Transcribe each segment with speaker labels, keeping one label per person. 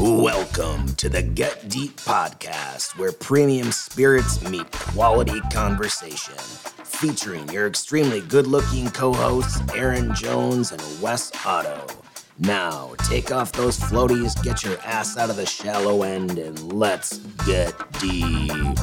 Speaker 1: Welcome to the Get Deep podcast, where premium spirits meet quality conversation. Featuring your extremely good looking co hosts, Aaron Jones and Wes Otto. Now, take off those floaties, get your ass out of the shallow end, and let's get deep.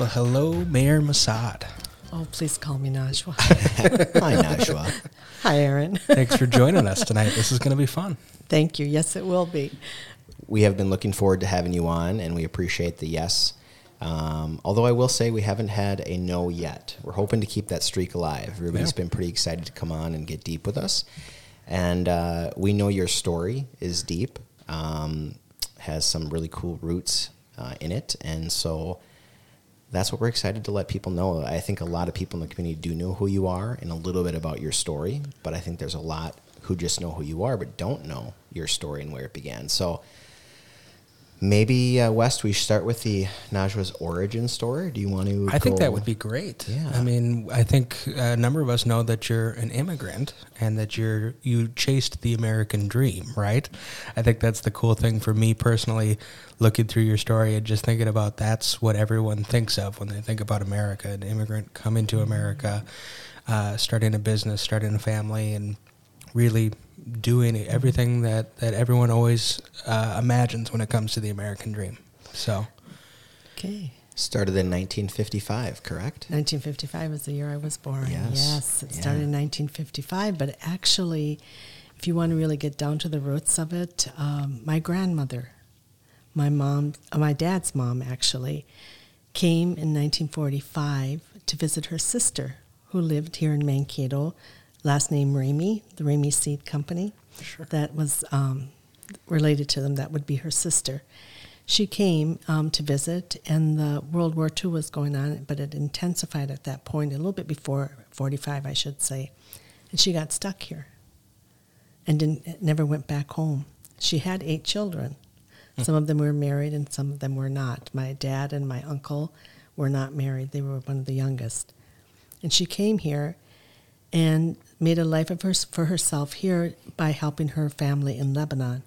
Speaker 2: Well, hello, Mayor Massad.
Speaker 3: Oh, please call me Najwa.
Speaker 1: Hi, Najwa.
Speaker 3: Hi, Aaron.
Speaker 2: Thanks for joining us tonight. This is going to be fun.
Speaker 3: Thank you. Yes, it will be.
Speaker 4: we have been looking forward to having you on, and we appreciate the yes. Um, although I will say we haven't had a no yet. We're hoping to keep that streak alive. Everybody's
Speaker 2: Yeah.
Speaker 4: been pretty excited to come on and get deep with us, and uh, we know your story is deep, um, has some really cool roots uh, in it, and so that's what we're excited to let people know. I think a lot of people in the community do know who you are and a little bit about your story, but I think there's a lot who just know who you are but don't know your story and where it began. So maybe uh, Wes, we start with the Najwa's origin story. Do you want to?
Speaker 2: I think that would be great.
Speaker 4: Yeah.
Speaker 2: I mean, I think a number of us know that you're an immigrant and that you're you chased the American dream, right? I think that's the cool thing for me personally, looking through your story and just thinking about that's what everyone thinks of when they think about America. An immigrant coming to America, uh, starting a business, starting a family, and really doing everything that, that everyone always uh, imagines when it comes to the American dream. So,
Speaker 3: Okay.
Speaker 4: started in 1955, correct?
Speaker 3: 1955 is the year I was born.
Speaker 4: Yes,
Speaker 3: it
Speaker 4: yeah.
Speaker 3: started in 1955. But actually, if you want to really get down to the roots of it, um, my grandmother, my mom, uh, my dad's mom actually, came in 1945 to visit her sister who lived here in Mankato, last name Ramey, the Ramey Seed Company.
Speaker 2: Sure.
Speaker 3: That was um, related to them. That would be her sister. She came um, to visit, and the World War II was going on, but it intensified at that point, a little bit before 45, I should say. And she got stuck here and didn't, never went back home. She had eight children. Some of them were married and some of them were not. My dad and my uncle were not married, they were one of the youngest. And she came here and made a life of her, for herself here by helping her family in Lebanon.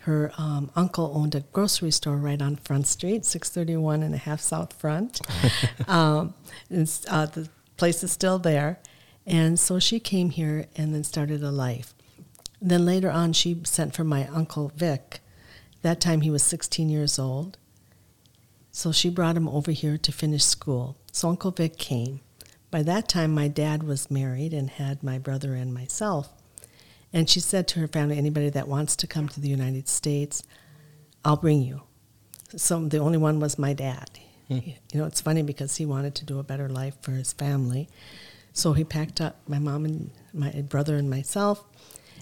Speaker 3: Her um, uncle owned a grocery store right on Front Street, 631 and a half South Front. um, and, uh, the place is still there. And so she came here and then started a life. Then later on, she sent for my uncle Vic. That time he was 16 years old. So she brought him over here to finish school. So Uncle Vic came. By that time, my dad was married and had my brother and myself. And she said to her family, anybody that wants to come to the United States, I'll bring you. So the only one was my dad. Hmm. You know, it's funny because he wanted to do a better life for his family. So he packed up my mom and my brother and myself,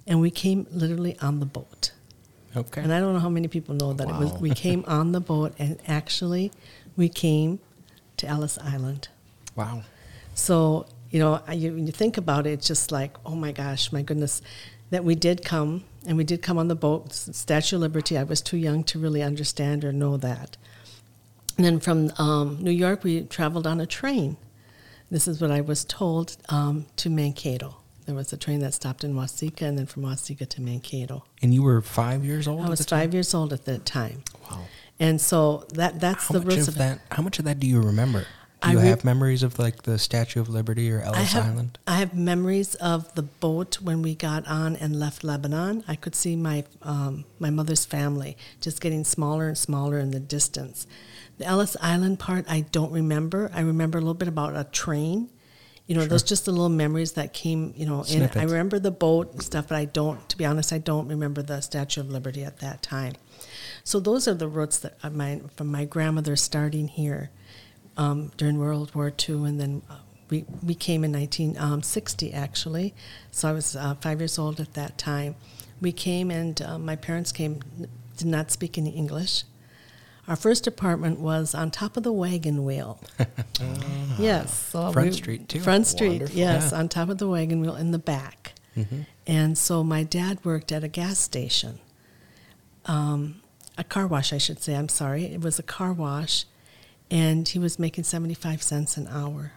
Speaker 3: and we came literally on the boat.
Speaker 2: okay.
Speaker 3: And I don't know how many people know that it was. We came on the boat, and actually, we came to Ellis Island.
Speaker 2: wow.
Speaker 3: So you know, I- you, when you think about it, it's just like, oh my gosh, my goodness, that we did come, and we did come on the boat, Statue of Liberty. I was too young to really understand or know that. And then from um, New York, we traveled on a train. This is what I was told um, to Mankato. There was a train that stopped in Waseca, and then from Waseca to Mankato.
Speaker 2: And you were five years old.
Speaker 3: I
Speaker 2: at
Speaker 3: was
Speaker 2: the time?
Speaker 3: five years old at that time.
Speaker 4: Wow.
Speaker 3: And so that that's
Speaker 2: How
Speaker 3: the
Speaker 2: much
Speaker 3: roots
Speaker 2: of
Speaker 3: of
Speaker 2: that? How much of that do you remember? Do
Speaker 3: I
Speaker 2: you
Speaker 3: re-
Speaker 2: have memories of like the Statue of Liberty or
Speaker 3: I
Speaker 2: Ellis
Speaker 3: have,
Speaker 2: Island?
Speaker 3: I have memories of the boat when we got on and left Lebanon. I could see my um, my mother's family just getting smaller and smaller in the distance. The Ellis Island part, I don't remember. I remember a little bit about a train. You know, those just the little memories that came. You know, in. I remember the boat and stuff, but I don't. To be honest, I don't remember the Statue of Liberty at that time. So those are the roots that of my from my grandmother starting here um, during World War II, and then uh, we we came in 1960 actually. So I was uh, five years old at that time. We came, and uh, my parents came, did not speak any English. Our first apartment was on top of the wagon wheel. yes, so
Speaker 2: Front Street, too.
Speaker 3: Front Street,
Speaker 4: Wonderful.
Speaker 3: yes,
Speaker 2: Yeah.
Speaker 3: on top of the wagon wheel in the back. And so my dad worked at a gas station, um, a car wash, I should say. I'm sorry, it was a car wash, and he was making seventy five cents an hour.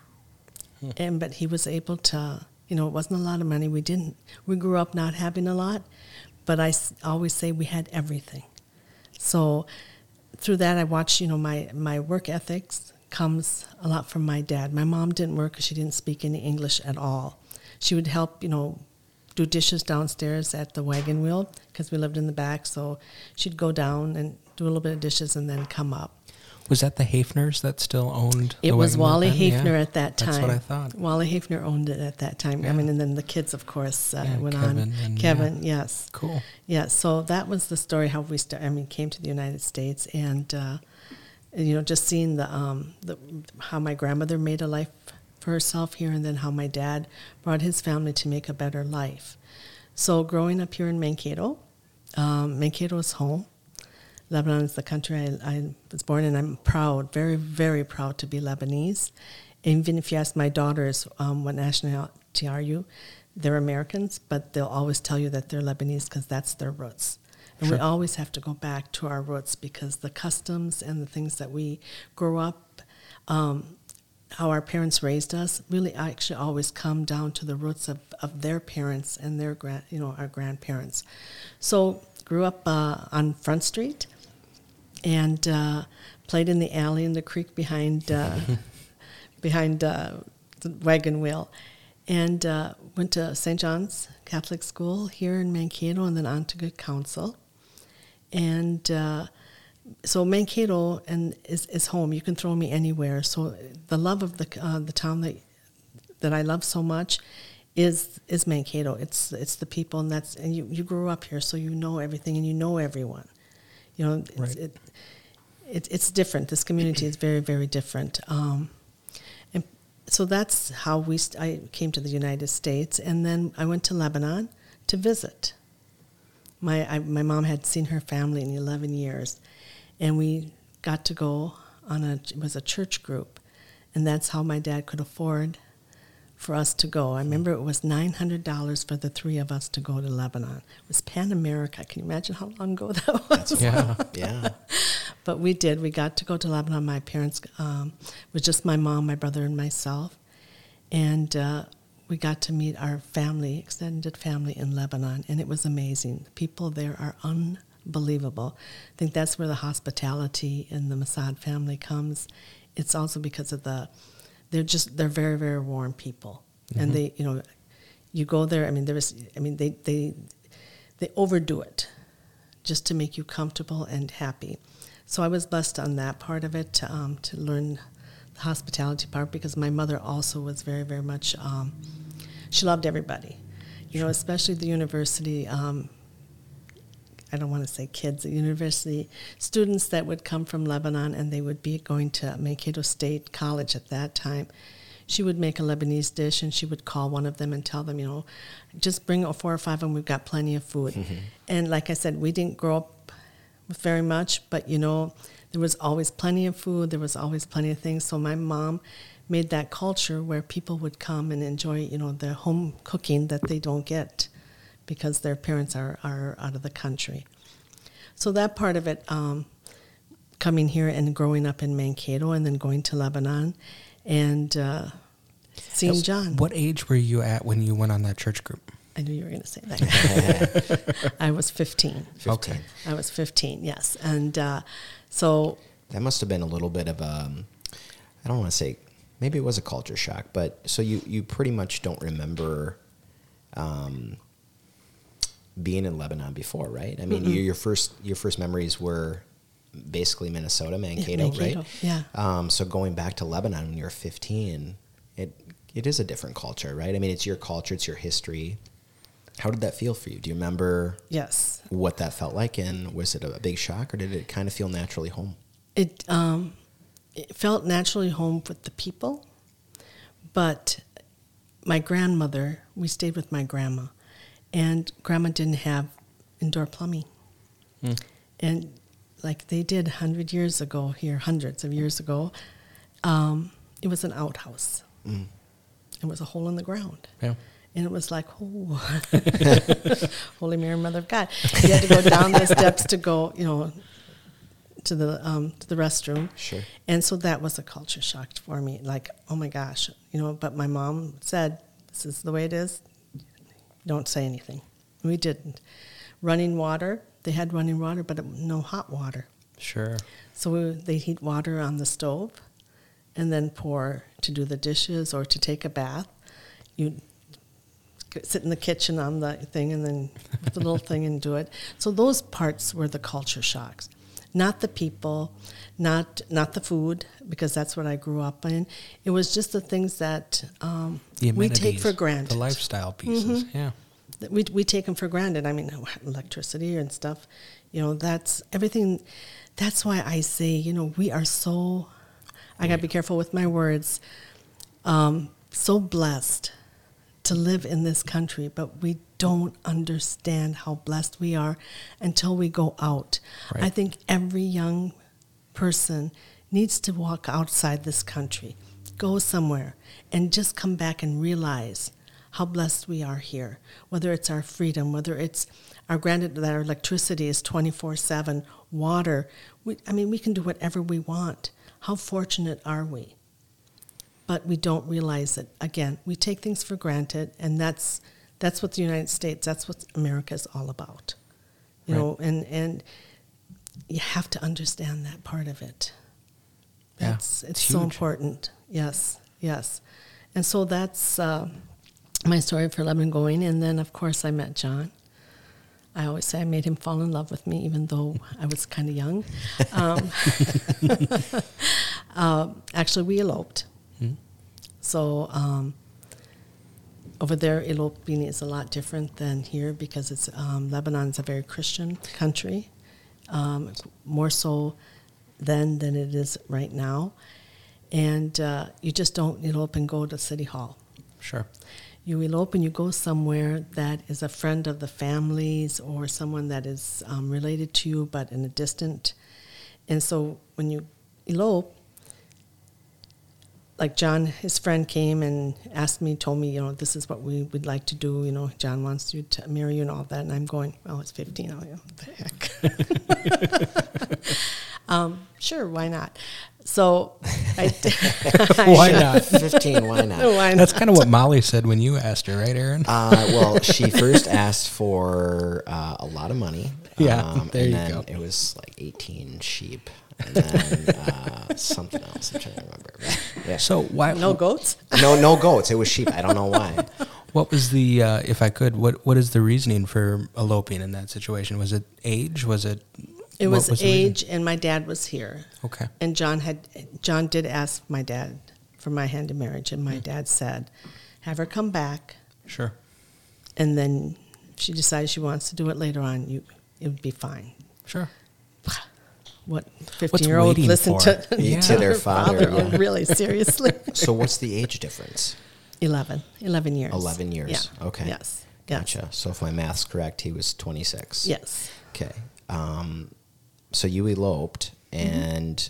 Speaker 3: Hmm. And but he was able to You know, it wasn't a lot of money. We didn't. We grew up not having a lot, but I always say we had everything. So through that, I watched. You know, my my work ethics comes a lot from my dad. My mom didn't work because she didn't speak any English at all. She would help. You know. Do dishes downstairs at the wagon wheel because we lived in the back. So she'd go down and do a little bit of dishes and then come up.
Speaker 2: Was that the Hafners that still owned?
Speaker 3: It was Wally? Hafner
Speaker 2: Yeah.
Speaker 3: at that time.
Speaker 2: That's what I thought.
Speaker 3: Wally Hafner owned it at that time. I mean, and then the kids, of course, uh,
Speaker 2: Yeah,
Speaker 3: went
Speaker 2: Kevin
Speaker 3: on.
Speaker 2: and-
Speaker 3: Kevin, yes,
Speaker 2: Cool.
Speaker 3: yeah. So that was the story how we start. I mean, came to the United States, and uh, you know, just seeing the um, the how my grandmother made a life for herself here, and then how my dad brought his family to make a better life. So growing up here in Mankato, um, Mankato is home. Lebanon is the country I, I was born in. I'm proud, very, very proud to be Lebanese. Even if you ask my daughters um, what nationality are you, they're Americans, but they'll always tell you that they're Lebanese because that's their roots. And we always have to go back to our roots because the customs and the things that we grow up, um, how our parents raised us, really actually always come down to the roots of, of their parents and their grand, you know, our grandparents. So grew up uh, on Front Street and uh, played in the alley in the creek behind uh, behind uh, the wagon wheel, and uh, went to St. John's Catholic School here in Mankato, and then on to Good Counsel, and. Uh, so Mankato and is, is home. You can throw me anywhere. So the love of the uh, the town that that I love so much is is Mankato. It's it's the people, and that's and you, you grew up here, so you know everything and you know everyone. You know, it's,
Speaker 2: Right.
Speaker 3: it, it it's different. This community is very very different. Um, and so that's how we st- I came to the United States, and then I went to Lebanon to visit. My I, my mom had seen her family in eleven years, and we got to go on a it was a church group, and that's how my dad could afford for us to go. I remember it was nine hundred dollars for the three of us to go to Lebanon. It was Pan America. Can you imagine how long ago that was?
Speaker 2: Yeah.
Speaker 4: Yeah.
Speaker 3: But we did. We got to go to Lebanon. My parents um, was just my mom, my brother, and myself, and uh, we got to meet our family, extended family in Lebanon, and it was amazing. The people there are unbelievable. I think that's where the hospitality in the Massad family comes. It's also because of the they're just they're very very warm people, and they you know you go there. I mean there is I mean they they they overdo it just to make you comfortable and happy. So I was blessed on that part of it um, to learn the hospitality part because my mother also was very, very much, um, she loved everybody. You know, especially the university, um, I don't want to say kids, university students that would come from Lebanon and they would be going to Mankato State College at that time. She would make a Lebanese dish and she would call one of them and tell them, you know, just bring four or five and we've got plenty of food. Mm-hmm. And like I said, we didn't grow up with very much, but you know, there was always plenty of food, there was always plenty of things. So my mom made that culture where people would come and enjoy, you know, the home cooking that they don't get because their parents are, are out of the country. So that part of it, um, coming here and growing up in Mankato and then going to Lebanon and uh, seeing John.
Speaker 2: What age were you at when you went on that church group?
Speaker 3: I knew you were going to say that. I was 15.
Speaker 4: 15.
Speaker 2: Okay.
Speaker 3: I was 15, yes. And uh, so,
Speaker 4: That must have been a little bit of a, I don't want to say, maybe it was a culture shock, but so you, you pretty much don't remember um, being in Lebanon before, right? I mean, your, your first your first memories were basically Minnesota, Mankato,
Speaker 3: Mankato,
Speaker 4: right?
Speaker 3: yeah.
Speaker 4: Um, so going back to Lebanon when you were 15, it it is a different culture, right? I mean, it's your culture, it's your history. How did that feel for you? Do you remember
Speaker 3: yes,
Speaker 4: what that felt like, and was it a big shock, or did it kind of feel naturally home?
Speaker 3: it, um, it felt naturally home with the people. But my grandmother, we stayed with my grandma, and grandma didn't have indoor plumbing. And like they did 100 years ago here, hundreds of years ago, um, it was an outhouse. It was a hole in the ground.
Speaker 2: Yeah.
Speaker 3: And it was like, oh, Holy Mary, Mother of God. You had to go down the steps to go, you know, to the um, to the restroom.
Speaker 4: Sure.
Speaker 3: And so that was a culture shock for me. Like, oh my gosh, you know. But my mom said This is the way it is. Don't say anything. We didn't. Running water, they had running water, but no hot water.
Speaker 2: Sure.
Speaker 3: So we, they heat water on the stove and then pour to do the dishes or to take a bath. You sit in the kitchen on the thing and then put the little thing and do it. So those parts were the culture shocks, not the people, not not the food because that's what I grew up in. It was just the things that um,
Speaker 2: The
Speaker 3: we take for granted.
Speaker 2: The lifestyle pieces. Yeah.
Speaker 3: we we take them for granted. I mean, electricity and stuff. You know, that's everything. That's why I say, you know, we are so. I got to be careful with my words. Um, so blessed to live in this country, but we don't understand how blessed we are until we go out.
Speaker 2: Right.
Speaker 3: I think every young person needs to walk outside this country, go somewhere, and just come back and realize how blessed we are here. Whether it's our freedom, whether it's our granted that our electricity is 24 7, water. We, I mean, we can do whatever we want. How fortunate are we? But we don't realize it. Again, we take things for granted, and that's that's what the United States, that's what America is all about. You
Speaker 2: Right.
Speaker 3: know, and and you have to understand that part of it.
Speaker 2: Yeah,
Speaker 3: That's it's,
Speaker 2: it's
Speaker 3: so important. Yes, yes, and so that's uh, my story for Lebanon going. And then, of course, I met John. I always say I made him fall in love with me, even though I was kind of young. Um, um, actually, we eloped.
Speaker 2: Hmm.
Speaker 3: So um, over there, eloping is a lot different than here because it's um, Lebanon is a very Christian country, um, more so then than it is right now. And uh, you just don't elope and go to City Hall.
Speaker 2: Sure.
Speaker 3: You elope and you go somewhere that is a friend of the families or someone that is um, related to you but in a distant. And so when you elope, like John, his friend came and asked me, told me, you know, this is what we would like to do. You know, John wants you to marry you and all that. And I'm going, well, it's 15. Oh, yeah, what the heck? um, sure, why not? So I,
Speaker 2: Why not?
Speaker 4: 15, why not?
Speaker 3: Why not?
Speaker 2: That's kind of what Molly said when you asked her, right, Aaron?
Speaker 4: Uh, well, she first asked for uh, a lot of money.
Speaker 2: Yeah,
Speaker 4: um,
Speaker 2: there
Speaker 4: and
Speaker 2: you
Speaker 4: then
Speaker 2: go.
Speaker 4: it was like 18 sheep. And then uh, something else. I'm trying to remember. Yeah.
Speaker 2: so why?
Speaker 3: No goats?
Speaker 4: No, no goats. It was sheep. I don't know why.
Speaker 2: What was the? Uh, if I could, what what is the reasoning for eloping in that situation? Was it age? Was it?
Speaker 3: It
Speaker 2: what
Speaker 3: was, age, and my dad was here.
Speaker 2: Okay.
Speaker 3: And John had John did ask my dad for my hand in marriage, and my dad said, "Have her come back,
Speaker 2: Sure.
Speaker 3: and then if she decides she wants to do it later on, you it would be fine."
Speaker 2: Sure.
Speaker 3: What fifteen year old listen to,
Speaker 2: Yeah.
Speaker 4: To their father, yeah.
Speaker 3: really seriously?
Speaker 4: So what's the age difference?
Speaker 3: 11, 11 years.
Speaker 4: 11 years.
Speaker 3: Yeah.
Speaker 4: Okay.
Speaker 3: Yes.
Speaker 4: Gotcha. So if my math's correct, he was 26.
Speaker 3: Yes.
Speaker 4: Okay. Um, so you eloped,
Speaker 3: Mm-hmm.
Speaker 4: and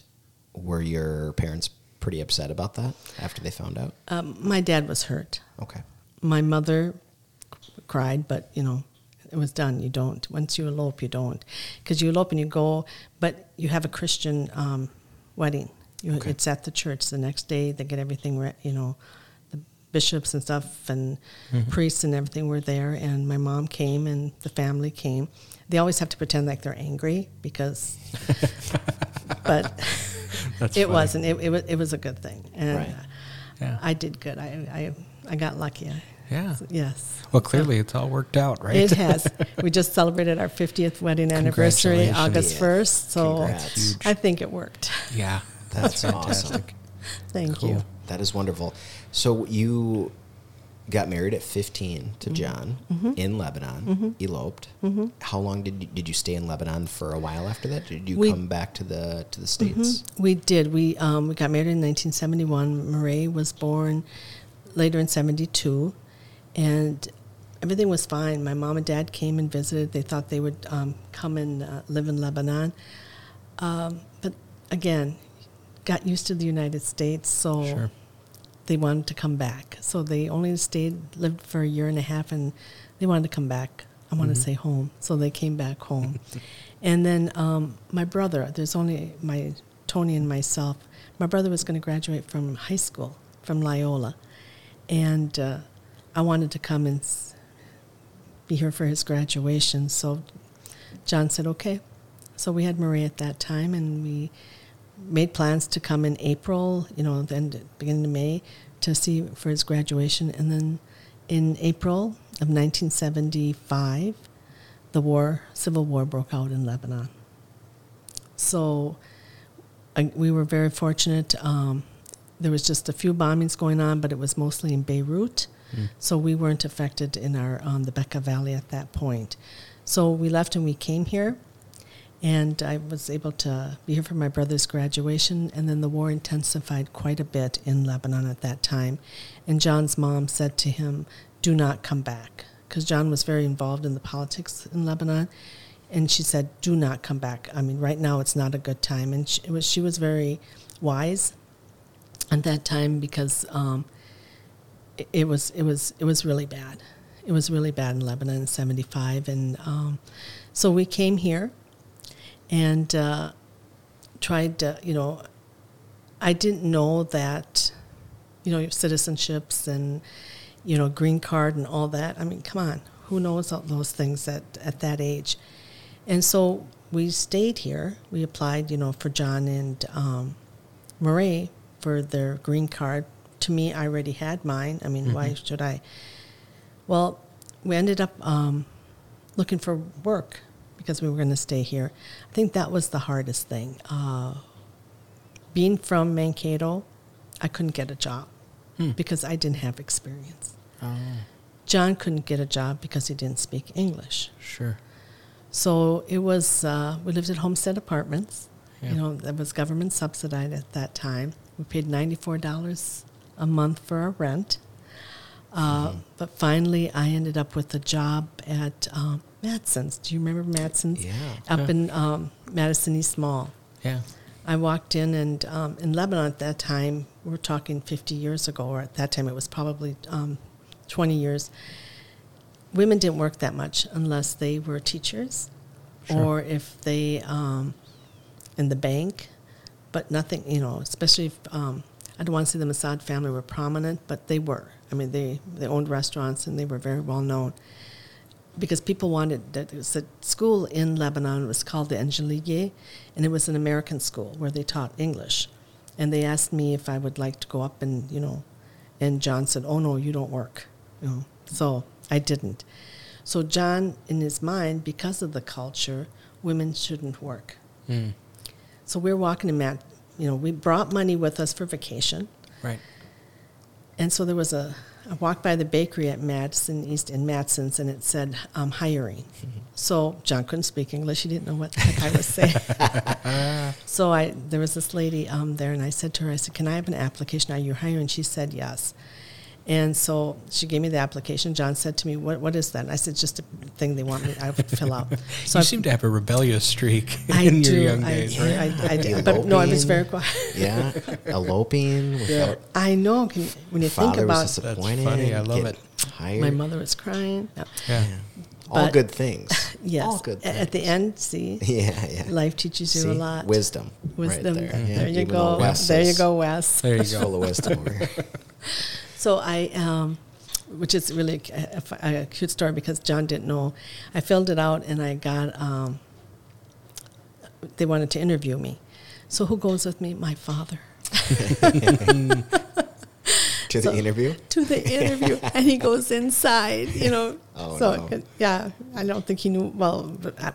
Speaker 4: were your parents pretty upset about that after they found out?
Speaker 3: Um, my dad was hurt.
Speaker 4: Okay.
Speaker 3: my mother cried, but you know, it was done. You don't. Once you elope, you don't. Because you elope and you go, but you have a Christian um, wedding. You,
Speaker 4: Okay.
Speaker 3: It's at the church. The next day, they get everything, re- you know, the bishops and stuff and priests and everything were there. And my mom came and the family came. They always have to pretend like they're angry because, but it
Speaker 2: funny.
Speaker 3: wasn't. It, it, was, it was a good thing. And
Speaker 4: Right.
Speaker 2: Yeah.
Speaker 3: I did good. I, I, I got lucky. I,
Speaker 2: Yeah.
Speaker 3: Yes.
Speaker 2: Well, clearly it's all worked out, right?
Speaker 3: It has. we just celebrated our 50th wedding anniversary August 1st. So
Speaker 4: Congrats.
Speaker 3: I think it worked.
Speaker 2: yeah.
Speaker 4: That's awesome.
Speaker 2: fantastic.
Speaker 3: Thank
Speaker 2: Cool.
Speaker 3: you.
Speaker 4: That is wonderful. So you got married at 15 to
Speaker 3: Mm-hmm.
Speaker 4: John in Lebanon, eloped. How long did you, did you stay in Lebanon for a while after that? Did you
Speaker 3: We-
Speaker 4: come back to the to the states?
Speaker 3: We did. We um, we got married in 1971. Marie was born later in 72, and everything was fine. My mom and dad came and visited. They thought they would um, come and uh, live in Lebanon, um, but again, got used to the United States, so
Speaker 2: Sure.
Speaker 3: they wanted to come back. So they only stayed, lived for a year and a half, and they wanted to come back. I want to say home, so they came back home. and then um, my brother, there's only my Tony and myself. My brother was going to graduate from high school from Loyola, and uh, I wanted to come and be here for his graduation. So John said, okay. So we had Marie at that time, and we made plans to come in April, you know, then beginning of May to see for his graduation. And then in April of 1975, the war, civil war, broke out in Lebanon. So I, we were very fortunate. Um, there was just a few bombings going on, but it was mostly in Beirut. So we weren't affected in our um, the Bekaa Valley at that point. So we left and we came here, and I was able to be here for my brother's graduation. And then the war intensified quite a bit in Lebanon at that time. And John's mom said to him, "Do not come back," because John was very involved in the politics in Lebanon. And she said, "Do not come back. I mean, right now it's not a good time." And she, was she was very wise at that time because um, it, was it was it was really bad. It was really bad in Lebanon in '75, and um, so we came here and uh, tried to, you know, I didn't know that, you know, citizenships and you know green card and all that. I mean, come on, who knows all those things at at that age? And so we stayed here. We applied, you know, for John and um, Marie for their green card. To me, I already had mine. I mean, why should I? Well, we ended up um, looking for work because we were going to stay here. I think that was the hardest thing. Uh, being from Mankato, I couldn't get a job because I didn't have experience. John couldn't get a job because he didn't speak English.
Speaker 2: Sure.
Speaker 3: So it was, uh, we lived at Homestead Apartments.
Speaker 2: Yeah.
Speaker 3: You know, that was government subsidized at that time. We paid $94 a month for our rent. Uh, But finally, I ended up with a job at um, Matson's. Do you remember Matson's?
Speaker 4: Yeah.
Speaker 3: Up
Speaker 2: Yeah.
Speaker 3: in um, Madison East Mall.
Speaker 2: Yeah.
Speaker 3: I walked in, and um, in Lebanon at that time, we're talking 50 years ago, or at that time it was probably um, 20 years. Women didn't work that much unless they were teachers,
Speaker 2: Sure.
Speaker 3: or if they um, in the bank, but nothing. You know, especially if um, I don't want to say the Massad family were prominent, but they were. I mean, they they owned restaurants and they were very well known because people wanted that it was a school in Lebanon. It was called the Angelique, and it was an American school where they taught English. And they asked me if I would like to go up and you know, and John said, "Oh no, you don't work." You know, so I didn't. So John, in his mind, because of the culture, women shouldn't work.
Speaker 2: Mm.
Speaker 3: So we're walking in Matt. You know, we brought money with us for vacation.
Speaker 2: Right.
Speaker 3: And so there was a, I walked by the bakery at Madison East in Matson's and it said um, hiring. So John couldn't speak English. He didn't know what the heck I was saying. so I, there was this lady um, there and I said to her, I said, can I have an application? Are you hiring? She said yes. And so she gave me the application. John said to me, what, what is that? And I said, just a thing they want me I would fill out. So
Speaker 2: you
Speaker 3: I-
Speaker 2: seem to have a rebellious streak
Speaker 3: I
Speaker 2: in
Speaker 3: do.
Speaker 2: your young
Speaker 3: I,
Speaker 2: days, right?
Speaker 3: I, I did. But no, I was very quiet.
Speaker 4: Yeah, eloping without
Speaker 3: I know. Can, when you think about
Speaker 4: was disappointed.
Speaker 2: funny, I love it.
Speaker 4: Hired.
Speaker 3: my mother was crying. No.
Speaker 2: yeah.
Speaker 4: All good things.
Speaker 3: Yes.
Speaker 4: All good things.
Speaker 3: At the end, see,
Speaker 4: Yeah, yeah.
Speaker 3: life teaches you
Speaker 4: See?
Speaker 3: a lot.
Speaker 4: Wisdom.
Speaker 3: Wisdom.
Speaker 4: Right there. Yeah,
Speaker 3: There you
Speaker 4: even
Speaker 3: go.
Speaker 4: Wes
Speaker 3: There you go, Wes.
Speaker 2: There you go.
Speaker 4: full of wisdom over here.
Speaker 3: So I, um, which is really a, a, a cute story because John didn't know. I filled it out and I got. Um, they wanted to interview me, so who goes with me? My father
Speaker 4: to the interview.
Speaker 3: to the interview, and he goes inside. You know.
Speaker 4: Oh,
Speaker 3: so
Speaker 4: no.
Speaker 3: yeah, I don't think he knew. Well, but uh,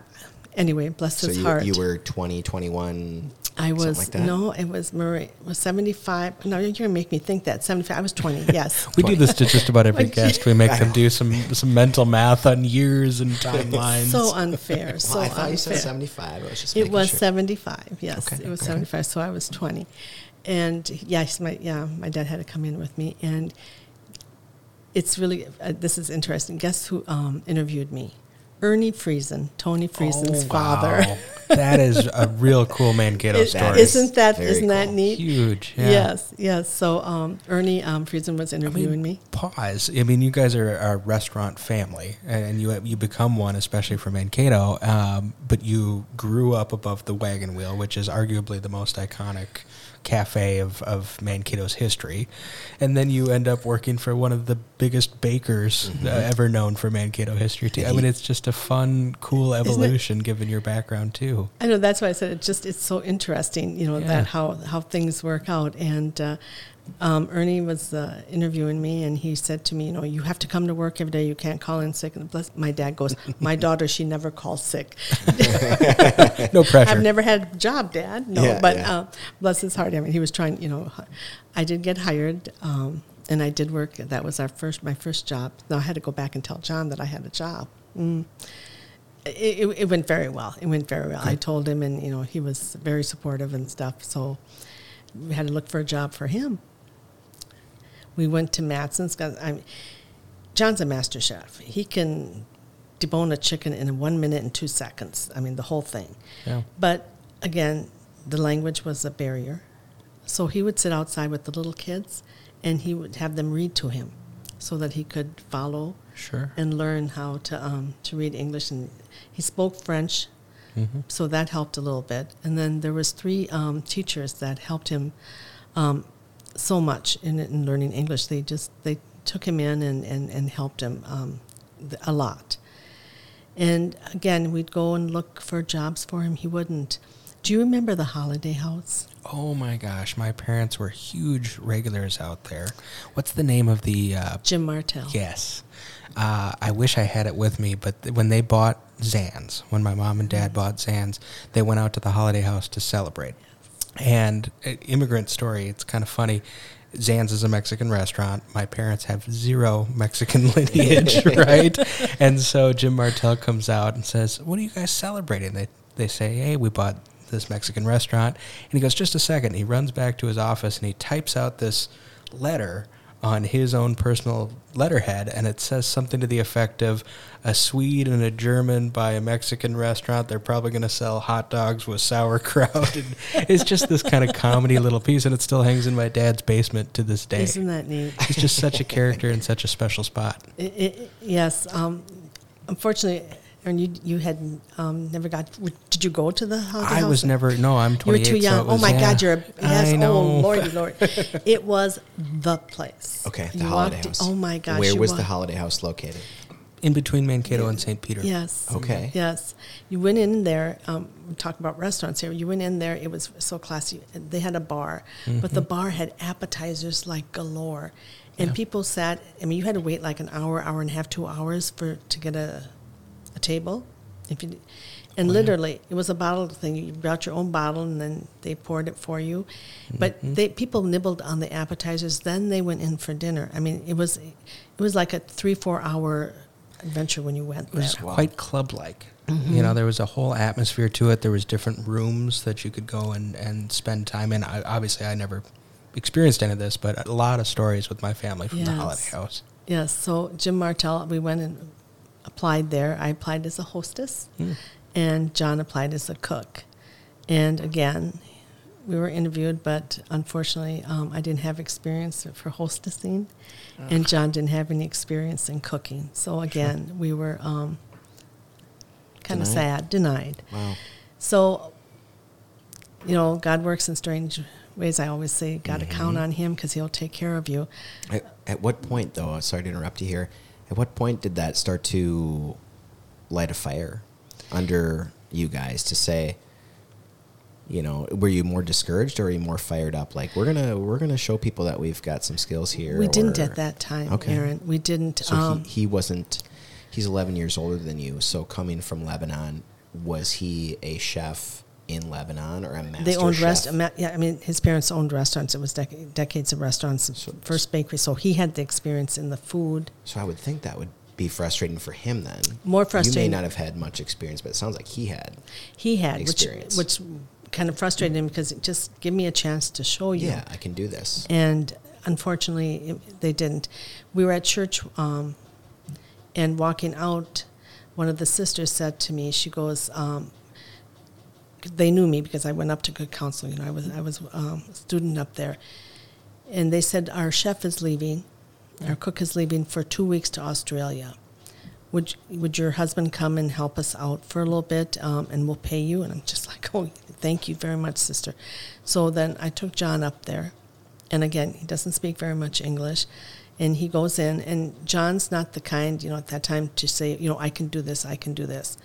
Speaker 3: anyway, bless
Speaker 4: So
Speaker 3: his
Speaker 4: you,
Speaker 3: heart.
Speaker 4: you were 20, 21.
Speaker 3: I was
Speaker 4: like that?
Speaker 3: no, it was Marie. It was seventy five. No, you're gonna make me think that seventy five. I was twenty. Yes.
Speaker 2: We do this to just about every guest. We make them do some some mental math on years and timelines.
Speaker 3: so unfair. So
Speaker 4: Well, I thought you said 75. I was just
Speaker 3: It was
Speaker 4: sure.
Speaker 3: 75, yes.
Speaker 4: Okay,
Speaker 3: It was
Speaker 4: okay.
Speaker 3: 75, so I was 20. And yes, my, yeah, my dad had to come in with me. And it's really, uh, this is interesting. Guess who um, interviewed me? Ernie Friesen, Tony Friesen's
Speaker 2: Oh,
Speaker 3: father.
Speaker 2: wow. that is a real cool Mankato
Speaker 3: It-
Speaker 2: story.
Speaker 3: isn't that,
Speaker 4: Very
Speaker 3: isn't that neat?
Speaker 2: Huge. Yeah.
Speaker 3: Yes, yes. So um, Ernie um, Friesen was
Speaker 2: I mean,
Speaker 3: interviewing me.
Speaker 2: Pause. I mean, you guys are a restaurant family, and you you become one, especially for Mankato. Um, but you grew up above the wagon wheel, which is arguably the most iconic cafe of, of Mankato's history. And then you end up working for one of the biggest bakers uh, ever known for Mankato history, too. I mean, it's just a fun, cool evolution given your background, too.
Speaker 3: I know that's why I said it just it's so interesting, you know,
Speaker 2: Yeah.
Speaker 3: that how how things work out. And uh, um, Ernie was uh, interviewing me, and he said to me, you know, you have to come to work every day. You can't call in sick. And bless, my dad goes, my daughter, she never calls sick.
Speaker 2: No pressure.
Speaker 3: I've never had a job, Dad. No,
Speaker 4: Yeah,
Speaker 3: but
Speaker 4: yeah.
Speaker 3: Uh, bless his heart. I mean, he was trying. You know, I did get hired, um, and I did work. That was our first, my first job. Now I had to go back and tell John that I had a job. Mm. It, it, it went very well. It went very well. I told him, and you know, he was very supportive and stuff. So we had to look for a job for him. We went to Matson's. I mean, John's a master chef. He can debone a chicken in one minute and two seconds. I mean, the whole thing.
Speaker 2: Yeah.
Speaker 3: But again, the language was a barrier. So he would sit outside with the little kids and he would have them read to him so that he could follow
Speaker 2: Sure.
Speaker 3: and learn how to, um, to read English. And he spoke French,
Speaker 2: Mm-hmm.
Speaker 3: so that helped a little bit. And then there was three um, teachers that helped him um, so much in, in learning English. They just they took him in and, and, and helped him um, th- a lot. And again, we'd go and look for jobs for him. He wouldn't. Do you remember the Holiday House?
Speaker 2: Oh my gosh, my parents were huge regulars out there. What's the name of the uh,
Speaker 3: Jim Martell.
Speaker 2: Yes. Uh, I wish I had it with me, but th- when they bought Zans, when my mom and dad bought Zans, they went out to the holiday house to celebrate. And uh, immigrant story, it's kind of funny. Zan's is a Mexican restaurant. My parents have zero Mexican lineage, right? And so Jim Martell comes out and says, "What are you guys celebrating?" They they say, "Hey, we bought this Mexican restaurant." And he goes, "Just a second. He runs back to his office and he types out this letter on his own personal letterhead, and it says something to the effect of a Swede and a German buy a Mexican restaurant. They're probably going to sell hot dogs with sauerkraut. And it's just this kind of comedy little piece, and it still hangs in my dad's basement to this day.
Speaker 3: Isn't that neat?
Speaker 2: He's just such a character in such a special spot.
Speaker 3: I- I- yes. Um, unfortunately, Aaron, you you had um, never got. Did you go to the Holiday house?
Speaker 2: I
Speaker 3: House?
Speaker 2: was never. No, I'm 28.
Speaker 3: You were
Speaker 2: 28.
Speaker 3: too
Speaker 2: so it
Speaker 3: young. oh my
Speaker 2: yeah.
Speaker 3: God, you're a yes.
Speaker 2: I know.
Speaker 3: Oh lordy, lord! it was the place.
Speaker 4: Okay, the
Speaker 3: You
Speaker 4: Holiday
Speaker 3: walked
Speaker 4: House.
Speaker 3: Oh my gosh!
Speaker 4: Where was
Speaker 3: wa-
Speaker 4: the Holiday House located?
Speaker 2: in between Mankato and St. Peter.
Speaker 3: Yes.
Speaker 4: Okay.
Speaker 3: Yes. You went in there. Um, we're about restaurants here. You went in there. It was so classy. They had a bar, but
Speaker 2: Mm-hmm.
Speaker 3: the bar had appetizers like galore, and people sat. I mean, you had to wait like an hour, hour and a half, two hours for to get a a table. If you, and literally, it was a bottle thing. You brought your own bottle, and then they poured it for you. But
Speaker 2: Mm-hmm.
Speaker 3: they people nibbled on the appetizers. Then they went in for dinner. I mean, it was it was like a three four hour adventure when you went
Speaker 2: It was
Speaker 3: there.
Speaker 2: quite club like.
Speaker 3: Mm-hmm.
Speaker 2: You know, there was a whole atmosphere to it. There was different rooms that you could go and, and spend time in. I, obviously, I never experienced any of this, but a lot of stories with my family from the holiday house.
Speaker 3: Yes, so Jim Martell, we went and applied there. I applied as a hostess, and John applied as a cook. And again, we were interviewed, but unfortunately, um, I didn't have experience for hostessing, and John didn't have any experience in cooking. So again, we were um, kind of sad, denied.
Speaker 4: Wow.
Speaker 3: So, you know, God works in strange ways. I always say, got to count
Speaker 4: Mm-hmm.
Speaker 3: on Him because He'll take care of you.
Speaker 4: At, at what point, though, sorry to interrupt you here, at what point did that start to light a fire under you guys to say, you know, were you more discouraged or were you more fired up? Like we're gonna we're gonna show people that we've got some skills here.
Speaker 3: We didn't at that time,
Speaker 4: Okay.
Speaker 3: Aaron. We didn't.
Speaker 4: So
Speaker 3: um,
Speaker 4: he, he wasn't. He's 11 years older than you. So coming from Lebanon, was he a chef in Lebanon or a master
Speaker 3: they owned
Speaker 4: chef?
Speaker 3: rest. Yeah, I mean, his parents owned restaurants. It was dec- decades of restaurants.
Speaker 4: So-
Speaker 3: First bakery, so he had the experience in the food.
Speaker 4: So I would think that would be frustrating for him then.
Speaker 3: More frustrating.
Speaker 4: You may not have had much experience, but it sounds like he had.
Speaker 3: He had, which
Speaker 4: Experience.
Speaker 3: which kind of frustrated him because it just give me a chance to show you.
Speaker 4: Yeah, I can do this.
Speaker 3: And unfortunately, it, they didn't. We were at church, um, and walking out, one of the sisters said to me, she goes, um, they knew me because I went up to good counsel. You know, I was I was um, a student up there, and they said our chef is leaving, our cook is leaving for two weeks to Australia. would would your husband come and help us out for a little bit, um, and we'll pay you?" And I'm just like, "Oh, thank you very much, sister." So then I took John up there, and again, he doesn't speak very much English, and he goes in, and John's not the kind, you know, at that time to say, you know, I can do this, I can do this.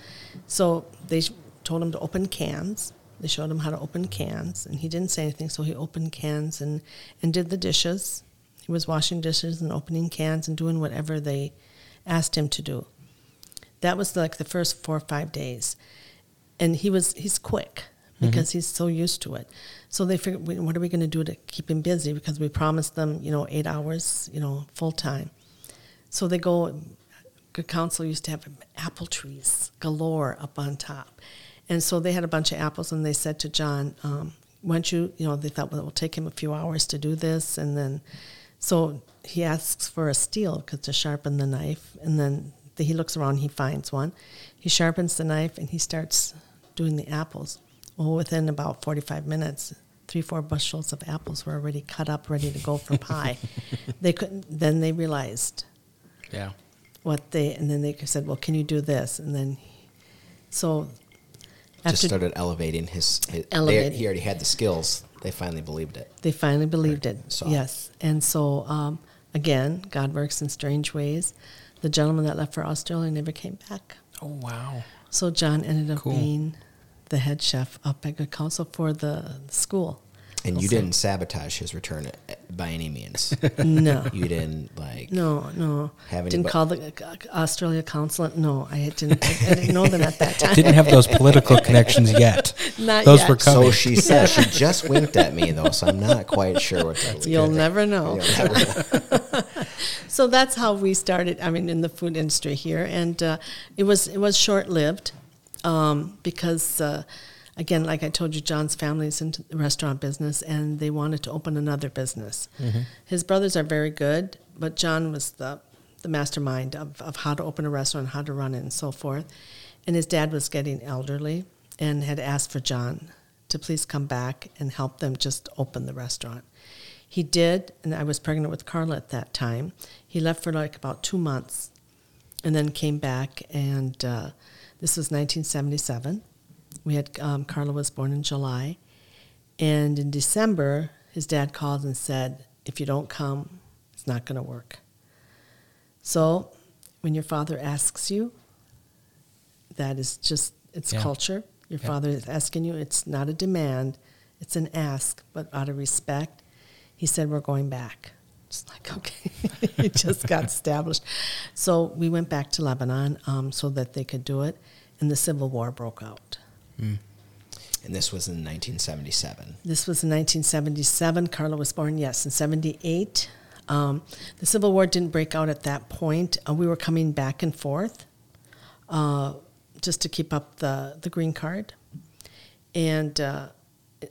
Speaker 3: So they told him to open cans. They showed him how to open cans, and he didn't say anything, so he opened cans and and did the dishes. He was washing dishes and opening cans and doing whatever they asked him to do. That was like the first four or five days, and he was he's quick mm-hmm. because he's so used to it. So they figured, what are we going to do to keep him busy? Because we promised them, you know, eight hours, you know, full time. So they go. Good Counsel used to have apple trees galore up on top, and so they had a bunch of apples, and they said to John, um, "Why don't you, you know?" They thought, well, it will take him a few hours to do this, and then, so he asks for a steel because to sharpen the knife, and then the, he looks around, he finds one, he sharpens the knife, and he starts doing the apples. Well, within about forty-five minutes, three, four bushels of apples were already cut up, ready to go for pie. they couldn't. Then they realized
Speaker 2: Yeah.
Speaker 3: what they and then they said, "Well, can you do this?" And then so
Speaker 4: Just started elevating his. his they, he already had the skills. They finally believed it.
Speaker 3: they finally believed it.
Speaker 4: Saw
Speaker 3: yes, and so um, again, God works in strange ways. The gentleman that left for Australia never came back.
Speaker 2: Oh wow.
Speaker 3: So John ended up
Speaker 2: Cool.
Speaker 3: being the head chef up at Good Counsel for the school.
Speaker 4: And you
Speaker 3: Also-
Speaker 4: didn't sabotage his return uh, by any means.
Speaker 3: No.
Speaker 4: you didn't like.
Speaker 3: No, no.
Speaker 4: Have
Speaker 3: didn't
Speaker 4: anybo-
Speaker 3: call the uh, Australia consulate. No, I didn't. I, I didn't know them at that time.
Speaker 2: Didn't have those political connections yet.
Speaker 3: Not
Speaker 2: those
Speaker 3: yet.
Speaker 2: were coming.
Speaker 4: So she said she just winked at me though, so I'm not quite sure what that was.
Speaker 3: You'll never know.
Speaker 4: You'll never-
Speaker 3: So that's how we started. I mean, in the food industry here, and uh, it was it was short lived um, because, uh, again, like I told you, John's family is into the restaurant business, and they wanted to open another business. His brothers are very good, but John was the the mastermind of, of how to open a restaurant, how to run it, and so forth. And his dad was getting elderly and had asked for John to please come back and help them just open the restaurant. He did, and I was pregnant with Carla at that time. He left for like about two months and then came back, and uh, this was 1977. We had um, Carla was born in July, and in December, his dad called and said, "If you don't come, it's not going to work." So, when your father asks you, that is just it's
Speaker 2: Yeah.
Speaker 3: culture. Your
Speaker 2: Yeah.
Speaker 3: father is asking you. It's not a demand; it's an ask, but out of respect. He said, "We're going back." Just like okay, it just got established. So we went back to Lebanon um, so that they could do it, and the civil war broke out.
Speaker 4: And this was in 1977.
Speaker 3: This was in 1977. Carla was born, yes, in 78. Um, the Civil War didn't break out at that point. Uh, we were coming back and forth uh, just to keep up the, the green card. And uh,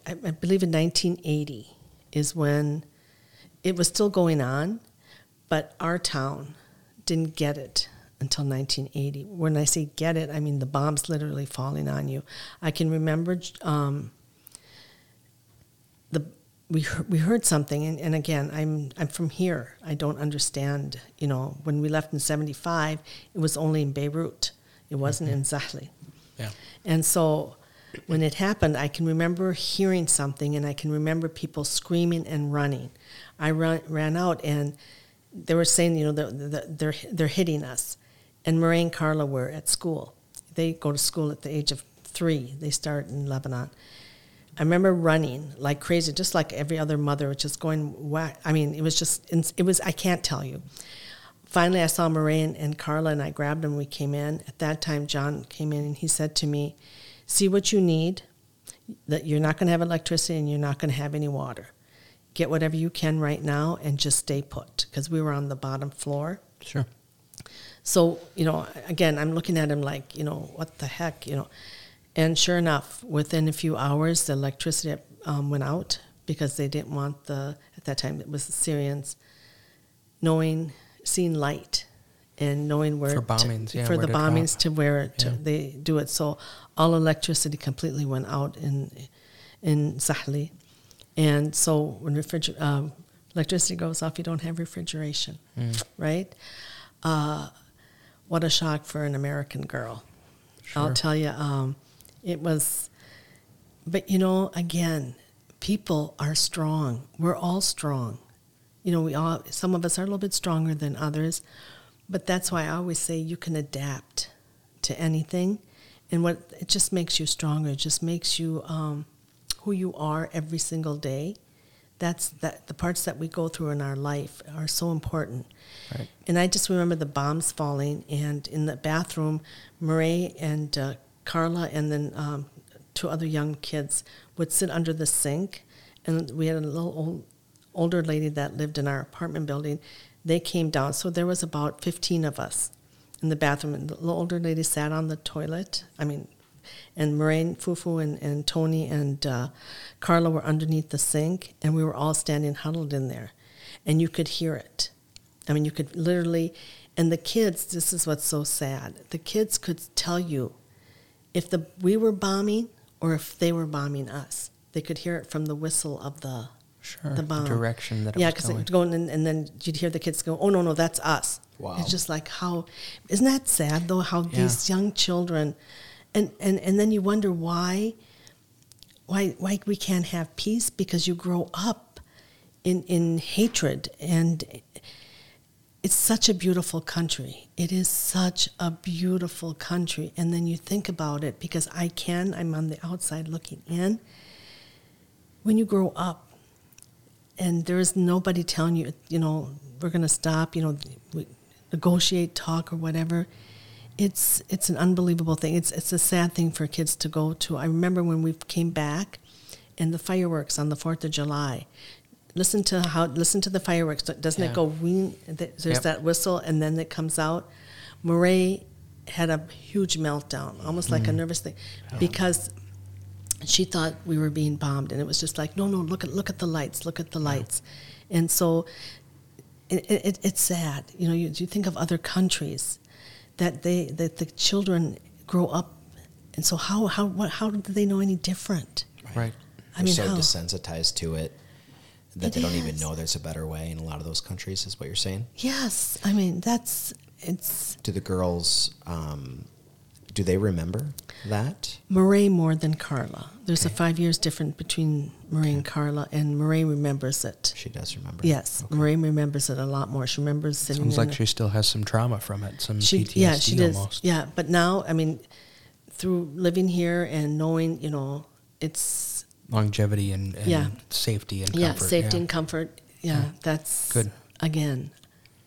Speaker 3: I, I believe in 1980 is when it was still going on, but our town didn't get it until 1980. When I say get it, I mean the bombs literally falling on you. I can remember um, the we heard, we heard something, and, and again, I'm I'm from here. I don't understand. You know, when we left in '75, it was only in Beirut. It wasn't in Zahle.
Speaker 2: yeah.
Speaker 3: And so when it happened, I can remember hearing something and I can remember people screaming and running. I run, ran out and they were saying, you know, the, the, they're, they're hitting us. And Marie and Carla were at school. They go to school at the age of three. They start in Lebanon. I remember running like crazy, just like every other mother, just going whack. I mean, it was just, it was, I can't tell you finally I saw Marie and Carla and I grabbed them. We came in. At that time, John came in and he said to me, See what you need, that you're not going to have electricity and you're not going to have any water. Get whatever you can right now and just stay put because we were on the bottom floor.
Speaker 2: Sure.
Speaker 3: So, you know, again, I'm looking at him like, you know, what the heck, you know. And sure enough, within a few hours, the electricity um, went out because they didn't want the, at that time, it was the Syrians, knowing, seeing light and knowing where
Speaker 2: For
Speaker 3: to-
Speaker 2: bombings, yeah,
Speaker 3: for the
Speaker 2: to
Speaker 3: bombings to where to,
Speaker 2: Yeah.
Speaker 3: they do it. So all electricity completely went out in in Zahle, and so when refriger- um, electricity goes off, you don't have refrigeration,
Speaker 2: Mm.
Speaker 3: right? Uh, what a shock for an American girl. I'll tell you, um, it was. But you know, again, people are strong. We're all strong. You know, we all. Some of us are a little bit stronger than others, but that's why I always say you can adapt to anything, and what it just makes you stronger. It just makes you um, who you are every single day. That's that the parts that we go through in our life are so important.
Speaker 2: Right.
Speaker 3: And I just remember the bombs falling, and in the bathroom, Marie and uh, Carla, and then um, two other young kids would sit under the sink, and we had a little old, older lady that lived in our apartment building. They came down, so there was about fifteen of us in the bathroom, and the little older lady sat on the toilet. I mean, and Moraine, Fufu, and, and Tony and uh, Carla were underneath the sink, and we were all standing huddled in there, and you could hear it. I mean, you could literally, and the kids. This is what's so sad. The kids could tell you if the we were bombing or if they were bombing us. They could hear it from the whistle of the
Speaker 2: Sure.
Speaker 3: the bomb
Speaker 2: direction that it
Speaker 3: yeah, because it's going, and, and then you'd hear the kids go, "Oh no, no, that's us."
Speaker 4: Wow.
Speaker 3: It's just like how, isn't that sad though? How
Speaker 2: Yeah.
Speaker 3: these young children, and and and then you wonder why, why why we can't have peace because you grow up in in hatred and. It's such a beautiful country. It is such a beautiful country. And then you think about it because I can, I'm on the outside looking in. When you grow up, and there is nobody telling you, you know, we're going to stop, you know, negotiate, talk, or whatever. It's it's an unbelievable thing. It's it's a sad thing for kids to go to. I remember when we came back, and the fireworks on the Fourth of July. Listen to how listen to the fireworks. Doesn't
Speaker 2: Yeah.
Speaker 3: it go? Wing, there's
Speaker 2: Yep.
Speaker 3: that whistle, and then it comes out. Marie had a huge meltdown, almost like a mm. nervous thing, because she thought we were being bombed, and it was just like, no, no, look at look at the lights, look at the lights, and so it, it, it's sad. You know, you, you think of other countries that they that the children grow up, and so how how what how do they know any different?
Speaker 2: Right.
Speaker 3: I
Speaker 4: They're
Speaker 3: mean,
Speaker 4: so
Speaker 3: how?
Speaker 4: desensitized to it that
Speaker 3: It
Speaker 4: they don't even know there's a better way in a lot of those countries. Is what you're saying?
Speaker 3: Yes, I mean that's it's
Speaker 4: Do the girls? Um, do they remember that?
Speaker 3: Marie more than Carla. There's
Speaker 4: Okay.
Speaker 3: a five years difference between Marie and Carla, and Marie remembers it.
Speaker 4: She does remember.
Speaker 3: Yes,
Speaker 4: Okay.
Speaker 3: Marie remembers it a lot more. She remembers sitting.
Speaker 2: Sounds like
Speaker 3: the-
Speaker 2: she still has some trauma from it, some
Speaker 3: She,
Speaker 2: PTSD
Speaker 3: yeah, she does.
Speaker 2: almost.
Speaker 3: Yeah, but now, I mean, through living here and knowing, you know, it's
Speaker 2: Longevity and, and
Speaker 3: Yeah.
Speaker 2: safety and comfort.
Speaker 3: yeah,
Speaker 2: comfort.
Speaker 3: safety and comfort. Yeah,
Speaker 2: Yeah.
Speaker 3: that's
Speaker 2: Good.
Speaker 3: Again,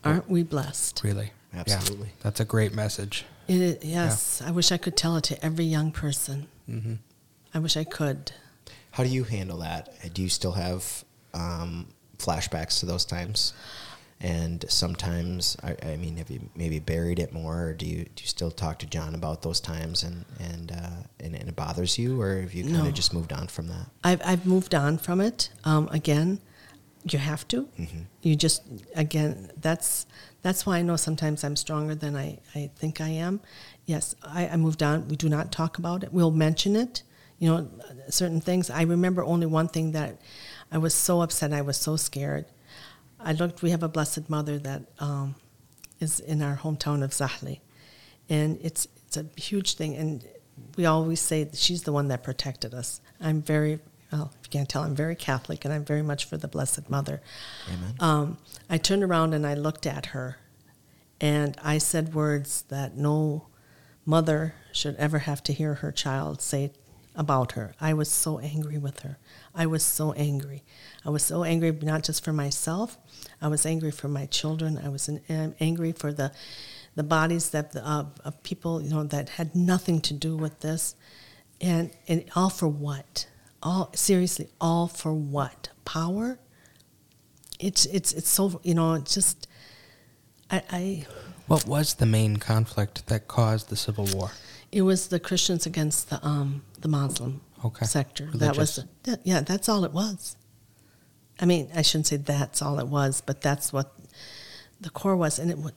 Speaker 3: aren't we blessed?
Speaker 2: Really. Yeah.
Speaker 4: Absolutely.
Speaker 2: That's a great message.
Speaker 3: It is, yes, I wish I could tell it to every young person.
Speaker 2: hmm
Speaker 3: I wish I could.
Speaker 4: How do you handle that? Do you still have um, flashbacks to those times? And sometimes, I, I mean, have you maybe buried it more, or do you do you still talk to John about those times, and and uh, and, and it bothers you, or have you kind
Speaker 3: No.
Speaker 4: of just moved on from that?
Speaker 3: I've I've moved on from it. Um, again, you have to. You just again that's that's why I know sometimes I'm stronger than I, I think I am. Yes, I, I moved on. We do not talk about it. We'll mention it. You know, certain things. I remember only one thing that I was so upset. I was so scared. I looked. We have a Blessed Mother that um, is in our hometown of Zahle, and it's it's a huge thing. And we always say that she's the one that protected us. I'm very well. If you can't tell, I'm very Catholic, and I'm very much for the Blessed Mother.
Speaker 4: Amen.
Speaker 3: Um, I turned around and I looked at her, and I said words that no mother should ever have to hear her child say about her. I was so angry with her. I was so angry. I was so angry not just for myself. I was angry for my children. I was an, um, angry for the the bodies that the, uh, of people you know that had nothing to do with this, and and all for what? All seriously, all for what? Power? It's it's it's so you know it's just I, I
Speaker 2: What was the main conflict that caused the Civil War?
Speaker 3: it was the Christians against the um the Muslim
Speaker 2: Okay.
Speaker 3: sector. That was
Speaker 2: Religious.
Speaker 3: that, yeah, that's all it was. I mean, I shouldn't say that's all it was, but that's what the core was. And it wa-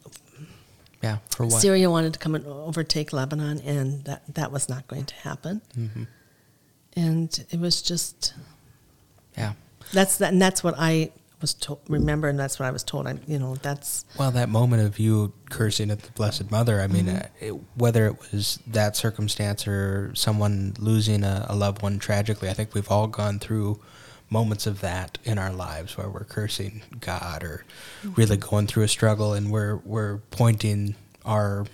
Speaker 2: Yeah, for what?
Speaker 3: Syria wanted to come and overtake Lebanon, and that that was not going to happen.
Speaker 2: hmm
Speaker 3: And it was just
Speaker 2: Yeah.
Speaker 3: that's that, and that's what I was told. Remember, and that's what I was told. I, you know, that's
Speaker 2: Well, that moment of you cursing at the Blessed Mother, I mean,
Speaker 3: Mm-hmm.
Speaker 2: uh, it, whether it was that circumstance or someone losing a, a loved one tragically, I think we've all gone through moments of that in our lives where we're cursing God or really going through a struggle and we're, we're pointing our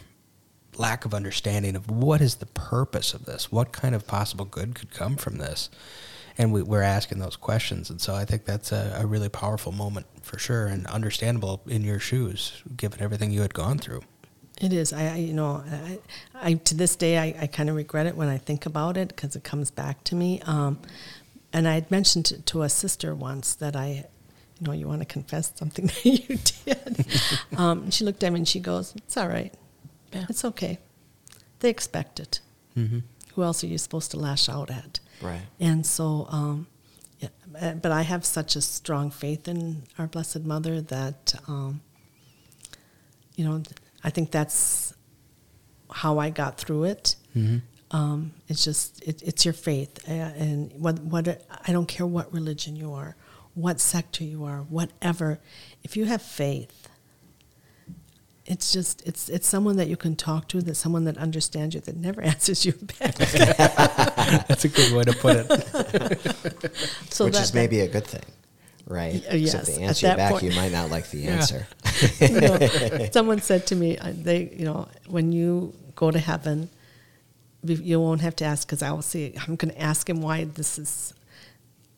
Speaker 2: lack of understanding of what is the purpose of this? What kind of possible good could come from this? And we, we're asking those questions. And so I think that's a, a really powerful moment for sure and understandable in your shoes, given everything you had gone through.
Speaker 3: It is. I, I you know, I, I to this day, I, I kind of regret it when I think about it because it comes back to me. Um, and I had mentioned to, to a sister once that I, you know, you want to confess something that you did. um, she looked at me and she goes, "It's all right.
Speaker 2: Yeah.
Speaker 3: It's okay. They expect it.
Speaker 2: Mm-hmm.
Speaker 3: Who else are you supposed to lash out at?"
Speaker 4: Right.
Speaker 3: And so, um, yeah, uh, but I have such a strong faith in our Blessed Mother that, um, you know, I think that's how I got through it.
Speaker 2: Mm-hmm.
Speaker 3: Um, it's just it, it's your faith, uh, and what what I don't care what religion you are, what sector you are, whatever. If you have faith, it's just it's it's someone that you can talk to, that someone that understands you, that never answers you back.
Speaker 2: That's a good way to put it.
Speaker 3: So
Speaker 4: Which
Speaker 3: that,
Speaker 4: is
Speaker 3: that-
Speaker 4: maybe a good thing, right?
Speaker 3: Y- yes,
Speaker 4: Except they answer you back,
Speaker 3: point-
Speaker 4: you might not like the
Speaker 2: Yeah.
Speaker 4: answer.
Speaker 3: you know, someone said to me, uh, they, you know, when you go to heaven, be- you won't have to ask because I will see. I'm going to ask him why this is.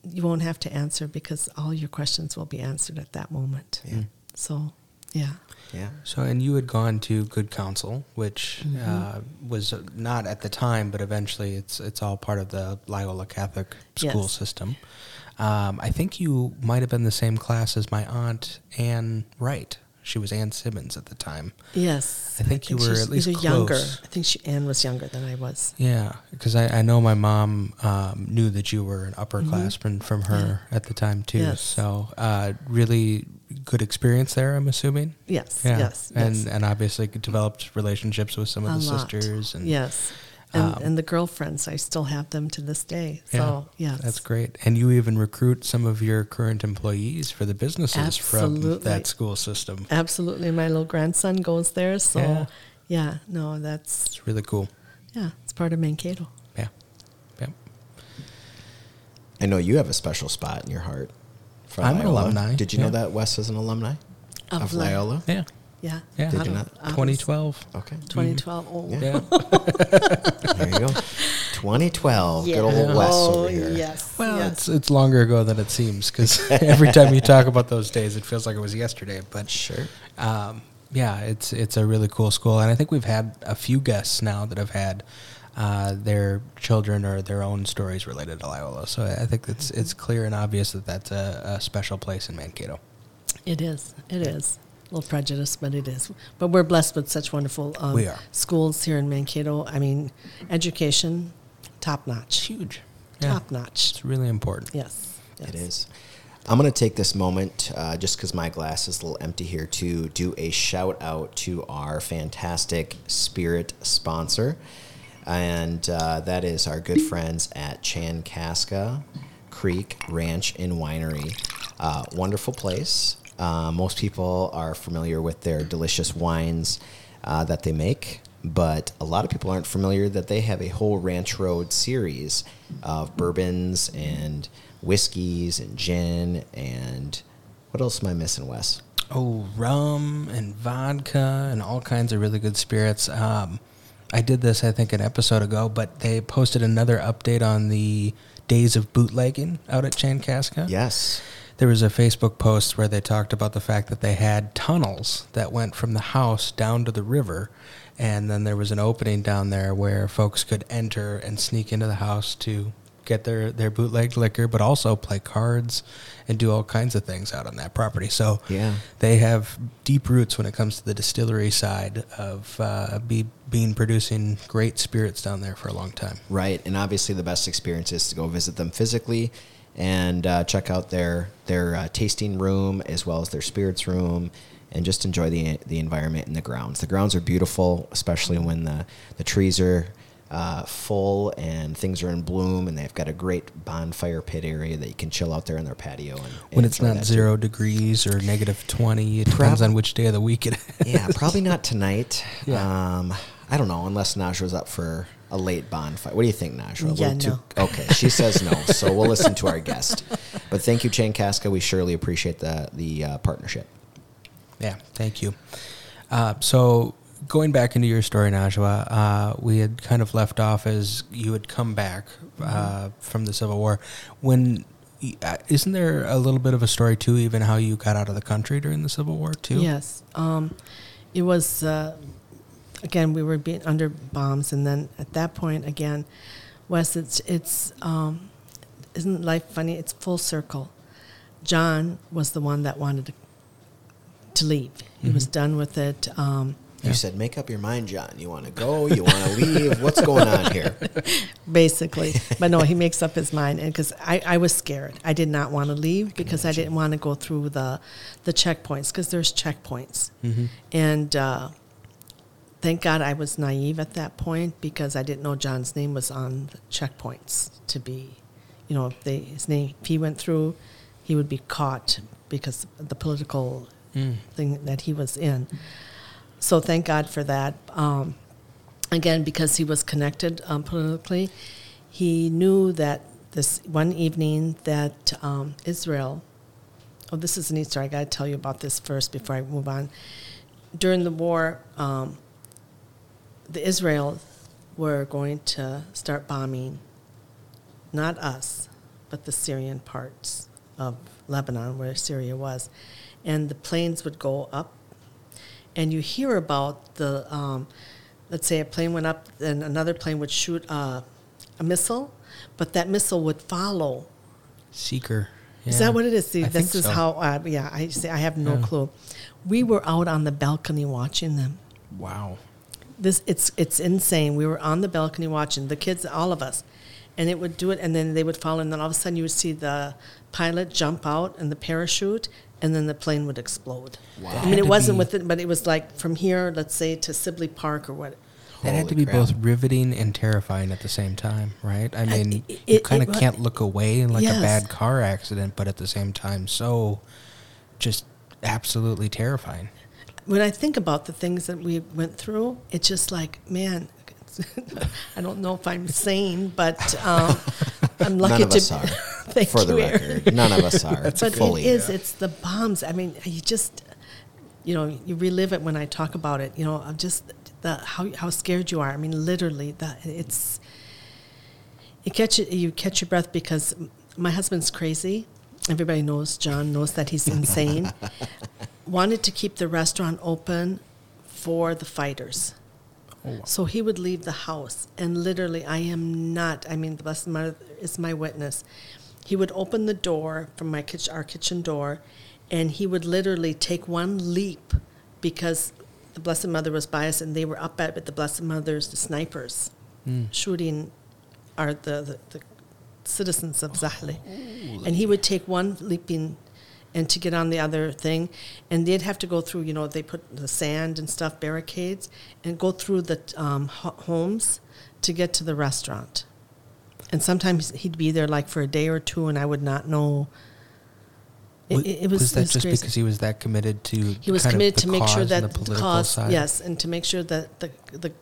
Speaker 3: You won't have to answer because all your questions will be answered at that moment.
Speaker 4: Yeah.
Speaker 3: So, yeah.
Speaker 4: Yeah.
Speaker 2: So, and you had gone to Good Counsel, which
Speaker 3: Mm-hmm.
Speaker 2: uh, was not at the time, but eventually it's it's all part of the Loyola Catholic school
Speaker 3: Yes.
Speaker 2: system. Um, I think you might have been the same class as my aunt Anne Wright. She was Ann Simmons at the time.
Speaker 3: Yes.
Speaker 2: I think you were at least
Speaker 3: younger. I think she, Anne was younger than I was.
Speaker 2: Yeah, because I, I know my mom um, knew that you were an upperclassman from her at the time too.
Speaker 3: Mm-hmm. Yes.
Speaker 2: So uh, really good experience there. I'm assuming.
Speaker 3: Yes.
Speaker 2: Yeah.
Speaker 3: Yes.
Speaker 2: and
Speaker 3: yes.
Speaker 2: and obviously developed relationships with some of
Speaker 3: a
Speaker 2: the
Speaker 3: lot.
Speaker 2: sisters. And
Speaker 3: yes. And,
Speaker 2: um,
Speaker 3: and the girlfriends, I still have them to this day. So, yes.
Speaker 2: that's great. And you even recruit some of your current employees for the businesses from that school system.
Speaker 3: Absolutely. My little grandson goes there. So,
Speaker 2: Yeah.
Speaker 3: yeah, no, that's,
Speaker 2: It's really cool.
Speaker 3: yeah, it's part of Mankato.
Speaker 2: Yeah, yeah.
Speaker 4: I know you have a special spot in your heart. For
Speaker 2: I'm an
Speaker 4: Loyola.
Speaker 2: alumni,
Speaker 4: Did you know that Wes is an alumni
Speaker 3: Of
Speaker 4: of, Loyola?
Speaker 2: Yeah,
Speaker 3: Yeah.
Speaker 2: yeah.
Speaker 4: Did you
Speaker 3: don't-
Speaker 4: not?
Speaker 3: I was
Speaker 2: 2012.
Speaker 4: Okay.
Speaker 3: 2012. Oh,
Speaker 4: Yeah.
Speaker 2: Yeah.
Speaker 4: There you go. 2012.
Speaker 3: Yeah.
Speaker 4: Good old Wes
Speaker 3: oh,
Speaker 4: over here.
Speaker 3: yes.
Speaker 2: Well,
Speaker 3: yes.
Speaker 2: it's it's longer ago than it seems because every time you talk about those days, it feels like it was yesterday. But
Speaker 4: Sure.
Speaker 2: um, yeah, it's it's a really cool school, and I think we've had a few guests now that have had uh, their children or their own stories related to Loyola. So I think it's it's clear and obvious that that's a, a special place in Mankato.
Speaker 3: It is. It is. A little prejudice, but it is. But we're blessed with such wonderful um,
Speaker 2: We are.
Speaker 3: schools here in Mankato. I mean, education, top notch.
Speaker 2: huge. Yeah,
Speaker 3: Top notch.
Speaker 2: it's really important.
Speaker 3: Yes. yes.
Speaker 4: It is. I'm going to take this moment, uh, just because my glass is a little empty here, to do a shout out to our fantastic spirit sponsor. And uh, that is our good friends at Chankaska Creek Ranch and Winery. Uh, wonderful place. Uh, most people are familiar with their delicious wines uh, that they make, but a lot of people aren't familiar that they have a whole Ranch Road series of bourbons and whiskeys and gin and what else am I missing, Wes?
Speaker 2: Oh, rum and vodka and all kinds of really good spirits. Um, I did this, I think, an episode ago, but they posted another update on the days of bootlegging out at Chankaska.
Speaker 4: Yes.
Speaker 2: There was a Facebook post where they talked about the fact that they had tunnels that went from the house down to the river, and then there was an opening down there where folks could enter and sneak into the house to get their, their bootlegged liquor, but also play cards and do all kinds of things out on that property. So
Speaker 4: Yeah.
Speaker 2: they have deep roots when it comes to the distillery side of uh, be, being producing great spirits down there for a long time.
Speaker 4: Right, and obviously the best experience is to go visit them physically and uh, check out their their uh, tasting room as well as their spirits room, and just enjoy the the environment and the grounds. The grounds are beautiful, especially when the the trees are uh, full and things are in bloom, and they've got a great bonfire pit area that you can chill out there in their patio. And,
Speaker 2: when it's not zero degrees or negative 20, it depends on which day of the week it is.
Speaker 4: Yeah, probably not tonight.
Speaker 2: Yeah.
Speaker 4: Um, I don't know, unless Najwa's up for a late bonfire. What do you think, Najwa? A
Speaker 3: Yeah,
Speaker 4: little okay, she says no, so we'll listen to our guest. But thank you, Chankaska. We surely appreciate the the uh, partnership.
Speaker 2: Yeah, thank you. Uh, so going back into your story, Najwa, uh, we had kind of left off as you had come back uh, from the Civil War. When uh, isn't there a little bit of a story too, even how you got out of the country during the Civil War too?
Speaker 3: Yes. Um, it was, uh, again, we were being under bombs. And then at that point, again, Wes, it's, it's um, isn't life funny? It's full circle. John was the one that wanted to, to leave. He was done with it. Um,
Speaker 4: You said, "Make up your mind, John. You want to go? You want to leave? What's going on here?"
Speaker 3: basically. but no, he makes up his mind, and because I, I was scared, I did not want to leave because I didn't want to go through the the checkpoints because there's checkpoints, and uh, thank God I was naive at that point because I didn't know John's name was on the checkpoints to be, you know, if they, his name if he went through, he would be caught because of the political thing that he was in. So thank God for that. Um, again, because he was connected um, politically, he knew that this one evening that um, Israel. Oh, this is an Easter. I got to tell you about this first before I move on. During the war, um, the Israel were going to start bombing, not us, but the Syrian parts of Lebanon, where Syria was, and the planes would go up and you hear about the, um, let's say a plane went up, and another plane would shoot uh, a missile, but that missile would follow.
Speaker 2: Seeker.
Speaker 3: Is that what it is? See,
Speaker 2: I
Speaker 3: this is
Speaker 2: so.
Speaker 3: how. Uh, yeah, I say I have no
Speaker 2: Yeah.
Speaker 3: clue. We were out on the balcony watching them.
Speaker 2: Wow.
Speaker 3: This it's it's insane. We were on the balcony watching the kids, all of us, and it would do it, and then they would fall, and then all of a sudden you would see the pilot jump out and the parachute, and then the plane would explode.
Speaker 2: Wow.
Speaker 3: I mean, it wasn't
Speaker 2: be-
Speaker 3: with it, but it was like from here, let's say, to Sibley Park or what.
Speaker 2: That had to be
Speaker 4: crap.
Speaker 2: both riveting and terrifying at the same time, right? I mean,
Speaker 3: it-
Speaker 2: you kind of can't look away in like
Speaker 3: Yes.
Speaker 2: a bad car accident, but at the same time, so just absolutely terrifying.
Speaker 3: When I think about the things that we went through, it's just like, man, I don't know if I'm sane, but um, I'm lucky
Speaker 4: None of
Speaker 3: to.
Speaker 4: us are,
Speaker 3: Thank
Speaker 4: for the
Speaker 3: you, Aaron.
Speaker 4: record. None of us are.
Speaker 3: but
Speaker 4: fully.
Speaker 3: it is. It's the bombs. I mean, you just, you know, you relive it when I talk about it. You know, I'm just the how how scared you are. I mean, literally, that it's. You catch it. You catch your breath because my husband's crazy. Everybody knows. John knows that he's insane. Wanted to keep the restaurant open for the fighters. Oh, so he would leave the house, and literally, I am not. I mean, the Blessed Mother is my witness. He would open the door from my kitchen, our kitchen door, and he would literally take one leap because the Blessed Mother was biased, and they were up at with the Blessed Mother's the snipers hmm. shooting our the, the, the citizens of oh, Zahle, and he would take one leaping and to get on the other thing, and they'd have to go through. You know, they put the sand and stuff barricades, and go through the um, homes to get to the restaurant. And sometimes he'd be there like for a day or two, and I would not know. It, it, it was,
Speaker 2: that
Speaker 3: it was
Speaker 2: just
Speaker 3: crazy.
Speaker 2: because he was that committed to?
Speaker 3: He was
Speaker 2: kind of
Speaker 3: committed to make sure that
Speaker 2: the
Speaker 3: the cause,
Speaker 2: side?
Speaker 3: yes, and to make sure that the the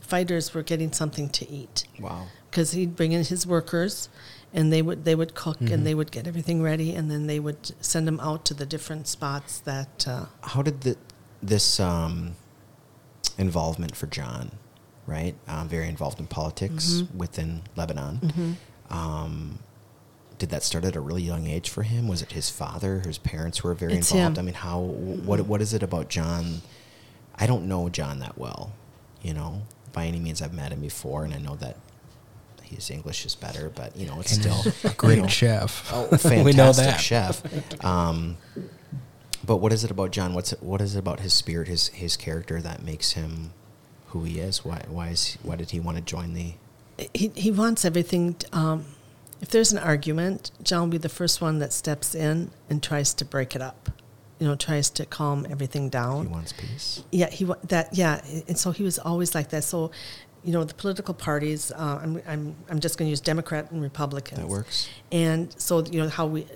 Speaker 3: fighters were getting something to eat
Speaker 4: Wow.
Speaker 3: because he'd bring in his workers, and they would they would cook
Speaker 2: Mm-hmm.
Speaker 3: and they would get everything ready, and then they would send them out to the different spots that. Uh,
Speaker 4: How did the, this um, involvement for John, right? Um, very involved in politics
Speaker 3: Mm-hmm.
Speaker 4: within Lebanon. Um, did that start at a really young age for him? Was it his father, his parents were very
Speaker 3: It's
Speaker 4: involved?
Speaker 3: him.
Speaker 4: I mean, how? What? What is it about John? I don't know John that well, you know. By any means, I've met him before, and I know that his English is better. But you know, it's
Speaker 2: And
Speaker 4: still
Speaker 2: a great
Speaker 4: you know,
Speaker 2: chef.
Speaker 4: Oh, fantastic
Speaker 2: we know that.
Speaker 4: chef. Um, but what is it about John? What's it, what is it about his spirit, his his character that makes him who he is? Why why is why did he want to join the?
Speaker 3: he he wants everything. t- Um, if there's an argument, John will be the first one that steps in and tries to break it up. You know, tries to calm everything down.
Speaker 4: He wants peace.
Speaker 3: Yeah, he wa- that yeah, and so he was always like that. So you know, the political parties. Uh, I'm, I'm, I'm just going to use Democrat and Republicans.
Speaker 4: That works.
Speaker 3: And so, you know, how we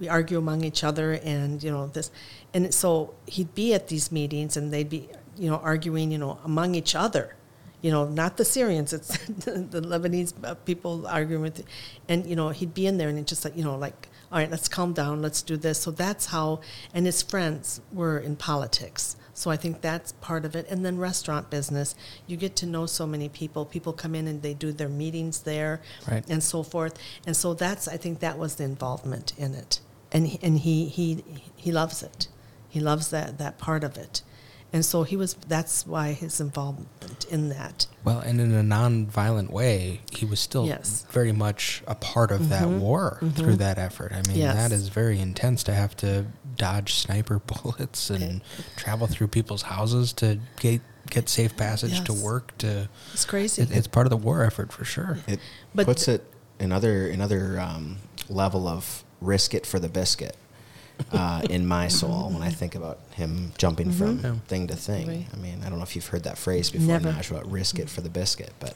Speaker 3: we argue among each other, and you know this, and so he'd be at these meetings, and they'd be, you know, arguing, you know, among each other. You know, not the Syrians; it's the Lebanese uh, people arguing with, and you know, he'd be in there, and it's just like, you know, like, all right, let's calm down, let's do this. So that's how, and his friends were in politics. So I think that's part of it. And then restaurant business, you get to know so many people. People come in and they do their meetings there
Speaker 2: Right.
Speaker 3: and so forth. And so that's, I think that was the involvement in it. And, he- and he, he, he loves it. He loves that, that part of it. And so he was, that's why his involvement in that.
Speaker 2: Well, and in a non-violent way, he was still
Speaker 3: Yes.
Speaker 2: very much a part of that mm-hmm. war mm-hmm. through that effort. I mean,
Speaker 3: Yes.
Speaker 2: that is very intense to have to dodge sniper bullets and travel through people's houses to get get safe passage to work. To
Speaker 3: It's crazy.
Speaker 2: it, it's part of the war effort for sure.
Speaker 4: It
Speaker 3: But
Speaker 4: puts
Speaker 3: th-
Speaker 4: it another another um, level of risk it for the biscuit uh, in my soul when I think about him jumping from
Speaker 2: Yeah.
Speaker 4: thing to thing.
Speaker 3: Right.
Speaker 4: I mean, I don't know if you've heard that phrase before,
Speaker 3: Never.
Speaker 4: Najwa, risk it for the biscuit, but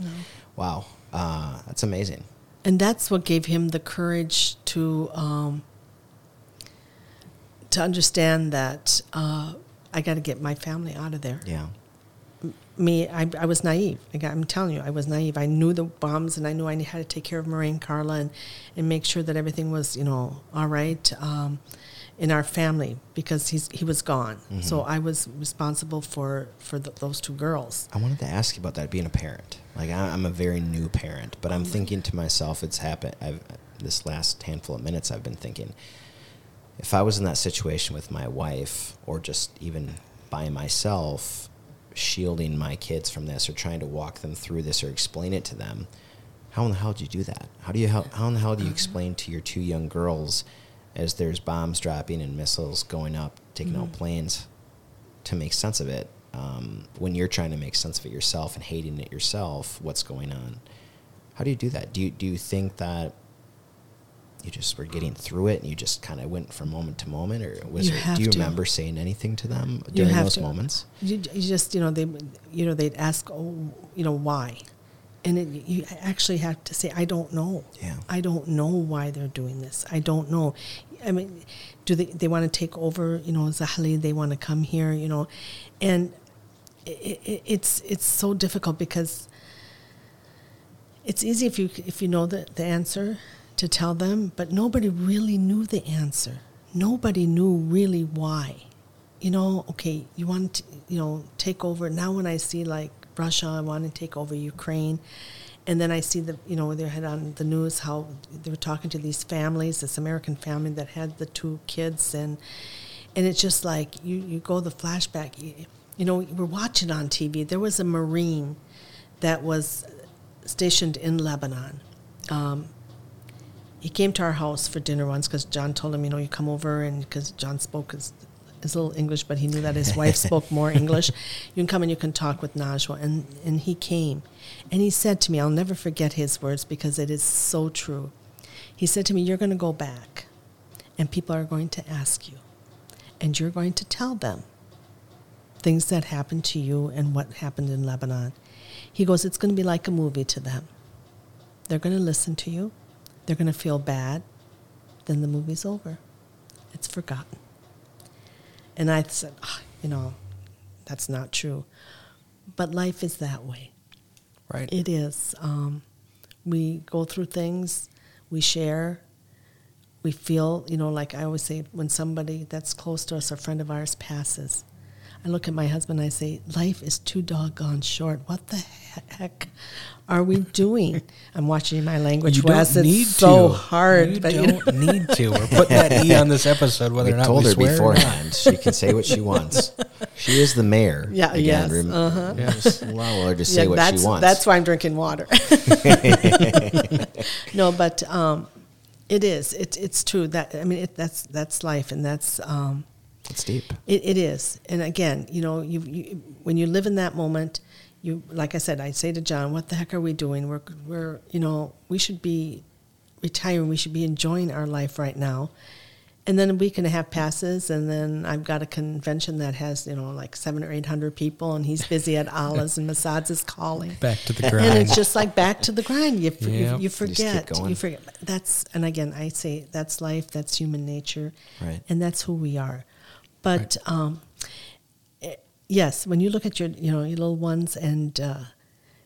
Speaker 4: wow, uh, that's amazing.
Speaker 3: and that's what gave him the courage to um, to understand that uh, I got to get my family out of there.
Speaker 4: Yeah.
Speaker 3: Me, I, I was naive. I got, I'm telling you, I was naive. I knew the bombs, and I knew I had to take care of Marie and Carla, and, and make sure that everything was, you know, all right um, in our family because he's he was gone. So I was responsible for for th those two girls.
Speaker 4: I wanted to ask you about that being a parent. Like I, I'm a very new parent, but I'm thinking to myself, it's happened. I've this last handful of minutes, I've been thinking, if I was in that situation with my wife, or just even by myself, shielding my kids from this, or trying to walk them through this, or explain it to them, how in the hell do you do that? How do you how, how in the hell do you explain to your two young girls, as there's bombs dropping and missiles going up, taking out planes, to make sense of it um, when you're trying to make sense of it yourself and hating it yourself what's going on? How do you do that? Do you do you think that you just were getting through it and you just kind of went from moment to moment or was
Speaker 3: You have
Speaker 4: do you
Speaker 3: to.
Speaker 4: remember saying anything to them during those
Speaker 3: to.
Speaker 4: moments
Speaker 3: You, you just, you know, they, you know, they'd ask, oh, you know, why, and it, you actually have to say, I don't know.
Speaker 4: Yeah.
Speaker 3: I don't know why they're doing this. I don't know. I mean, do they they want to take over? You know, Zahle, they want to come here. You know, and it, it, it's it's so difficult because it's easy if you if you know the, the answer to tell them, but nobody really knew the answer. Nobody knew really why. You know, okay, you want to, you know, take over. Now when I see like Russia, I want to take over Ukraine. And then I see the, you know, they had on the news how they were talking to these families, this American family that had the two kids, and and it's just like you, you go the flashback. You, you know, we're watching on TV. There was a Marine that was stationed in Lebanon. Um, he came to our house for dinner once because John told him, you know, you come over and because John spoke his, his little English, but he knew that his wife spoke more English. You can come and you can talk with Najwa. And, and he came. And he said to me, I'll never forget his words because it is so true. He said to me, You're going to go back and people are going to ask you and you're going to tell them things that happened to you and what happened in Lebanon. He goes, It's going to be like a movie to them. They're going to listen to you, they're going to feel bad, then the movie's over. It's forgotten. And I said, "Ah, You know, that's not true. But life is that way.
Speaker 2: Right.
Speaker 3: It is. Um, we go through things, we share, we feel, you know, like I always say, when somebody that's close to us, a friend of ours, passes, I look at my husband and I say, life is too doggone short. What the heck are we doing? I'm watching my language,
Speaker 2: you
Speaker 3: Wes.
Speaker 2: don't
Speaker 3: It's
Speaker 2: need
Speaker 3: so
Speaker 2: to.
Speaker 3: hard.
Speaker 2: You
Speaker 3: but
Speaker 2: don't
Speaker 3: you know.
Speaker 2: need to. We're putting that E on this episode, whether
Speaker 4: we
Speaker 2: or not
Speaker 4: told
Speaker 2: we
Speaker 4: her
Speaker 2: swear.
Speaker 4: beforehand she can say what she wants she is the mayor
Speaker 3: Yeah, yes,
Speaker 4: rem-
Speaker 3: uh-huh.
Speaker 4: just allow her to say
Speaker 3: Yeah,
Speaker 4: what
Speaker 3: that's,
Speaker 4: she wants
Speaker 3: That's why I'm drinking water. no, but um, it is. It, it's true that I mean it, that's that's life, and that's um,
Speaker 4: it's deep
Speaker 3: it, it is. And again, you know, you, you when you live in that moment, you like I said, I say to John, "What the heck are we doing? We're we're you know we should be retiring. We should be enjoying our life right now." and then a week and a half passes, and then I've got a convention that has you know like seven or eight hundred people, and he's busy at Olives and Massad's is calling.
Speaker 2: Back to the grind.
Speaker 3: And it's just like back to the grind. You,
Speaker 2: Yep.
Speaker 3: you, you forget.
Speaker 4: going.
Speaker 3: You forget. That's and again, I say that's life. That's human nature,
Speaker 4: Right.
Speaker 3: and that's who we are. But um, eh, yes, when you look at your you know your little ones, and uh,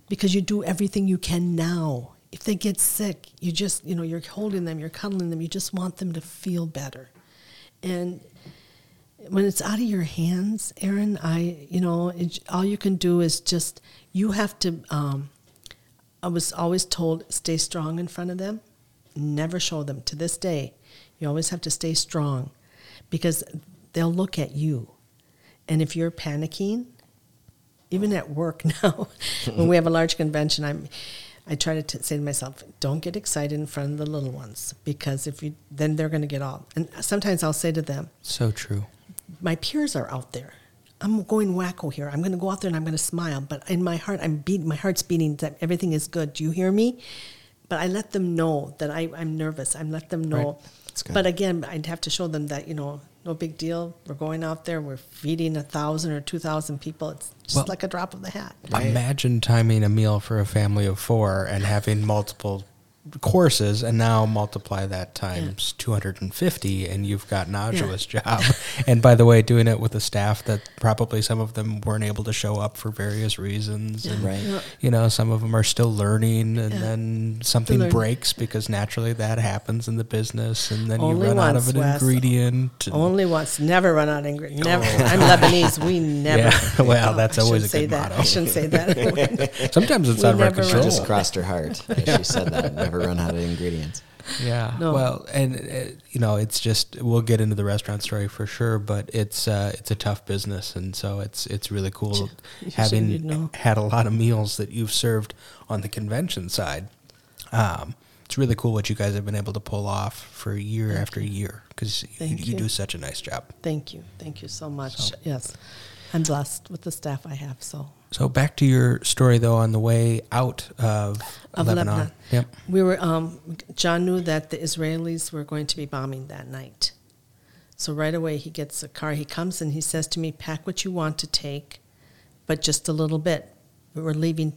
Speaker 3: because you do everything you can now. If they get sick, you just you know you're holding them, you're cuddling them. You just want them to feel better, and when it's out of your hands, Aaron, I, you know, it, all you can do is just, you have to, um, I was always told, stay strong in front of them, never show them. To this day, you always have to stay strong because they'll look at you. And if you're panicking, even at work now, when we have a large convention, I'm, I try to t- say to myself, don't get excited in front of the little ones because if you, then they're going to get all. And sometimes I'll say to them,
Speaker 2: so true.
Speaker 3: my peers are out there. I'm going wacko here. I'm going to go out there and I'm going to smile, but in my heart, I'm beat. My heart's beating that everything is good. Do you hear me? But I let them know that I, I'm nervous. I let them know.
Speaker 2: Right.
Speaker 3: But again, I'd have to show them that you know, no big deal. We're going out there. We're feeding a thousand or two thousand people. It's just
Speaker 2: Well-
Speaker 3: like a drop of the hat.
Speaker 2: Imagine timing a meal for a family of four and having multiple courses, and now multiply that times 250, and you've got an arduous job. and by the way, doing it with a staff that probably some of them weren't able to show up for various reasons. And,
Speaker 4: Right.
Speaker 2: You know, some of them are still learning, and
Speaker 3: Yeah.
Speaker 2: then something
Speaker 3: learning.
Speaker 2: breaks because naturally that happens in the business, and then
Speaker 3: Only
Speaker 2: you run out of an
Speaker 3: Wes.
Speaker 2: ingredient.
Speaker 3: Only once, never run out of ingredients. Never. Oh. I'm Lebanese. We never.
Speaker 2: Yeah, well, that's
Speaker 3: I
Speaker 2: always
Speaker 3: shouldn't
Speaker 2: a
Speaker 3: say
Speaker 2: good
Speaker 3: that.
Speaker 2: motto.
Speaker 3: I shouldn't say that.
Speaker 2: Sometimes it's
Speaker 3: We
Speaker 2: out of our
Speaker 3: never run
Speaker 2: control.
Speaker 4: just crossed her heart as she said that. Never run out of ingredients.
Speaker 2: Yeah.
Speaker 3: No.
Speaker 2: Well, and uh, you know, it's just we'll get into the restaurant story for sure, but it's uh, it's a tough business, and so it's it's really cool
Speaker 3: You
Speaker 2: having had a lot of meals that you've served on the convention side. Um, it's really cool what you guys have been able to pull off for year after year because you, you
Speaker 3: you.
Speaker 2: do such a nice job.
Speaker 3: Thank you. Thank you so much.
Speaker 2: So-
Speaker 3: Yes. I'm blessed with the staff I have. So
Speaker 2: So back to your story though, on the way out of,
Speaker 3: Of
Speaker 2: Lebanon.
Speaker 3: Lebanon.
Speaker 2: Yep.
Speaker 3: we were. Um, John knew that the Israelis were going to be bombing that night. So right away he gets a car. He comes and he says to me, "Pack what you want to take, but just a little bit." We were leaving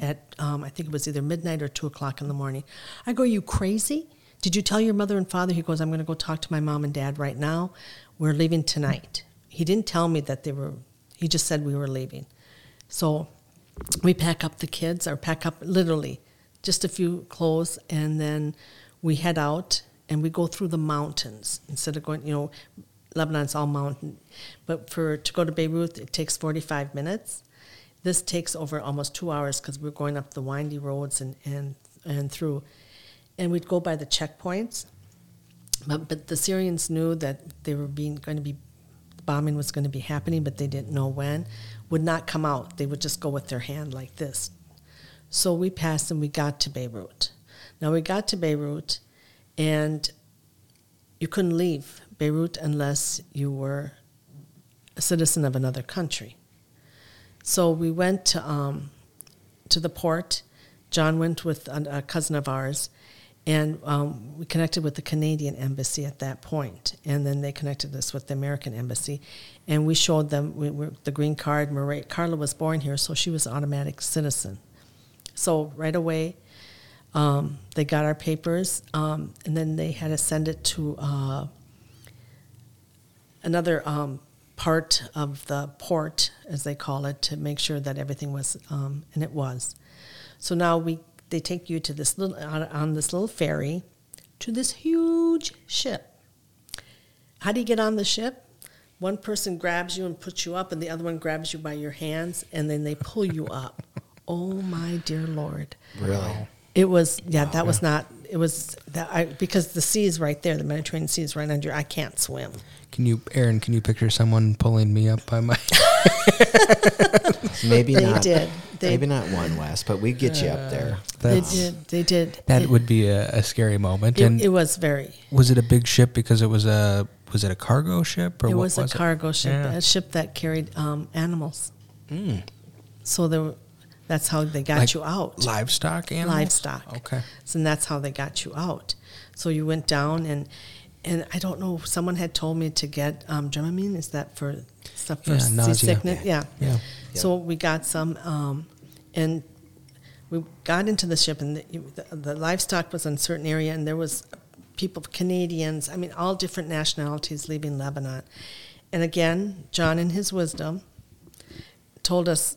Speaker 3: at um, I think it was either midnight or two o'clock in the morning. I go, Are "You crazy? Did you tell your mother and father?" He goes, "I'm going to go talk to my mom and dad right now. We're leaving tonight." He didn't tell me that they were. He just said we were leaving. So we pack up the kids, or pack up literally just a few clothes, and then we head out and we go through the mountains instead of going. You know, Lebanon's all mountain, but for to go to Beirut, it takes forty five minutes. This takes over almost two hours because we're going up the windy roads and and and through, and we'd go by the checkpoints. But, but the Syrians knew that they were being going to be bombing was going to be happening, but they didn't know when. Would not come out. They would just go with their hand like this. So we passed and we got to Beirut. Now we got to Beirut, and you couldn't leave Beirut unless you were a citizen of another country. So we went to, um, to the port. John went with a, a cousin of ours, and um, we connected with the Canadian embassy at that point, and then they connected us with the American embassy, and we showed them we, the green card. Maria, Carla was born here, so she was an automatic citizen. So right away, um, they got our papers, um, and then they had to send it to uh, another um, part of the port, as they call it, to make sure that everything was, um, and it was. So now we they take you to this little on, on this little ferry to this huge ship. How do you get on the ship? One person grabs you and puts you up, and the other one grabs you by your hands, and then they pull you up. oh my dear Lord!
Speaker 4: Really?
Speaker 3: It was yeah, that was not. It was that I because the sea is right there. The Mediterranean Sea is right under. I can't swim.
Speaker 2: Can you, Aaron? Can you picture someone pulling me up by my?
Speaker 4: Maybe
Speaker 3: They
Speaker 4: not.
Speaker 3: did. They-
Speaker 4: maybe not one Wes, but we'd get you up there.
Speaker 3: They
Speaker 2: That's-
Speaker 3: did. They did.
Speaker 2: That
Speaker 3: it,
Speaker 2: would be a, a scary moment.
Speaker 3: It,
Speaker 2: and
Speaker 3: it was very.
Speaker 2: was it a big ship because it was a was it a cargo ship or
Speaker 3: It
Speaker 2: what
Speaker 3: was,
Speaker 2: was
Speaker 3: a cargo ship,
Speaker 2: Yeah.
Speaker 3: a ship that carried um, animals.
Speaker 2: Mm.
Speaker 3: So there, were- that's how they got
Speaker 2: Like
Speaker 3: you out.
Speaker 2: Livestock animals.
Speaker 3: Livestock.
Speaker 2: Okay.
Speaker 3: So and that's how they got you out. So you went down and and I don't know. Someone had told me to get um, Dramamine. Is that for stuff for
Speaker 2: Yeah,
Speaker 3: seasickness? Yeah.
Speaker 2: Yeah.
Speaker 3: So we got some, um, and we got into the ship, and the, the, the livestock was in a certain area, and there was people, Canadians. I mean, all different nationalities leaving Lebanon. And again, John, in his wisdom, told us,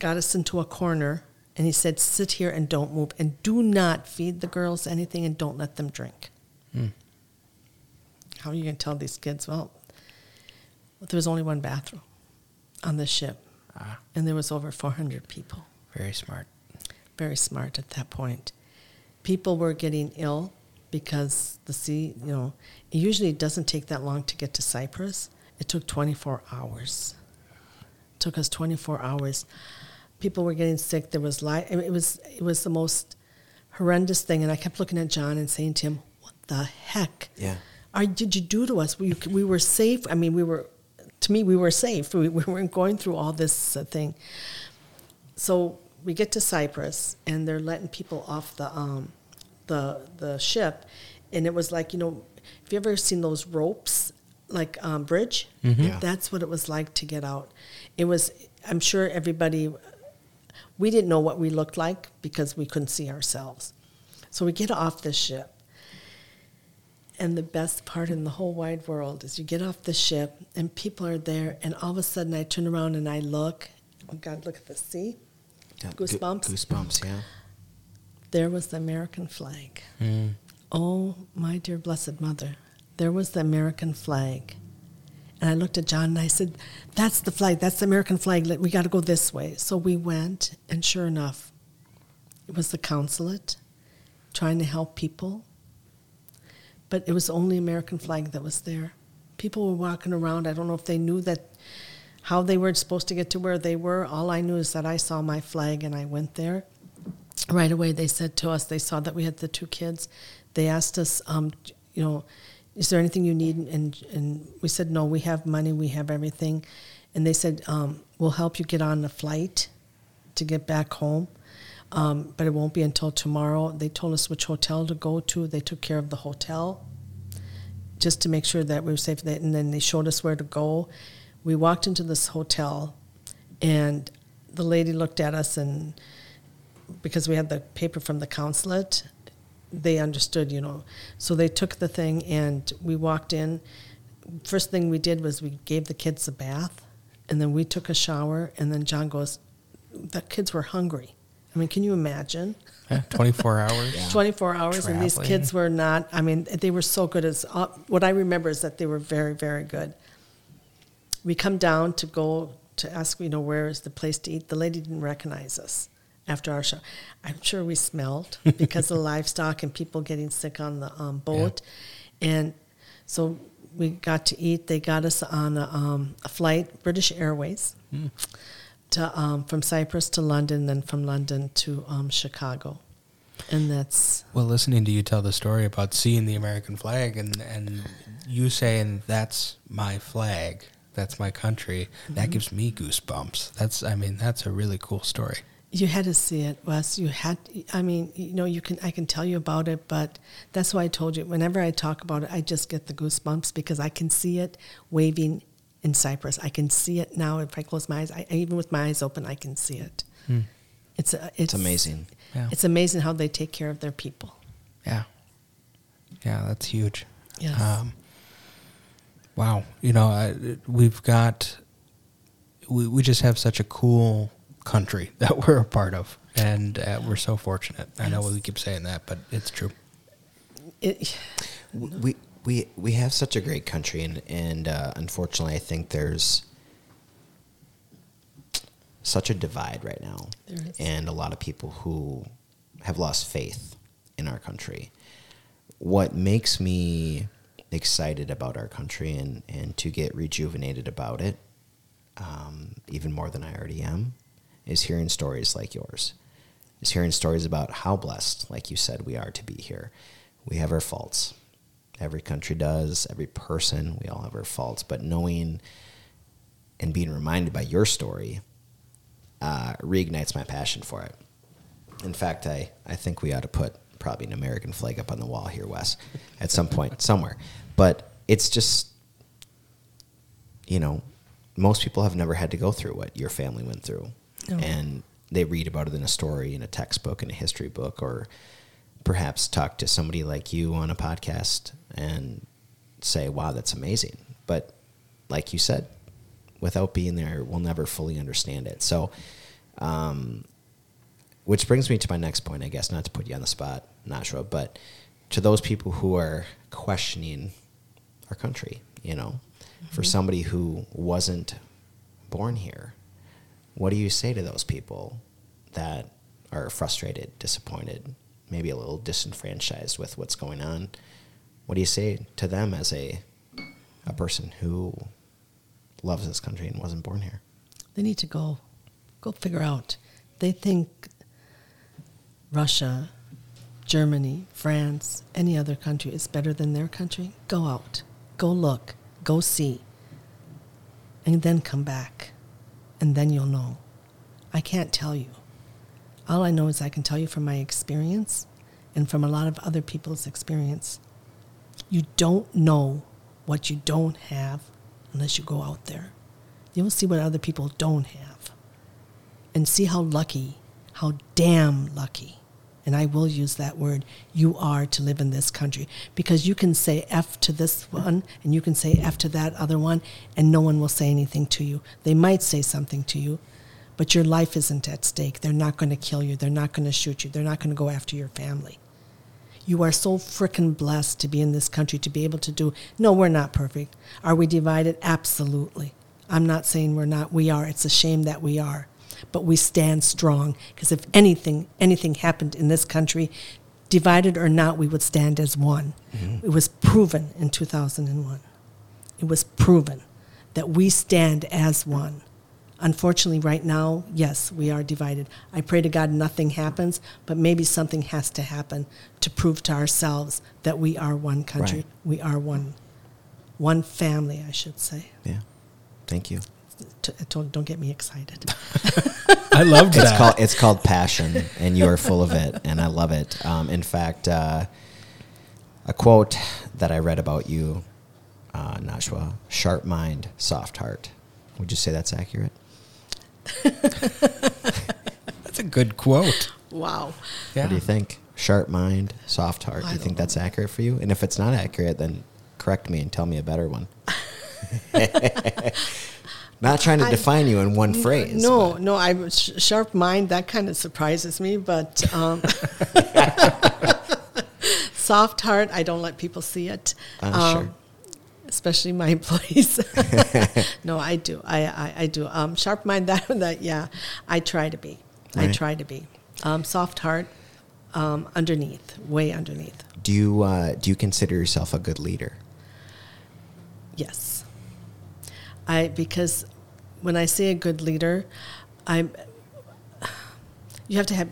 Speaker 3: got us into a corner, and he said, "Sit here and don't move, and do not feed the girls anything, and don't let them drink." How are you going to tell these kids? Well, there was only one bathroom on the ship,
Speaker 2: Ah,
Speaker 3: and there was over 400 people.
Speaker 2: very smart.
Speaker 3: Very smart at that point. People were getting ill because the sea, you know, it usually doesn't take that long to get to Cyprus. It took 24 hours. It took us 24 hours. People were getting sick. There was li- it was it was the most horrendous thing, and I kept looking at John and saying to him, "What the heck?
Speaker 4: Yeah.
Speaker 3: Are, did you do to us? We, we were safe. I mean, we were, to me, we were safe. We, we weren't going through all this uh, thing. So we get to Cyprus, and they're letting people off the, um, the, the ship. And it was like, you know, have you ever seen those ropes, like um, bridge?
Speaker 4: Yeah.
Speaker 3: That's what it was like to get out. It was, I'm sure everybody, we didn't know what we looked like because we couldn't see ourselves. So we get off the ship. And the best part in the whole wide world is you get off the ship and people are there, and all of a sudden I turn around and I look. Oh God, look at the sea.
Speaker 4: Yeah,
Speaker 3: Goosebumps.
Speaker 4: Goosebumps, yeah.
Speaker 3: There was the American flag.
Speaker 2: Mm.
Speaker 3: Oh, my dear blessed mother. There was the American flag. And I looked at John and I said, That's the flag. That's the American flag. We got to go this way. So we went, and sure enough, it was the consulate trying to help people. But it was the only American flag that was there. People were walking around. I don't know if they knew that how they were supposed to get to where they were. All I knew is that I saw my flag and I went there. Right away, they said to us, they saw that we had the two kids. They asked us, um, you know, is there anything you need? And, and we said, no, we have money, we have everything. And they said, um, we'll help you get on a flight to get back home, um, but it won't be until tomorrow. They told us which hotel to go to. They took care of the hotel just to make sure that we were safe. And then they showed us where to go. We walked into this hotel, and the lady looked at us, and because we had the paper from the consulate, they understood, you know. So they took the thing, and we walked in. First thing we did was we gave the kids a bath, and then we took a shower, and then John goes, The kids were hungry. I mean, can you imagine?
Speaker 2: Yeah, 24 hours.
Speaker 3: 24 hours, and these kids were not, I mean, they were so good. As uh, What I remember is that they were very, very good. We come down to go to ask, you know, where is the place to eat. The lady didn't recognize us after our show. I'm sure we smelled because of livestock and people getting sick on the um, boat. And so we got to eat. They got us on a, um, a flight, British Airways, to um, from Cyprus to London, then from London to um, Chicago. And that's
Speaker 2: Well, listening to you tell the story about seeing the American flag and, and you saying that's my flag, that's my country, that gives me goosebumps. That's, I mean, that's a really cool story.
Speaker 3: You had to see it, Wes. You had. I mean, you know, you can. I can tell you about it, but that's why I told you. Whenever I talk about it, I just get the goosebumps because I can see it waving in Cyprus. I can see it now. If I close my eyes, I, even with my eyes open, I can see it. It's a, it's,
Speaker 4: It's amazing.
Speaker 2: Yeah.
Speaker 3: It's amazing how they take care of their people.
Speaker 2: Yeah. Yeah, that's huge.
Speaker 3: Yes.
Speaker 2: Um, wow. You know, I, we've got, we, we just have such a cool country that we're a part of. And uh, we're so fortunate. I know we keep saying that, but it's true.
Speaker 3: It,
Speaker 4: we we we have such a great country, and and uh, unfortunately, I think there's such a divide right now, and a lot of people who have lost faith in our country. What makes me excited about our country and and to get rejuvenated about it, um, even more than I already am, is hearing stories like yours. Is hearing stories about how blessed, like you said, we are to be here. We have our faults. Every country does. Every person, we all have our faults. But knowing and being reminded by your story uh, reignites my passion for it. In fact, I, I think we ought to put probably an American flag up on the wall here, Wes, at some point somewhere. But it's just, you know, most people have never had to go through what your family went through, and they read about it in a story, in a textbook, in a history book, or perhaps talk to somebody like you on a podcast and say, "Wow, that's amazing." But like you said, without being there, we'll never fully understand it. So, um, which brings me to my next point, I guess, not to put you on the spot, Najwa, but to those people who are questioning our country, you know, for somebody who wasn't born here, what do you say to those people that are frustrated, disappointed, maybe a little disenfranchised with what's going on? What do you say to them as a a person who loves this country and wasn't born here?
Speaker 3: They need to go, go figure out. They think Russia, Germany, France, any other country is better than their country. Go out, go look, go see, and then come back, and then you'll know. I can't tell you. All I know is I can tell you from my experience and from a lot of other people's experience. You don't know what you don't have unless you go out there. You'll see what other people don't have and see how lucky, how damn lucky, and I will use that word, you are to live in this country. Because you can say F to this one and you can say F to that other one, and no one will say anything to you. They might say something to you, but your life isn't at stake. They're not going to kill you, they're not going to shoot you, they're not going to go after your family. You are so frickin' blessed to be in this country, to be able to do. No, we're not perfect. Are we divided? Absolutely. I'm not saying we're not. We are. It's a shame that we are. But we stand strong because if anything, anything happened in this country, divided or not, we would stand as one. Mm-hmm. It was proven in 2001. It was proven that we stand as one. Unfortunately, right now, yes, we are divided. I pray to God nothing happens, but maybe something has to happen to prove to ourselves that we are one country.
Speaker 4: Right.
Speaker 3: We are one, one family, I should say.
Speaker 4: Yeah. Thank you.
Speaker 3: T- don't, don't get me excited.
Speaker 2: I loved
Speaker 4: It's
Speaker 2: that.
Speaker 4: called it's called passion, and you are full of it, and I love it. Um, in fact, uh, a quote that I read about you, uh, Najwa: "Sharp mind, soft heart." Would you say that's accurate?
Speaker 2: That's a good quote.
Speaker 3: wow.
Speaker 2: Yeah.
Speaker 4: What do you think? Sharp mind, soft heart. Do you think
Speaker 3: don't
Speaker 4: that's accurate for you? And if it's not accurate, then correct me and tell me a better one. not trying to
Speaker 3: I-
Speaker 4: define you in one phrase.
Speaker 3: No,
Speaker 4: but-
Speaker 3: no, I sh- sharp mind. That kind of surprises me, but um, soft heart. I don't let people see it, Um,
Speaker 4: Uh, sure.
Speaker 3: Especially my employees. no, I do. I, I, I do. Um, sharp mind. That that yeah. I try to be. I try to be. Um, soft heart. Um, underneath, way underneath.
Speaker 4: Do you uh, do you consider yourself a good leader?
Speaker 3: Yes. I because when I say a good leader, I'm you have to have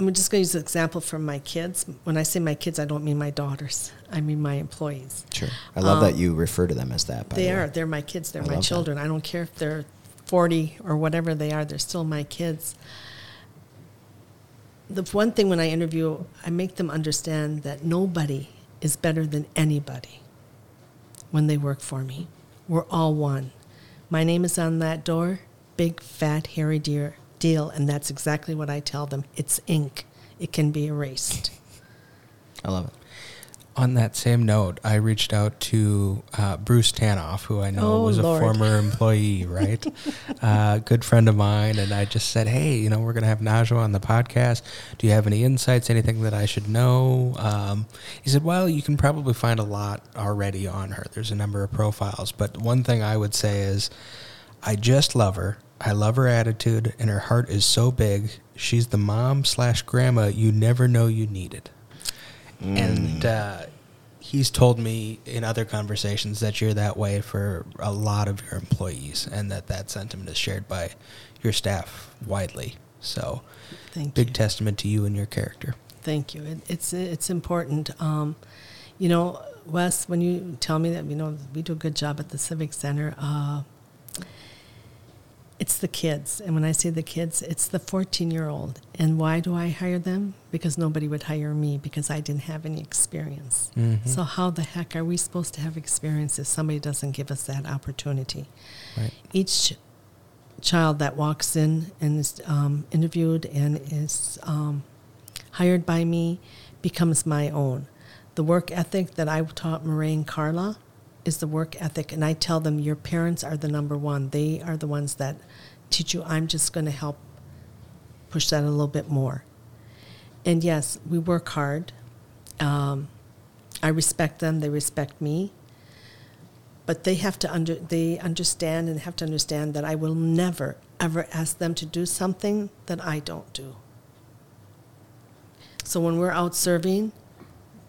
Speaker 3: I'm just going to use an example from my kids. When I say my kids, I don't mean my daughters. I mean my employees.
Speaker 4: Sure. I love that you refer to them as that.
Speaker 3: Um, They
Speaker 4: the way.
Speaker 3: are. They're my kids. They're
Speaker 4: I
Speaker 3: my
Speaker 4: love that.
Speaker 3: children. I don't care if they're 40 or whatever they are. They're still my kids. The one thing when I interview, I make them understand that nobody is better than anybody when they work for me. We're all one. My name is on that door, big, fat, hairy deer deal, and that's exactly what I tell them. It's ink. It can be erased.
Speaker 4: I love it.
Speaker 2: On that same note, I reached out to uh, Bruce Tanoff, who I know
Speaker 3: Oh,
Speaker 2: was
Speaker 3: Lord.
Speaker 2: a former employee, right? uh, good friend of mine. And I just said, hey, you know, we're going to have Najwa on the podcast. Do you have any insights, anything that I should know? Um, he said, well, you can probably find a lot already on her. There's a number of profiles. But one thing I would say is, I just love her. I love her attitude, and her heart is so big. She's the mom slash grandma you never know you needed. And uh, he's told me in other conversations that you're that way for a lot of your employees, and that that sentiment is shared by your staff widely. So,
Speaker 3: Thank
Speaker 2: big
Speaker 3: you.
Speaker 2: testament to you and your character.
Speaker 3: Thank you. It, it's it's important. Um, you know, Wes, when you tell me that you know we do a good job at the Civic Center, uh, It's the kids. And when I say the kids, it's the 14 year old. And why do I hire them? Because nobody would hire me because I didn't have any experience.
Speaker 2: Mhm.
Speaker 3: So, how the heck are we supposed to have experience if somebody doesn't give us that opportunity?
Speaker 2: Right.
Speaker 3: Each child that walks in and is um, interviewed and is um, hired by me becomes my own. The work ethic that I taught Marie and Carla is the work ethic, and I tell them your parents are the number one. They are the ones that teach you. I'm just going to help push that a little bit more. And yes, we work hard. Um, I respect them. They respect me. But they have to under they understand and have to understand that I will never ever ask them to do something that I don't do. So when we're out serving,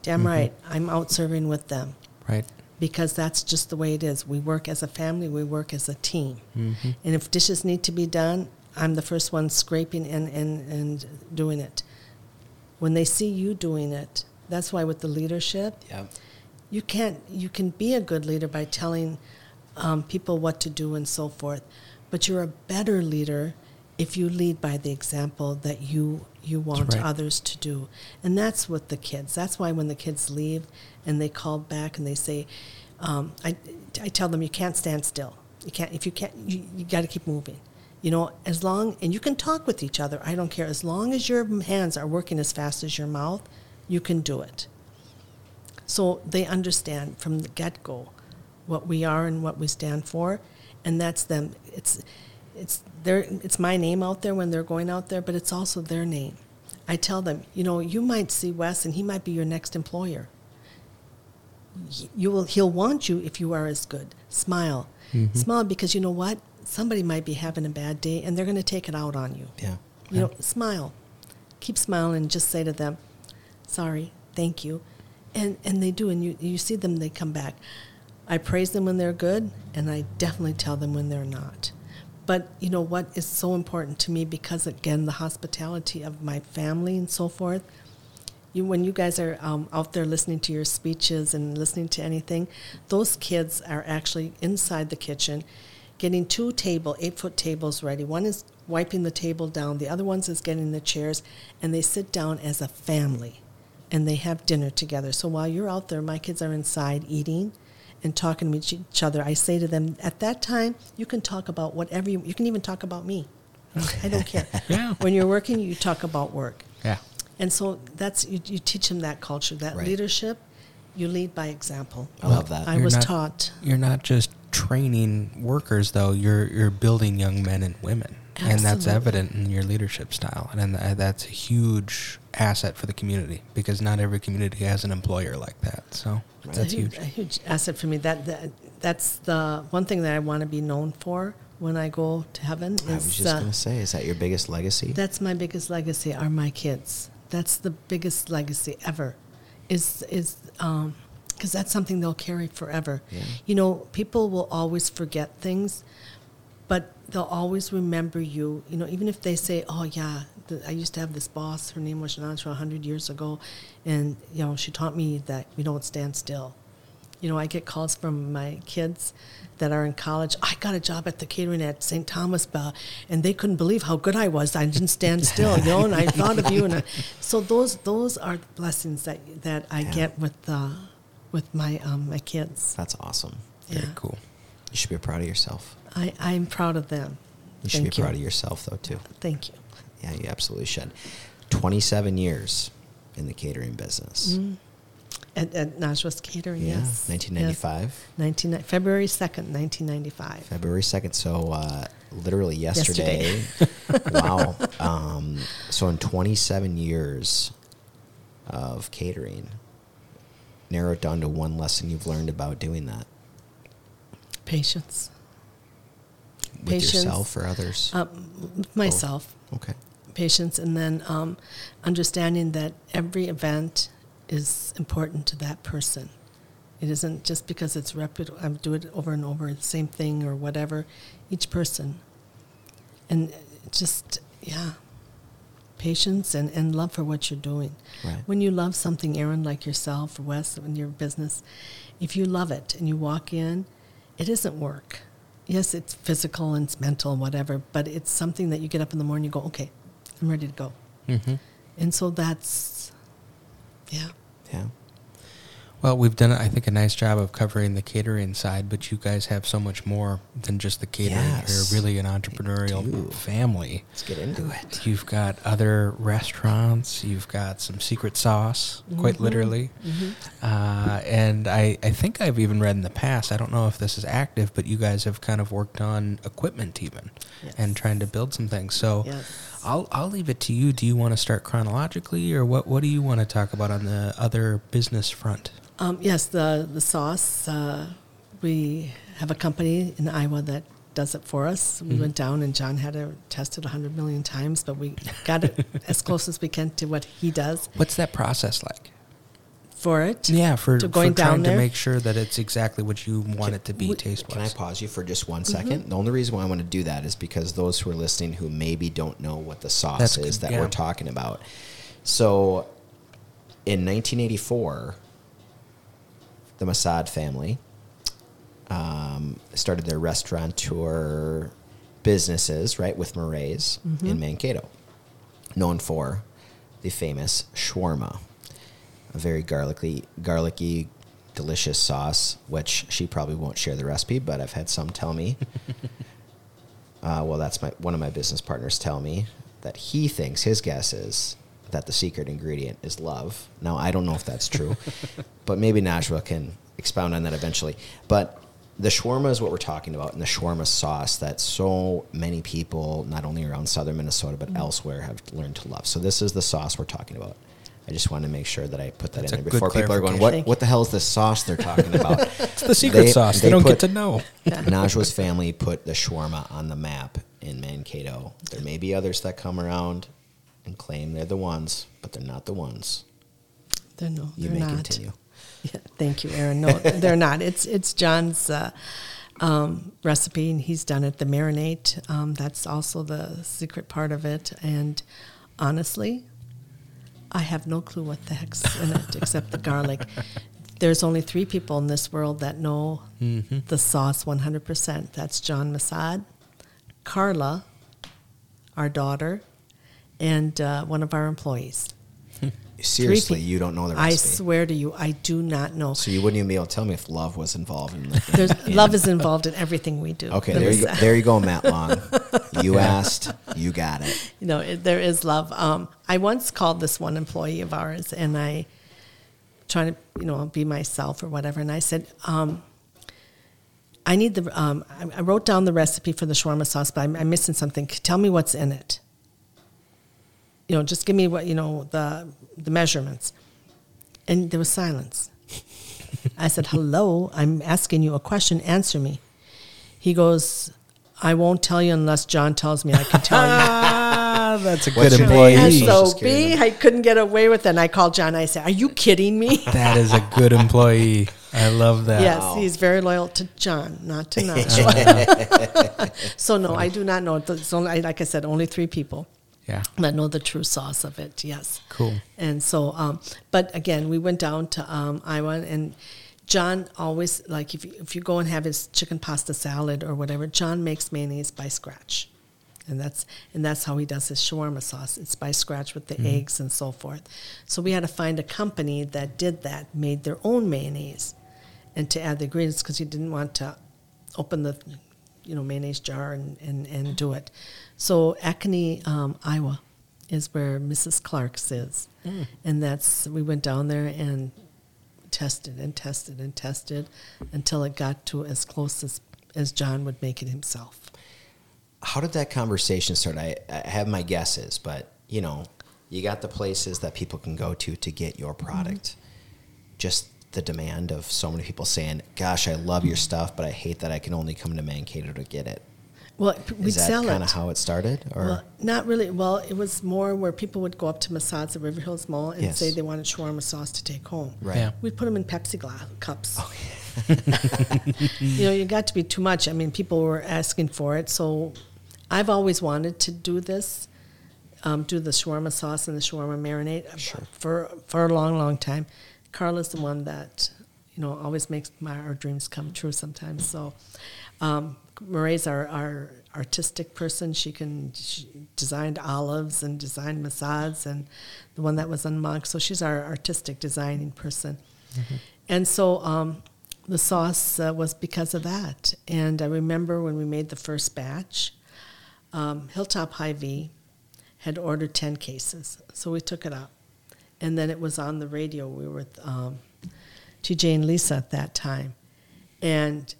Speaker 3: damn
Speaker 2: Mhm.
Speaker 3: right, I'm out serving with them
Speaker 2: Right.
Speaker 3: Because that's just the way it is. We work as a family, we work as a team.
Speaker 2: Mm-hmm.
Speaker 3: And if dishes need to be done, I'm the first one scraping and, and, and doing it. When they see you doing it, that's why with the leadership,
Speaker 4: Yeah.
Speaker 3: you can't you can be a good leader by telling um, people what to do and so forth but you're a better leader if you lead by the example that you you want
Speaker 2: right.
Speaker 3: others to do. And that's what the kids that's why when the kids leave and they call back and they say um, I, I tell them you can't stand still. You can't if you can't you, you got to keep moving. You know as long and you can talk with each other i don't care. As long as your hands are working as fast as your mouth you can do it. So they understand from the get go what we are and what we stand for, and that's them. It's it's their it's my name out there when they're going out there, but it's also their name. I tell them, you know, you might see Wes, and he might be your next employer. You will he'll want you if you are as good. Smile,
Speaker 2: Mhm.
Speaker 3: smile because you know what somebody might be having a bad day, and they're going to take it out on you.
Speaker 4: Yeah.
Speaker 3: You know, smile. Keep smiling and just say to them, sorry, thank you. And and they do and you, you see them they come back. I praise them when they're good and I definitely tell them when they're not. But you know what is so important to me because again the hospitality of my family and so forth. You, when you guys are um, out there listening to your speeches and listening to anything, those kids are actually inside the kitchen, getting two table, eight foot tables ready. One is wiping the table down, the other one's is getting the chairs, and they sit down as a family, and they have dinner together. So while you're out there, my kids are inside eating and talking with each other. I say to them, at that time, you can talk about whatever you, you can even talk about me. I don't care.
Speaker 2: Yeah.
Speaker 3: When you're working, you talk about work.
Speaker 2: Yeah.
Speaker 3: And so that's you, you teach them that culture, that
Speaker 4: Right.
Speaker 3: leadership. You lead by example.
Speaker 4: I love that.
Speaker 3: I
Speaker 2: You're
Speaker 3: was
Speaker 2: not-
Speaker 3: taught.
Speaker 2: You're not just training workers though. You're you're building young men and women, and that's evident in your leadership style, and th- that's a huge asset for the community because not every community has an employer like that. So
Speaker 3: It's a
Speaker 2: that's
Speaker 3: huge,
Speaker 2: huge.
Speaker 3: a huge asset for me. That, that that's the one thing that I want to be known for when I go to heaven. Is,
Speaker 4: I was just
Speaker 3: uh,
Speaker 4: going to say, is that your biggest legacy?
Speaker 3: That's my biggest legacy are my kids. That's the biggest legacy ever. Is is um because that's something they'll carry forever.
Speaker 4: Yeah.
Speaker 3: You know, people will always forget things, but they'll always remember you. You know, even if they say, "Oh yeah, the, I used to have this boss. Her name was Janatra, hundred years ago, and you know, she taught me that we don't stand still." You know, I get calls from my kids that are in college. I got a job at the catering at St. Thomas Bell, and they couldn't believe how good I was. I didn't stand still, you know. And I thought of you, and I, so those those are blessings that that I
Speaker 4: Yeah.
Speaker 3: get with uh, with my um, my kids.
Speaker 4: That's awesome.
Speaker 2: Very
Speaker 3: Yeah.
Speaker 2: cool.
Speaker 4: You should be proud of yourself.
Speaker 3: I I'm proud of them.
Speaker 4: You should
Speaker 3: Thank
Speaker 4: be
Speaker 3: you.
Speaker 4: proud of yourself, though, too.
Speaker 3: Thank you.
Speaker 4: Yeah, you absolutely should. 27 years in the catering business.
Speaker 3: Mm. At, at Najwa's Catering,
Speaker 4: Yeah,
Speaker 3: yes.
Speaker 4: 1995.
Speaker 3: Yes. 19, February 2nd, 1995.
Speaker 4: February 2nd. So, uh, literally yesterday.
Speaker 3: Yesterday.
Speaker 4: wow. Um, so, in 27 years of catering, narrow it down to one lesson you've learned about doing that
Speaker 3: Patience.
Speaker 4: with
Speaker 3: Patience.
Speaker 4: yourself or others.
Speaker 3: Um, myself.
Speaker 4: okay.
Speaker 3: Patience and then um, understanding that every event is important to that person. It isn't just because it's reputable, I do it over and over, the same thing or whatever, each person. And just, yeah, patience and, and love for what you're doing.
Speaker 4: Right.
Speaker 3: When you love something, Aaron, like yourself or Wes, in your business, if you love it and you walk in, it isn't work. yes, it's physical and it's mental, whatever, but it's something that you get up in the morning, you go, okay, I'm ready to go.
Speaker 2: Mm-hmm.
Speaker 3: And so that's, yeah.
Speaker 4: Yeah.
Speaker 2: Well, we've done, I think, a nice job of covering the catering side, but you guys have so much more than just the catering.
Speaker 4: Yes,
Speaker 2: You're really an entrepreneurial family.
Speaker 4: Let's get into it.
Speaker 2: You've got other restaurants. You've got some secret sauce, quite literally. Uh, and I, I think I've even read in the past, I don't know if this is active, but you guys have kind of worked on equipment even
Speaker 3: Yes.
Speaker 2: and trying to build some things. So
Speaker 3: Yes.
Speaker 2: I'll, I'll leave it to you. Do you want to start chronologically or what, what do you want to talk about on the other business front?
Speaker 3: Um, yes, the, the sauce, uh, we have a company in Iowa that does it for us. We went down and John had to test it tested 100 million times, but we got it as close as we can to what he does
Speaker 2: What's that process like?
Speaker 3: For it.
Speaker 2: Yeah, for,
Speaker 3: to
Speaker 2: for
Speaker 3: going
Speaker 2: trying
Speaker 3: down
Speaker 2: to make sure that it's exactly what you want it to be
Speaker 3: we-
Speaker 2: taste
Speaker 4: Can I pause you for just one second? The only reason why I want to do that is because those who are listening who maybe don't know what the sauce
Speaker 2: That's
Speaker 4: is
Speaker 2: good,
Speaker 4: that
Speaker 2: yeah.
Speaker 4: we're talking about. So, in 1984, the Massad family um, started their restaurateur businesses, right, with Murray's in Mankato, known for the famous shawarma, a very garlicky, garlicky, delicious sauce, which she probably won't share the recipe, but I've had some tell me. uh, well, that's my one of my business partners tell me that he thinks his guess is that the secret ingredient is love. Now I don't know if that's true, but maybe Najwa can expound on that eventually. But the shawarma is what we're talking about, and the shawarma sauce that so many people, not only around southern Minnesota but elsewhere, have learned to love. So this is the sauce we're talking about. I just want to make sure that I put that
Speaker 2: That's
Speaker 4: in there before people are going, "What? What the hell is this sauce they're talking about?"
Speaker 2: It's the secret sauce. They, don't
Speaker 4: put-
Speaker 2: get to know.
Speaker 4: Najwa's family put the shawarma on the map in Mankato. There may be others that come around and claim they're the ones, but they're not the ones.
Speaker 3: They're no,
Speaker 4: You
Speaker 3: they're
Speaker 4: may
Speaker 3: not.
Speaker 4: continue.
Speaker 3: Yeah, thank you, Aaron. No, they're not. It's it's John's uh, um, recipe, and he's done it. The marinade, um, that's also the secret part of it. And honestly, I have no clue what the heck's in it except the garlic. There's only three people in this world that know the sauce 100%. That's John Massad, Carla, our daughter, and uh, one of our employees.
Speaker 4: Seriously, you don't know the recipe.
Speaker 3: I swear to you, I do not know.
Speaker 4: so you wouldn't even be able to tell me if love was involved in the
Speaker 3: There's, love is involved in everything we do.
Speaker 4: Okay,
Speaker 3: There
Speaker 4: you go. There you go, Matt Long. You asked, you got it.
Speaker 3: you know, it, there is love. Um, I once called this one employee of ours, and I trying to, you know, be myself or whatever, and I said, um, "I need the." Um, I, I wrote down the recipe for the shawarma sauce, but I'm, I'm missing something. Tell me what's in it. You know, just give me what you know the the measurements. And there was silence. I said, "Hello, I'm asking you a question. Answer me." He goes, "I won't tell you unless John tells me I can tell you."
Speaker 2: Ah, that's a good employee.
Speaker 4: name?
Speaker 3: And
Speaker 4: Social
Speaker 3: so
Speaker 4: security
Speaker 3: I couldn't get away with it. And I called John. I said, "Are you kidding me?"
Speaker 2: that is a good employee. I love that.
Speaker 3: yes, he's very loyal to John, not to Najwa. so no, I do not know. It's only, like I said, only three people
Speaker 2: Yeah.
Speaker 3: that know the true sauce of it. Yes.
Speaker 2: Cool.
Speaker 3: And so, um, but again, we went down to um, Iowa, and John always like if you, if you go and have his chicken pasta salad or whatever, John makes mayonnaise by scratch, and that's and that's how he does his shawarma sauce. It's by scratch with the eggs and so forth. So we had to find a company that did that, made their own mayonnaise, and to add the ingredients because he didn't want to open the you know mayonnaise jar and, and, and do it. So Ankeny, um, Iowa, is where Mrs. Clark's is, and that's we went down there and tested and tested and tested until it got to as close as as John would make it himself.
Speaker 4: How did that conversation start? I, I have my guesses, but you know, you got the places that people can go to to get your product. Just the demand of so many people saying, "Gosh, I love your stuff, but I hate that I can only come to Mankato to get it."
Speaker 3: Well, we'd
Speaker 4: Is that
Speaker 3: sell
Speaker 4: kind
Speaker 3: it.
Speaker 4: of how it started, or
Speaker 3: Well, not really. Well, it was more where people would go up to Massad's at River Hills Mall and
Speaker 4: Yes.
Speaker 3: say they wanted shawarma sauce to take home.
Speaker 4: right?
Speaker 2: Yeah.
Speaker 3: We'd put them in Pepsi glass cups. you know, you got to be too much. I mean, people were asking for it, so I've always wanted to do this, um, do the shawarma sauce and the shawarma marinade for for a long, long time. Carla's the one that you know always makes my our dreams come true sometimes. So. Um, Marie's our, our artistic person. She can she designed olives and designed Massads and the one that was on Monk. So she's our artistic designing person. And so um, the sauce uh, was because of that. And I remember when we made the first batch, um, Hilltop Hy-Vee had ordered 10 cases. So we took it up. And then it was on the radio. We were with um, TJ and Lisa at that time. And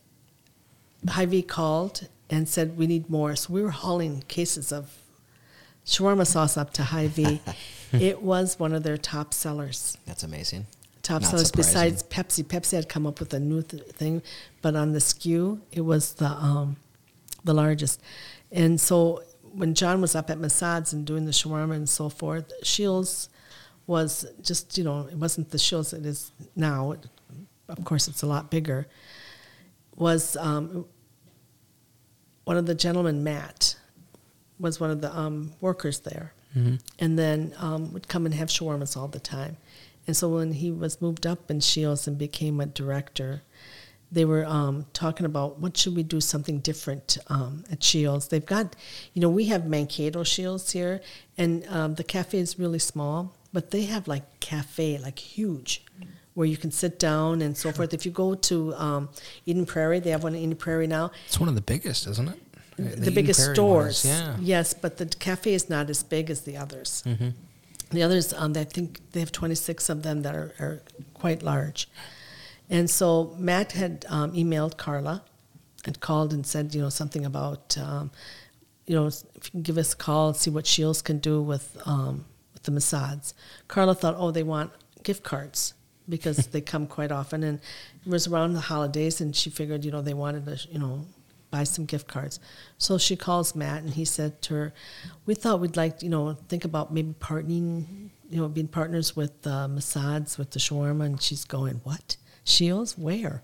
Speaker 3: Hy-Vee called and said, we need more. So we were hauling cases of shawarma sauce up to Hy-Vee. it was one of their top sellers
Speaker 4: That's amazing.
Speaker 3: top
Speaker 4: Not
Speaker 3: sellers
Speaker 4: surprising.
Speaker 3: besides Pepsi. Pepsi had come up with a new th- thing, but on the SKU, it was the um, the largest. And so when John was up at Massad's and doing the shawarma and so forth, Scheels was just you know it wasn't the Scheels it is now. Of course, it's a lot bigger. Was um, one of the gentlemen, Matt, was one of the um, workers there, and then um, would come and have shawarmas all the time. And so when he was moved up in Scheels and became a director, they were um, talking about what should we do something different um, at Scheels. They've got, you know, we have Mankato Scheels here, and um, the cafe is really small, but they have like cafe, like huge, where you can sit down and so forth. If you go to um, Eden Prairie, they have one in Eden Prairie now
Speaker 2: It's one of the biggest, isn't it?
Speaker 3: the,
Speaker 2: Eden
Speaker 3: biggest
Speaker 2: Prairie
Speaker 3: stores.
Speaker 2: is, yeah.
Speaker 3: Yes, but the cafe is not as big as the others.
Speaker 2: Mm-hmm.
Speaker 3: The others, um, I think they have 26 of them that are, are quite large. And so Matt had um, emailed Carla and called and said, you know, something about, um, you know, if you can give us a call and see what Scheels can do with, um, with the Massads. Carla thought, oh, they want gift cards because they come quite often. And it was around the holidays, and she figured, you know, they wanted to, you know, buy some gift cards. So she calls Matt, and he said to her, "We thought we'd like, you know, think about maybe partnering, you know, being partners with uh, Massads with the shawarma." And she's going, "What? Scheels? Where?"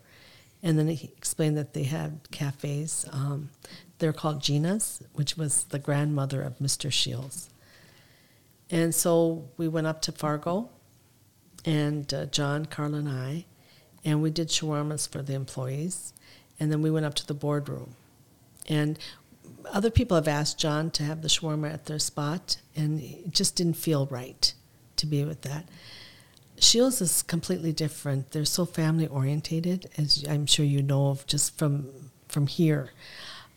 Speaker 3: And then he explained that they had cafes. Um, they're called Gina's, which was the grandmother of Mr. Scheels. And so we went up to Fargo, and uh, John, Carl, and I, and we did shawarmas for the employees. And then we went up to the boardroom. And other people have asked John to have the shawarma at their spot, and it just didn't feel right to be with that. Scheels is completely different. They're so family orientated, as I'm sure you know of just from from here.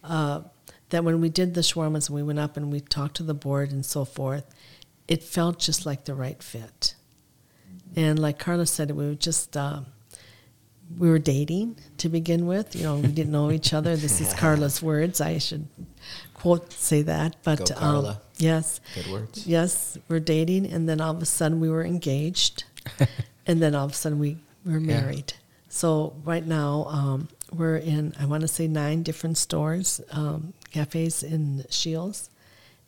Speaker 3: Uh, that when we did the shawarmas and we went up and we talked to the board and so forth, it felt just like the right fit. And like Carla said, we were just uh, we were dating to begin with. You know, we didn't know each other. This is Carla's words. I should quote say that, but
Speaker 4: Go,
Speaker 3: um,
Speaker 4: Carla.
Speaker 3: yes,
Speaker 4: Good words.
Speaker 3: yes, we're dating, and then all of a sudden we were engaged, and then all of a sudden we were
Speaker 2: Yeah.
Speaker 3: married. So right now um, we're in I want to say nine different stores, um, cafes in Scheels,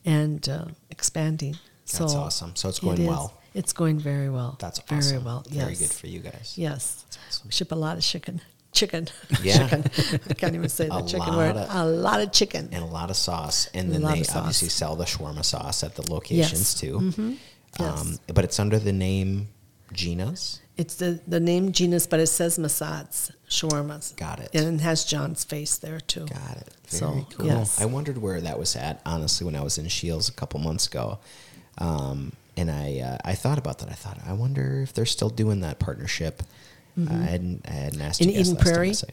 Speaker 3: and uh, expanding. So
Speaker 4: That's awesome. So it's
Speaker 3: it
Speaker 4: going
Speaker 3: is.
Speaker 4: well.
Speaker 3: It's going very well.
Speaker 4: That's
Speaker 3: very
Speaker 4: awesome.
Speaker 3: well. Yes.
Speaker 4: Very good for you guys.
Speaker 3: Yes.
Speaker 4: awesome.
Speaker 3: Ship a lot of chicken. Chicken.
Speaker 4: Yeah.
Speaker 3: chicken. I can't even say the chicken word.
Speaker 4: of-
Speaker 3: a lot of chicken.
Speaker 4: And a lot of sauce. And then they obviously sell the shawarma sauce at the locations too.
Speaker 3: Mm-hmm. Yes.
Speaker 4: Um, but it's under the name Gina's.
Speaker 3: It's the, the name Gina's, but it says Massad's shawarmas.
Speaker 4: Got it.
Speaker 3: And it has John's face there too.
Speaker 4: Got it. Very
Speaker 3: So,
Speaker 4: cool.
Speaker 3: yes.
Speaker 4: I wondered where that was at, honestly, when I was in Scheels a couple months ago. Um, and I uh, I thought about that. I thought, I wonder if they're still doing that partnership. I, hadn't, I hadn't asked
Speaker 3: Mm-hmm. In
Speaker 4: you guys
Speaker 3: Eden
Speaker 4: last time,
Speaker 3: Prairie?
Speaker 4: so-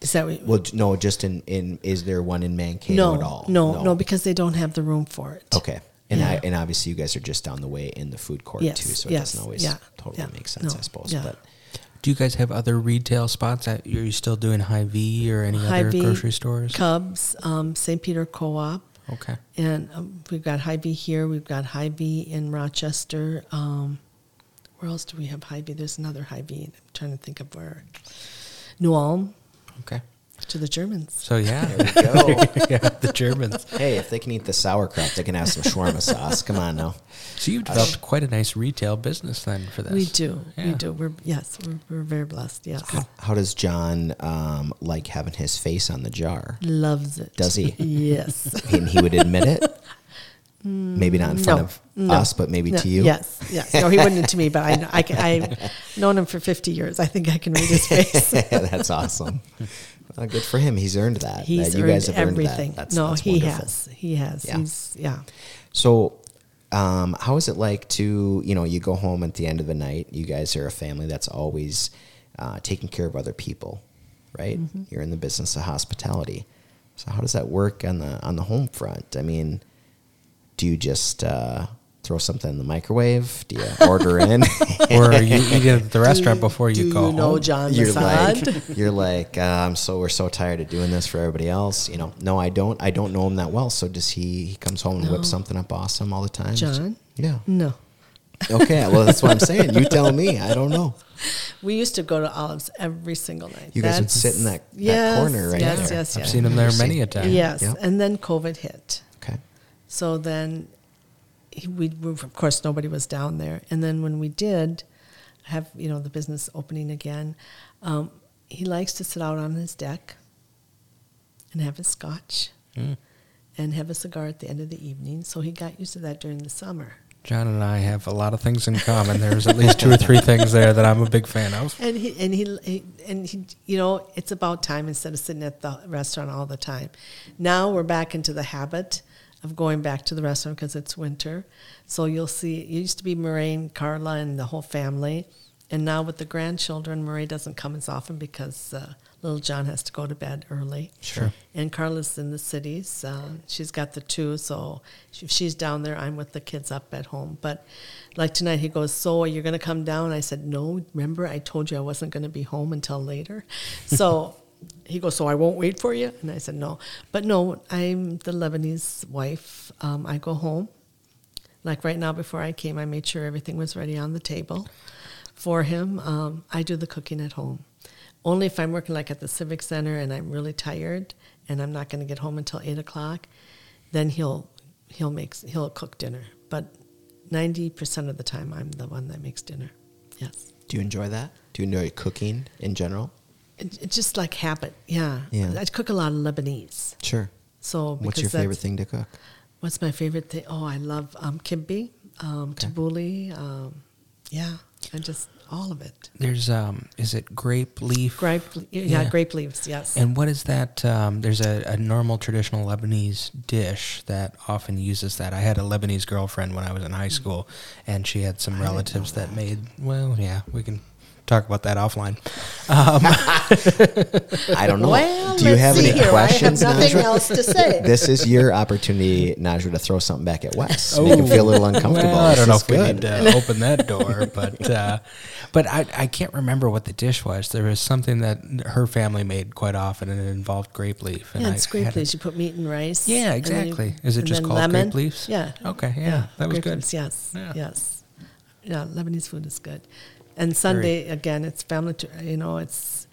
Speaker 3: Is that what?
Speaker 4: Well, no, just in, in is there one in Mankato
Speaker 3: no,
Speaker 4: at all?
Speaker 3: no, no, because they don't have the room for it.
Speaker 4: Okay. And
Speaker 3: Yeah.
Speaker 4: I and obviously you guys are just down the way in the food court
Speaker 3: Yes,
Speaker 4: too, so it
Speaker 3: yes,
Speaker 4: doesn't always
Speaker 3: yeah,
Speaker 4: totally
Speaker 3: yeah,
Speaker 4: make sense,
Speaker 3: no,
Speaker 4: I suppose.
Speaker 3: yeah.
Speaker 4: But
Speaker 2: Do you guys have other retail spots? That, are you still doing Hy-Vee or any other
Speaker 3: Hy-Vee,
Speaker 2: grocery stores?
Speaker 3: Cubs, um, St. Peter Co-op,
Speaker 2: okay.
Speaker 3: and um, we've got Hy-Vee here. We've got Hy-Vee in Rochester. Um, where else do we have Hy-Vee? There's another Hy-Vee. I'm trying to think of where. New Ulm
Speaker 2: Okay.
Speaker 3: to the Germans.
Speaker 2: So yeah,
Speaker 4: there we go.
Speaker 2: yeah, the Germans.
Speaker 4: hey, if they can eat the sauerkraut, they can have some shawarma sauce. Come on now.
Speaker 2: So you've developed quite a nice retail business then for this.
Speaker 3: We do. We do. We're yes. We're, we're very blessed. Yes.
Speaker 4: How, how does John um, like having his face on the jar?
Speaker 3: Loves it.
Speaker 4: Does he?
Speaker 3: Yes.
Speaker 4: And he would admit it? Maybe not in front
Speaker 3: No,
Speaker 4: of
Speaker 3: no.
Speaker 4: us, but maybe
Speaker 3: No,
Speaker 4: to you?
Speaker 3: Yes. Yes. No, he wouldn't to me, but I, know- I, I've known him for 50 years. I think I can read his face.
Speaker 4: That's awesome. Uh, good for him. He's earned that.
Speaker 3: He's
Speaker 4: that you
Speaker 3: earned
Speaker 4: guys have earned that.
Speaker 3: everything.
Speaker 4: That's-
Speaker 3: no,
Speaker 4: that's
Speaker 3: he has. He has.
Speaker 4: Yeah.
Speaker 3: He's yeah.
Speaker 4: So, um, how is it like to you know you go home at the end of the night? You guys are a family that's always uh, taking care of other people, right?
Speaker 3: Mm-hmm.
Speaker 4: You're in the business of hospitality. So how does that work on the on the home front? I mean, do you just uh, throw something in the microwave? Do you order in?
Speaker 2: or you eat at the restaurant before you
Speaker 3: Do
Speaker 2: go
Speaker 3: you know
Speaker 2: home.
Speaker 3: John
Speaker 4: you're
Speaker 3: Massad?
Speaker 4: like you're like uh, I'm so we're so tired of doing this for everybody else. You know, no, I don't. I don't know him that well. So does he? He comes home and
Speaker 3: No.
Speaker 4: whips something up awesome all the time.
Speaker 3: John?
Speaker 4: Yeah.
Speaker 3: no.
Speaker 4: Okay, well that's what I'm saying. You tell me. I don't know.
Speaker 3: We used to go to Olives every single night.
Speaker 4: You guys would sit in that- that
Speaker 3: yes,
Speaker 4: corner right
Speaker 3: yes,
Speaker 4: there.
Speaker 3: Yes, yes,
Speaker 2: I've
Speaker 3: yes,
Speaker 2: seen him there many a time.
Speaker 3: Yes,
Speaker 4: Yep.
Speaker 3: and then COVID hit.
Speaker 4: Okay.
Speaker 3: So then, he, we we- of course nobody was down there. And then when we did have you know the business opening again, um, he likes to sit out on his deck and have his scotch
Speaker 2: Mm.
Speaker 3: and have a cigar at the end of the evening. So he got used to that during the summer.
Speaker 2: John and I have a lot of things in common. There's at least two or three things there that I'm a big fan of.
Speaker 3: And he and he, he and he, you know, it's about time instead of sitting at the restaurant all the time. Now we're back into the habit of going back to the restaurant because it's winter. So you'll see. It used to be Moraine, Carla, and the whole family, and now with the grandchildren, Murray doesn't come as often because uh, little John has to go to bed early.
Speaker 2: Sure.
Speaker 3: And Carla's in the cities. Uh, she's got the two, so if she's down there, I'm with the kids up at home. But like tonight, he goes, "So you're going to come down?" I said, "No. Remember, I told you I wasn't going to be home until later." So he goes, "So I won't wait for you?" And I said, "No." But no, I'm the Lebanese wife. Um, I go home. Like right now, before I came, I made sure everything was ready on the table for him. Um, I do the cooking at home. Only if I'm working like at the Civic Center and I'm really tired and I'm not going to get home until eight o'clock, then he'll he'll make he'll cook dinner. But ninety percent of the time, I'm the one that makes dinner. Yes,
Speaker 4: Do you enjoy that? Do you enjoy cooking in general?
Speaker 3: It, just like habit. Yeah,
Speaker 4: Yeah.
Speaker 3: I cook a lot of Lebanese.
Speaker 4: Sure.
Speaker 3: So
Speaker 4: What's your favorite thing to cook?
Speaker 3: What's my favorite thing? Oh, I love um, kibbe, um, tabbouleh. Um, yeah, and just all of it.
Speaker 2: There's um, is it grape leaf?
Speaker 3: Grape, yeah,
Speaker 2: Yeah.
Speaker 3: grape leaves. Yes.
Speaker 2: And what is that? Um, there's a, a normal traditional Lebanese dish that often uses that. I had a Lebanese girlfriend when I was in high school, and she had some
Speaker 4: I
Speaker 2: relatives that.
Speaker 4: that.
Speaker 2: made. Well, yeah, we can talk about that offline. Um,
Speaker 4: I don't know.
Speaker 3: Well,
Speaker 4: Do you have any
Speaker 3: here.
Speaker 4: questions,
Speaker 3: I have nothing
Speaker 4: Najwa?
Speaker 3: else to say.
Speaker 4: This is your opportunity, Najwa, to throw something back at Wes. Make him feel a little uncomfortable.
Speaker 2: Well, I don't know
Speaker 4: is
Speaker 2: if we
Speaker 4: good.
Speaker 2: need to open that door, but uh, but I, I can't remember what the dish was. There was something that her family made quite often, and it involved grape leaf. And
Speaker 3: yeah,
Speaker 2: I
Speaker 3: grape
Speaker 2: had it-
Speaker 3: leaves. You put meat and rice.
Speaker 2: Yeah,
Speaker 3: and then you-
Speaker 2: exactly. Is it just called
Speaker 3: lemon.
Speaker 2: grape leaves?
Speaker 3: Yeah.
Speaker 2: Okay, yeah, that was
Speaker 3: grape
Speaker 2: good.
Speaker 3: leaves, yes,
Speaker 2: Yeah.
Speaker 3: yes. Yeah, Lebanese food is good. And Sunday again, it's family. You know, it's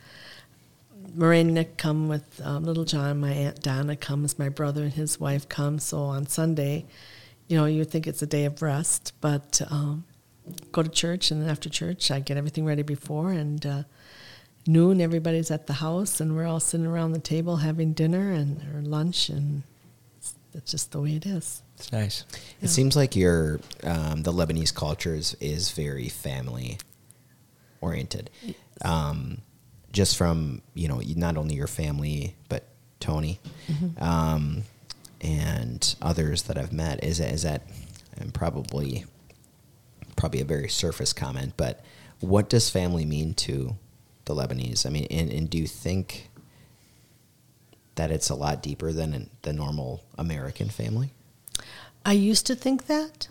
Speaker 3: Moraine and Nick come with um, little John. My aunt Donna comes. My brother and his wife come. So on Sunday, you know, you think it's a day of rest, but um, go to church, and then after church, I get everything ready before, and uh, noon everybody's at the house, and we're all sitting around the table having dinner and or lunch, and it's, that's just the way it is.
Speaker 2: It's nice.
Speaker 4: It seems like your um, the Lebanese culture is, is very family oriented. Um, just from you know not only your family but Tony um, and others that I've met is that, is that and probably probably a very surface comment, but what does family mean to the Lebanese? I mean, and, and do you think that it's a lot deeper than the normal American family?
Speaker 3: I used to think that.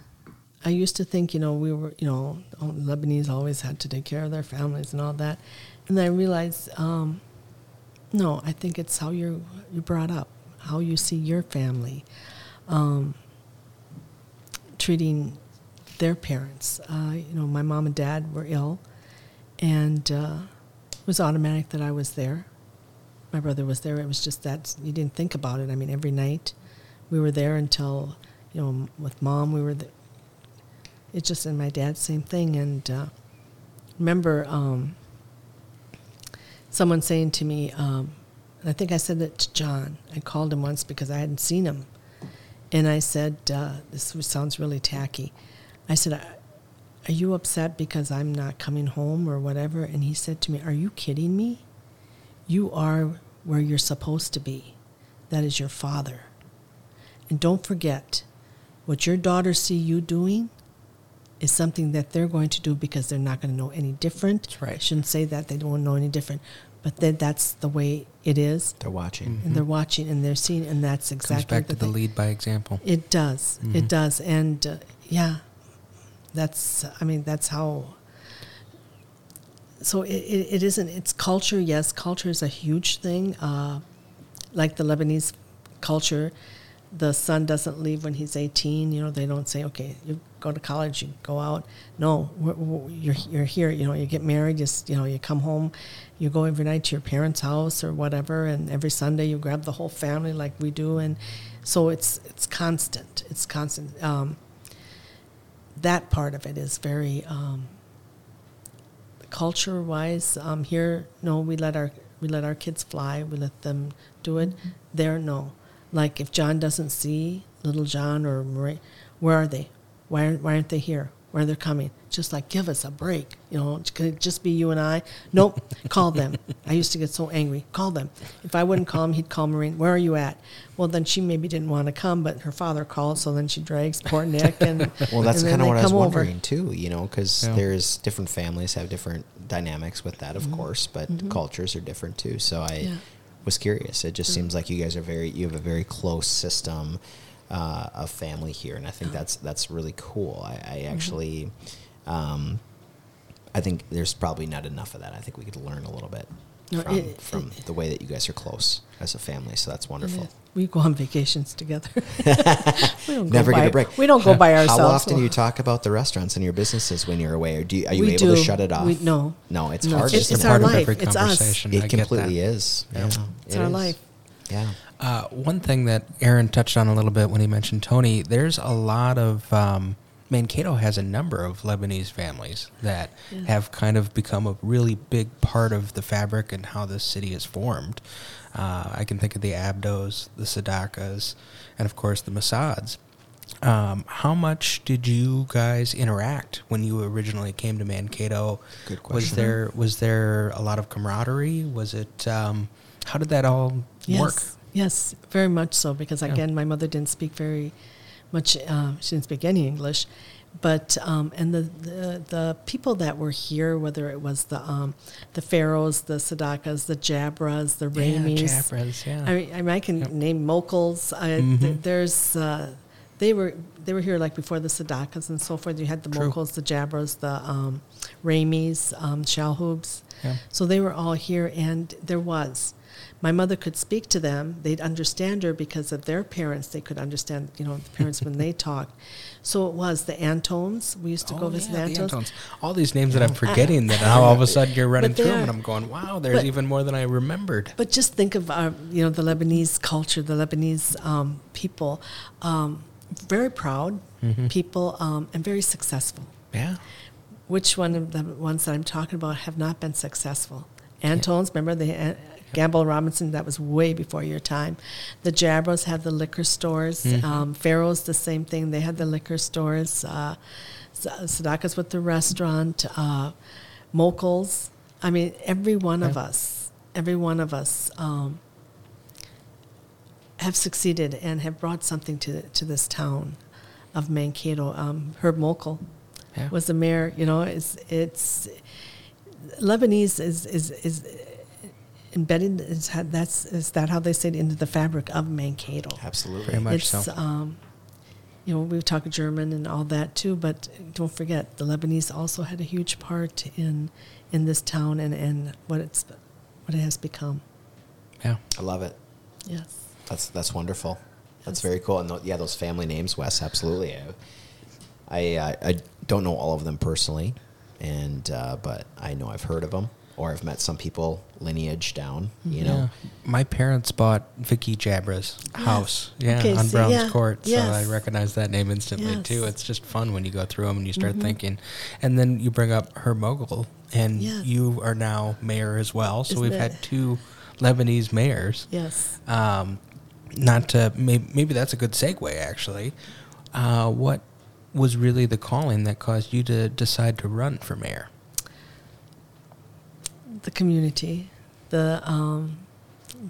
Speaker 3: I used to think, you know, we were, you know, Lebanese always had to take care of their families and all that. And then I realized, um, no, I think it's how you're, you're brought up, how you see your family, um, treating their parents. Uh, you know, my mom and dad were ill, and uh, it was automatic that I was there. My brother was there. It was just that you didn't think about it. I mean, every night we were there until, you know, with mom, we were there. It's just, in my dad, same thing. And uh, remember um, someone saying to me, um, and I think I said it to John. I called him once because I hadn't seen him. And I said, uh, this sounds really tacky. I said, Are you upset because I'm not coming home or whatever? And he said to me, Are you kidding me? You are where you're supposed to be. That is your father. And don't forget, what your daughters see you doing is something that they're going to do because they're not going to know any different.
Speaker 2: That's right.
Speaker 3: I shouldn't say that they don't know any different, but that that's the way it is,
Speaker 4: They're watching.
Speaker 3: and they're watching and they're seeing, and that's exactly
Speaker 2: Comes back to the
Speaker 3: thing.
Speaker 2: lead by example.
Speaker 3: It does.
Speaker 2: Mhm.
Speaker 3: It does. And uh, yeah, that's, I mean, that's how. So it, it, it isn't, it's culture. Yes, culture is a huge thing. Uh, like the Lebanese culture, the son doesn't leave when he's 18. You know, they don't say, okay, you go to college, you go out. No, we're, we're, you're, you're here. You know, you get married, just, you know, you come home, you go every night to your parents' house or whatever, and every Sunday you grab the whole family like we do. And so it's, it's constant. It's constant. Um, that part of it is very um, culture wise. Um, here, no, we let our we let our kids fly. We let them do it. There, no. Like if John doesn't see little John or Marie, where are they? Why aren't, why aren't they here? Where are they coming? Just like give us a break. You know, could it just be you and I? Nope. call them. I used to get so angry. Call them. If I wouldn't call him, he'd call Maureen. Where are you at? Well, then she maybe didn't want to come, but her father called, so then she drags poor Nick and
Speaker 4: Well, that's kind of
Speaker 3: they
Speaker 4: what I was
Speaker 3: come over.
Speaker 4: too. You know, because
Speaker 2: Yeah.
Speaker 4: there's different families have different dynamics with that, of course, but cultures are different too. So I
Speaker 3: Mm-hmm. Yeah.
Speaker 4: was curious. It just
Speaker 3: Mm.
Speaker 4: seems like you guys are very you have a very close system uh, of family here, and I think that's that's really cool. I, I
Speaker 3: Mm-hmm.
Speaker 4: actually. Um, I think there's probably not enough of that. I think we could learn a little bit
Speaker 3: No,
Speaker 4: from,
Speaker 3: it-
Speaker 4: from the way that you guys are close as a family. So that's wonderful.
Speaker 3: Yeah. We go on vacations together. we don't
Speaker 4: Never
Speaker 3: go
Speaker 4: get
Speaker 3: by,
Speaker 4: a break.
Speaker 3: We don't go by ourselves.
Speaker 4: How often do you talk about the restaurants and your businesses when you're away, or do you, are you
Speaker 3: We
Speaker 4: able
Speaker 3: do.
Speaker 4: to shut it off?
Speaker 3: We- no.
Speaker 4: no, it's
Speaker 3: No,
Speaker 4: hard.
Speaker 3: it's-
Speaker 4: isn't
Speaker 3: it's
Speaker 4: it?
Speaker 3: our
Speaker 2: part of every
Speaker 3: It's
Speaker 2: conversation. I
Speaker 4: It
Speaker 2: get
Speaker 4: completely is.
Speaker 2: Yeah.
Speaker 4: Yeah,
Speaker 3: It's
Speaker 4: it
Speaker 3: our
Speaker 4: is.
Speaker 3: life.
Speaker 4: Yeah.
Speaker 2: Uh, one thing that Aaron touched on a little bit when he mentioned Tony, there's a lot of um, Mankato has a number of Lebanese families that
Speaker 3: Yeah.
Speaker 2: have kind of become a really big part of the fabric and how this city is formed. Uh, I can think of the Abdos, the Sadakas, and of course the Massads. Um, how much did you guys interact when you originally came to Mankato?
Speaker 4: Good question.
Speaker 2: Was there was there a lot of camaraderie? Was it um, how did that all
Speaker 3: Yes.
Speaker 2: work?
Speaker 3: Yes, very much so. Because
Speaker 2: Yeah.
Speaker 3: again, my mother didn't speak very much. Uh, she didn't speak any English, but um, and the, the the people that were here, whether it was the um, the pharaohs, the sadakas, the jabras, the
Speaker 2: Yeah,
Speaker 3: ramis.
Speaker 2: Jabras, yeah.
Speaker 3: I mean, I, mean, I can
Speaker 2: Yep.
Speaker 3: name mochels. I,
Speaker 2: Mhm.
Speaker 3: th- there's uh, they were they were here like before the sadakas and so forth. You had the
Speaker 2: True.
Speaker 3: mochels, the jabras, the um, ramis, um, shalhoubs.
Speaker 2: Yeah.
Speaker 3: So they were all here, and there was. My mother could speak to them. They'd understand her because of their parents. They could understand, you know, the parents when they talked. So it was the Antones. We used to go
Speaker 2: Oh,
Speaker 3: visit
Speaker 2: yeah,
Speaker 3: the
Speaker 2: the
Speaker 3: Antones.
Speaker 2: Antones. All these names that I'm forgetting that now all of a sudden you're running through them and I'm going, wow, there's
Speaker 3: but-
Speaker 2: even more than I remembered.
Speaker 3: But just think of our, you know, the Lebanese culture, the Lebanese um, people, um, very proud
Speaker 2: Mhm.
Speaker 3: people um, and very successful.
Speaker 2: Yeah.
Speaker 3: Which one of the ones that I'm talking about have not been successful? Antones, remember the uh, Gamble Robinson? That was way before your time. The Jabras had the liquor stores.
Speaker 2: Mhm.
Speaker 3: Um, Pharaohs, the same thing. They had the liquor stores. Uh, Sadakas with the restaurant. Uh, Mochels. I mean, every one of us, every one of us. Um, have succeeded and have brought something to to this town of Mankato. Um, Herb Mokel
Speaker 2: Yeah.
Speaker 3: was the mayor. You know, it's it's Lebanese is is is embedded. Is how, that's is that how they say it into the fabric of Mankato.
Speaker 4: Absolutely.
Speaker 2: Very much
Speaker 3: It's
Speaker 2: so.
Speaker 3: um, you know we talk German and all that too, but don't forget the Lebanese also had a huge part in in this town and and what it's what it has become.
Speaker 2: Yeah.
Speaker 4: I love it.
Speaker 3: Yes.
Speaker 4: That's that's wonderful. That's
Speaker 3: Yes.
Speaker 4: very cool. And tho- yeah, those family names, Wes, absolutely. I I, uh, I don't know all of them personally, and uh, but I know I've heard of them or I've met some people lineage down. You know,
Speaker 2: Yeah. My parents bought Vicky Jabra's house, yeah,
Speaker 3: Okay,
Speaker 2: on
Speaker 3: see,
Speaker 2: Browns
Speaker 3: yeah,
Speaker 2: Court. So I recognize that name instantly too.
Speaker 3: Yes. Mm-hmm.
Speaker 2: It's just fun when you go through them and you start thinking, and then you bring up Herb Mokel, and
Speaker 3: Yes.
Speaker 2: you are now mayor as well. So
Speaker 3: Isn't
Speaker 2: we've
Speaker 3: it-
Speaker 2: had two Lebanese mayors.
Speaker 3: Yes.
Speaker 2: Um, not to maybe, maybe that's a good segue actually. Uh, what was really the calling that caused you to decide to run for mayor?
Speaker 3: The community, the um,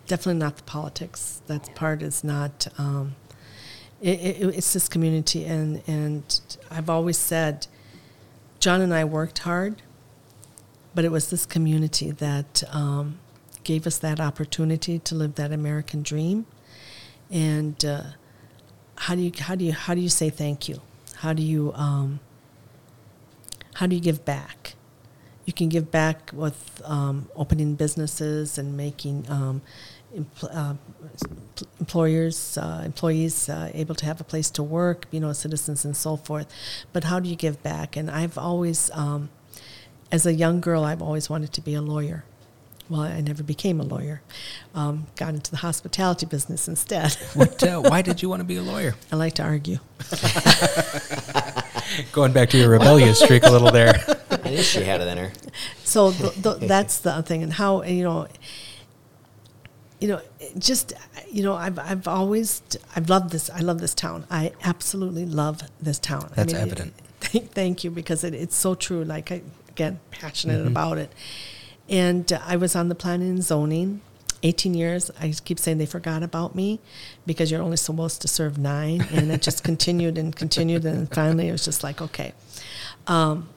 Speaker 3: definitely not the politics. That part is not. Um, it, it, it's this community, and and I've always said, John and I worked hard, but it was this community that um, gave us that opportunity to live that American dream. And uh, how do you how do you how do you say thank you? How do you um, how do you give back? You can give back with um, opening businesses and making um, empl- uh, employers, uh, employees uh, able to have a place to work, you know, citizens and so forth. But how do you give back? And I've always, um, as a young girl, I've always wanted to be a lawyer. Well, I never became a lawyer. Um, got into the hospitality business instead.
Speaker 2: What, uh, why did you want to be a lawyer?
Speaker 3: I like to argue.
Speaker 2: Going back to your rebellious streak a little there.
Speaker 4: I knew she had it in her.
Speaker 3: So th- th- that's the thing, and how you know, you know, just you know, I've I've always I've loved this. I love this town. I absolutely love this town.
Speaker 2: That's
Speaker 3: I
Speaker 2: evident.
Speaker 3: Thank, thank you because it, it's so true. Like I again passionate about it, and uh, I was on the planning and zoning. 18 years, I keep saying they forgot about me because you're only supposed to serve nine. And it just continued and continued. And finally, it was just like, okay. Um,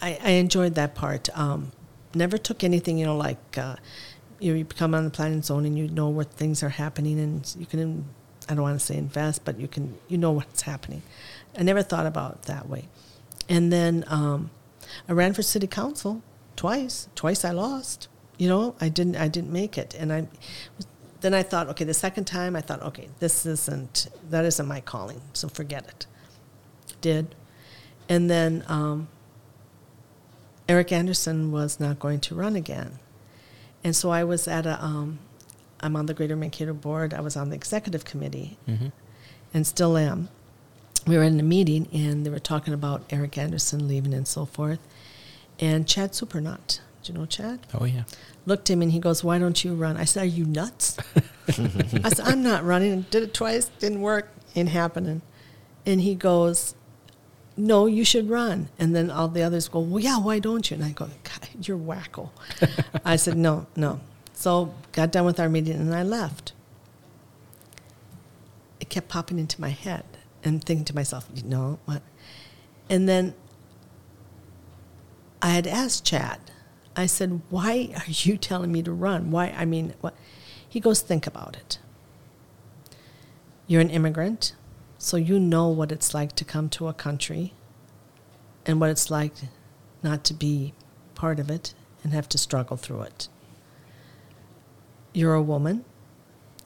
Speaker 3: I, I enjoyed that part. Um, never took anything, you know, like uh, you, know, you become on the planning zone and you know where things are happening, and you can, I don't want to say invest, but you can, you know what's happening. I never thought about that way. And then um, I ran for city council twice. Twice I lost. You know, I didn't, I didn't make it, and I. Then I thought, okay, the second time I thought, okay, this isn't, that isn't my calling, so forget it. Did, and then. Um, Eric Anderson was not going to run again. And so I was at a, um, I'm on the Greater Mankato Board. I was on the executive committee and still am. We were in a meeting and they were talking about Eric Anderson leaving and so forth. And Chad Supernut, do you know Chad?
Speaker 2: Oh yeah.
Speaker 3: Looked at him and he goes, Why don't you run? I said, Are you nuts? I said, I'm not running. Did it twice, didn't work, ain't happening. And he goes, no, you should run. And then all the others go, well, yeah, why don't you? And I go, you're wacko. I said, no, no. So got done with our meeting and I left. It kept popping into my head and thinking to myself, you know what? And then I had asked Chad, I said, why are you telling me to run? Why? I mean, what? He goes, think about it. You're an immigrant. So you know what it's like to come to a country and what it's like not to be part of it and have to struggle through it. You're a woman.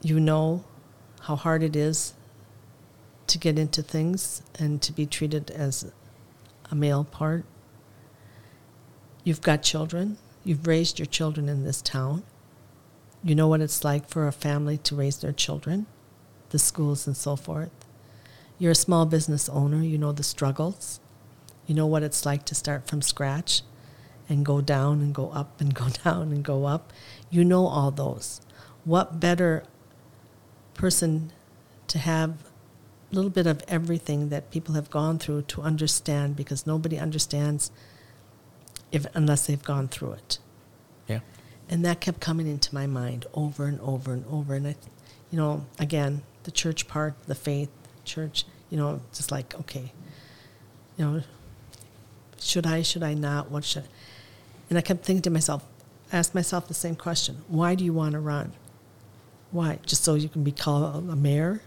Speaker 3: You know how hard it is to get into things and to be treated as a male part. You've got children. You've raised your children in this town. You know what it's like for a family to raise their children, the schools and so forth. You're a small business owner, you know the struggles. You know what it's like to start from scratch and go down and go up and go down and go up. You know all those. What better person to have a little bit of everything that people have gone through to understand because nobody understands if unless they've gone through it.
Speaker 2: Yeah.
Speaker 3: And that kept coming into my mind over and over and over. And I, you know, again, the church part, the faith, church, you know, just like, okay, you know, should I, should I not, what should, and I kept thinking to myself, ask myself the same question. Why do you want to run? Why? Just so you can be called a mayor?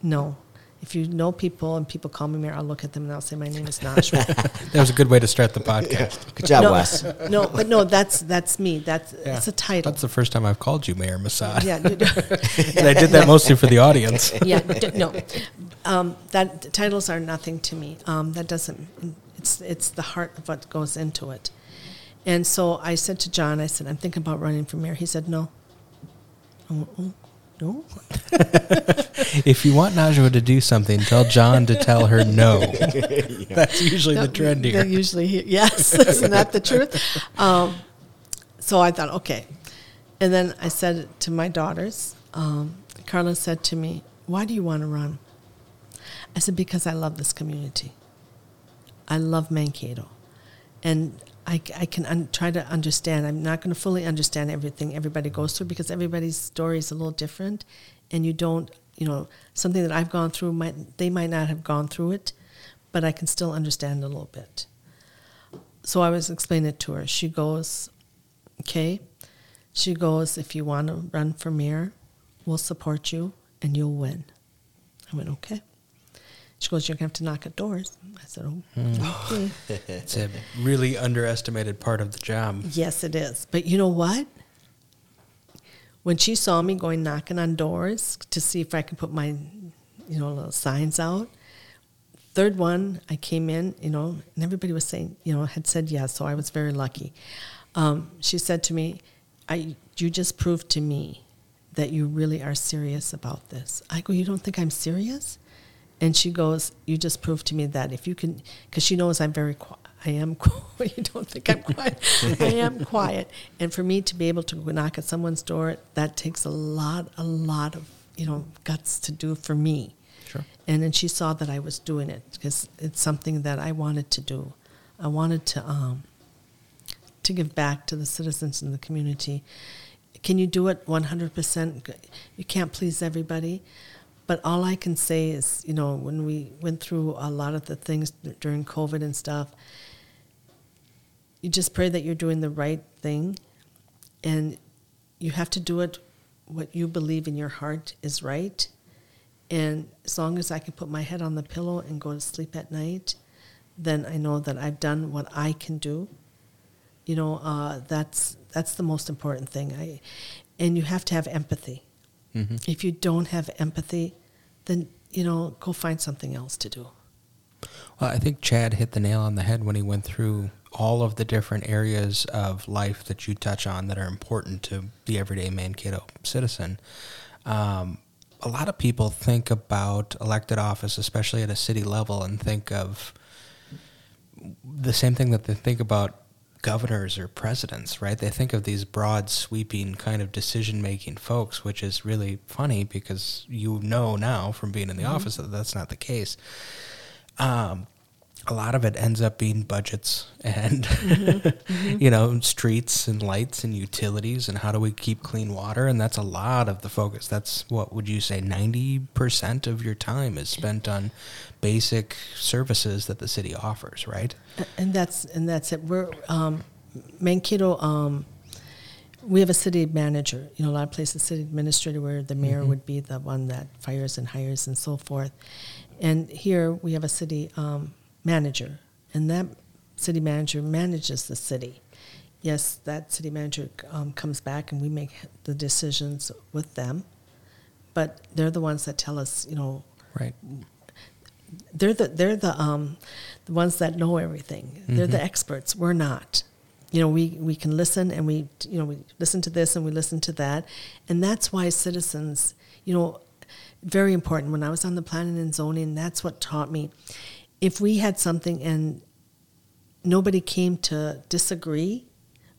Speaker 3: No. If you know people and people call me mayor, I'll look at them and I'll say, my name is Najwa.
Speaker 2: That was a good way to start the podcast.
Speaker 4: Good job,
Speaker 3: no,
Speaker 4: Wes.
Speaker 3: no, but no, that's, that's me. That's,
Speaker 2: Yeah.
Speaker 3: it's a title.
Speaker 2: That's the first time I've called you Mayor Massad.
Speaker 3: yeah,
Speaker 2: And I did that mostly for the audience.
Speaker 3: yeah, d- no, um, that titles are nothing to me. Um, that doesn't. It's it's the heart of what goes into it. And so I said to John, I said, I'm thinking about running for mayor. He said, No. Oh, oh, no.
Speaker 2: If you want Najwa to do something, tell John to tell her no. That's usually the trend here.
Speaker 3: usually, he- yes, isn't that the truth? Um, so I thought, okay. And then I said to my daughters, um, Carla said to me, Why do you want to run? I said, Because I love this community. I love Mankato. And I, I can un- try to understand. I'm not going to fully understand everything everybody goes through because everybody's story is a little different, and you don't, you know, something that I've gone through might they might not have gone through it, but I can still understand a little bit. So I was explaining it to her. She goes, "Okay." She goes, "If you want to run for mayor, we'll support you, and you'll win." I went, "Okay." She goes, You're going to have to knock at doors. I said, Oh, okay.
Speaker 2: It's a really underestimated part of the job.
Speaker 3: yes, it is. But you know what? When she saw me going knocking on doors to see if I could put my, you know, little signs out, third one, I came in, you know, and everybody was saying, you know, had said yes, so I was very lucky. Um, she said to me, I, You just proved to me that you really are serious about this. I go, You don't think I'm serious? And she goes, "You just proved to me that if you can, because she knows I'm very quiet. I am quiet. you don't think I'm quiet? I am quiet. And for me to be able to knock at someone's door, that takes a lot, a lot of you know guts to do for me.
Speaker 2: Sure.
Speaker 3: And then she saw that I was doing it because it's something that I wanted to do. I wanted to um, to give back to the citizens in the community. Can you do it 100%? You can't please everybody. But all I can say is, you know, when we went through a lot of the things during COVID and stuff, you just pray that you're doing the right thing. And you have to do it what you believe in your heart is right. And as long as I can put my head on the pillow and go to sleep at night, then I know that I've done what I can do. You know, uh, that's that's the most important thing. I, and you have to have empathy.
Speaker 2: Mm-hmm.
Speaker 3: If you don't have empathy, then you know go find something else to do.
Speaker 2: Well, I think Chad hit the nail on the head when he went through all of the different areas of life that you touch on that are important to the everyday Mankato citizen. Um, a lot of people think about elected office, especially at a city level, and think of the same thing that they think about governors or presidents, right? They think of these broad, sweeping kind of decision making folks, which is really funny because you know now from being in the mm-hmm. office that that's not the case. Um, a lot of it ends up being budgets and mm-hmm. Mm-hmm. you know streets and lights and utilities and how do we keep clean water and that's a lot of the focus that's what would you say 90% of your time is spent on basic services that the city offers right
Speaker 3: and that's and that's it we're um, mankato um, we have a city manager you know a lot of places city administrator where the mayor mm-hmm. would be the one that fires and hires and so forth and here we have a city um, manager, and that city manager manages the city. Yes, that city manager um, comes back and we make the decisions with them, but they're the ones that tell us, you know,
Speaker 2: right.
Speaker 3: They're the they're the um, the ones that know everything. Mm-hmm. They're the mm-hmm. experts. We're not. You know, we, we can listen and we you know we listen to this and we listen to that, and that's why citizens, you know, very important. When I was on the planning and zoning, that's what taught me if we had something and nobody came to disagree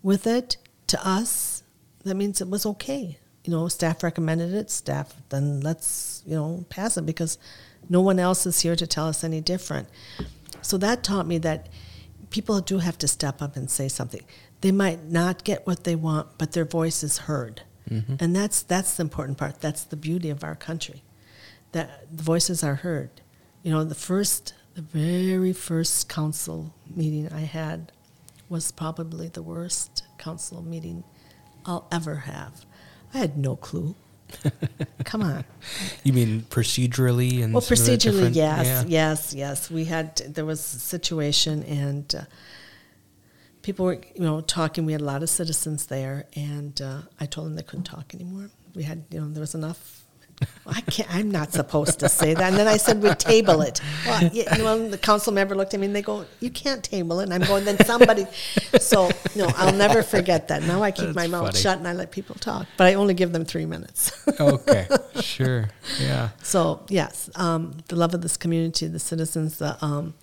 Speaker 3: with it to us, that means it was okay. You know, staff recommended it, staff, then let's, you know, pass it because no one else is here to tell us any different. So that taught me that people do have to step up and say something. They might not get what they want, but their voice is heard. Mm-hmm. And that's that's the important part. That's the beauty of our country. That the voices are heard. You know, the first the very first council meeting I had was probably the worst council meeting I'll ever have. I had no clue. Come on.
Speaker 2: You mean procedurally and
Speaker 3: well, procedurally, yes, yeah. yes, yes. We had there was a situation and uh, people were you know talking. We had a lot of citizens there, and uh, I told them they couldn't talk anymore. We had you know there was enough I can't. I'm not supposed to say that. And then I said we table it. Well, you know, the council member looked at me and they go, "You can't table it." And I'm going, "Then somebody." So no, I'll never forget that. Now I keep That's my mouth funny. shut and I let people talk, but I only give them three minutes.
Speaker 2: okay, sure, yeah.
Speaker 3: So yes, um, the love of this community, the citizens, the um,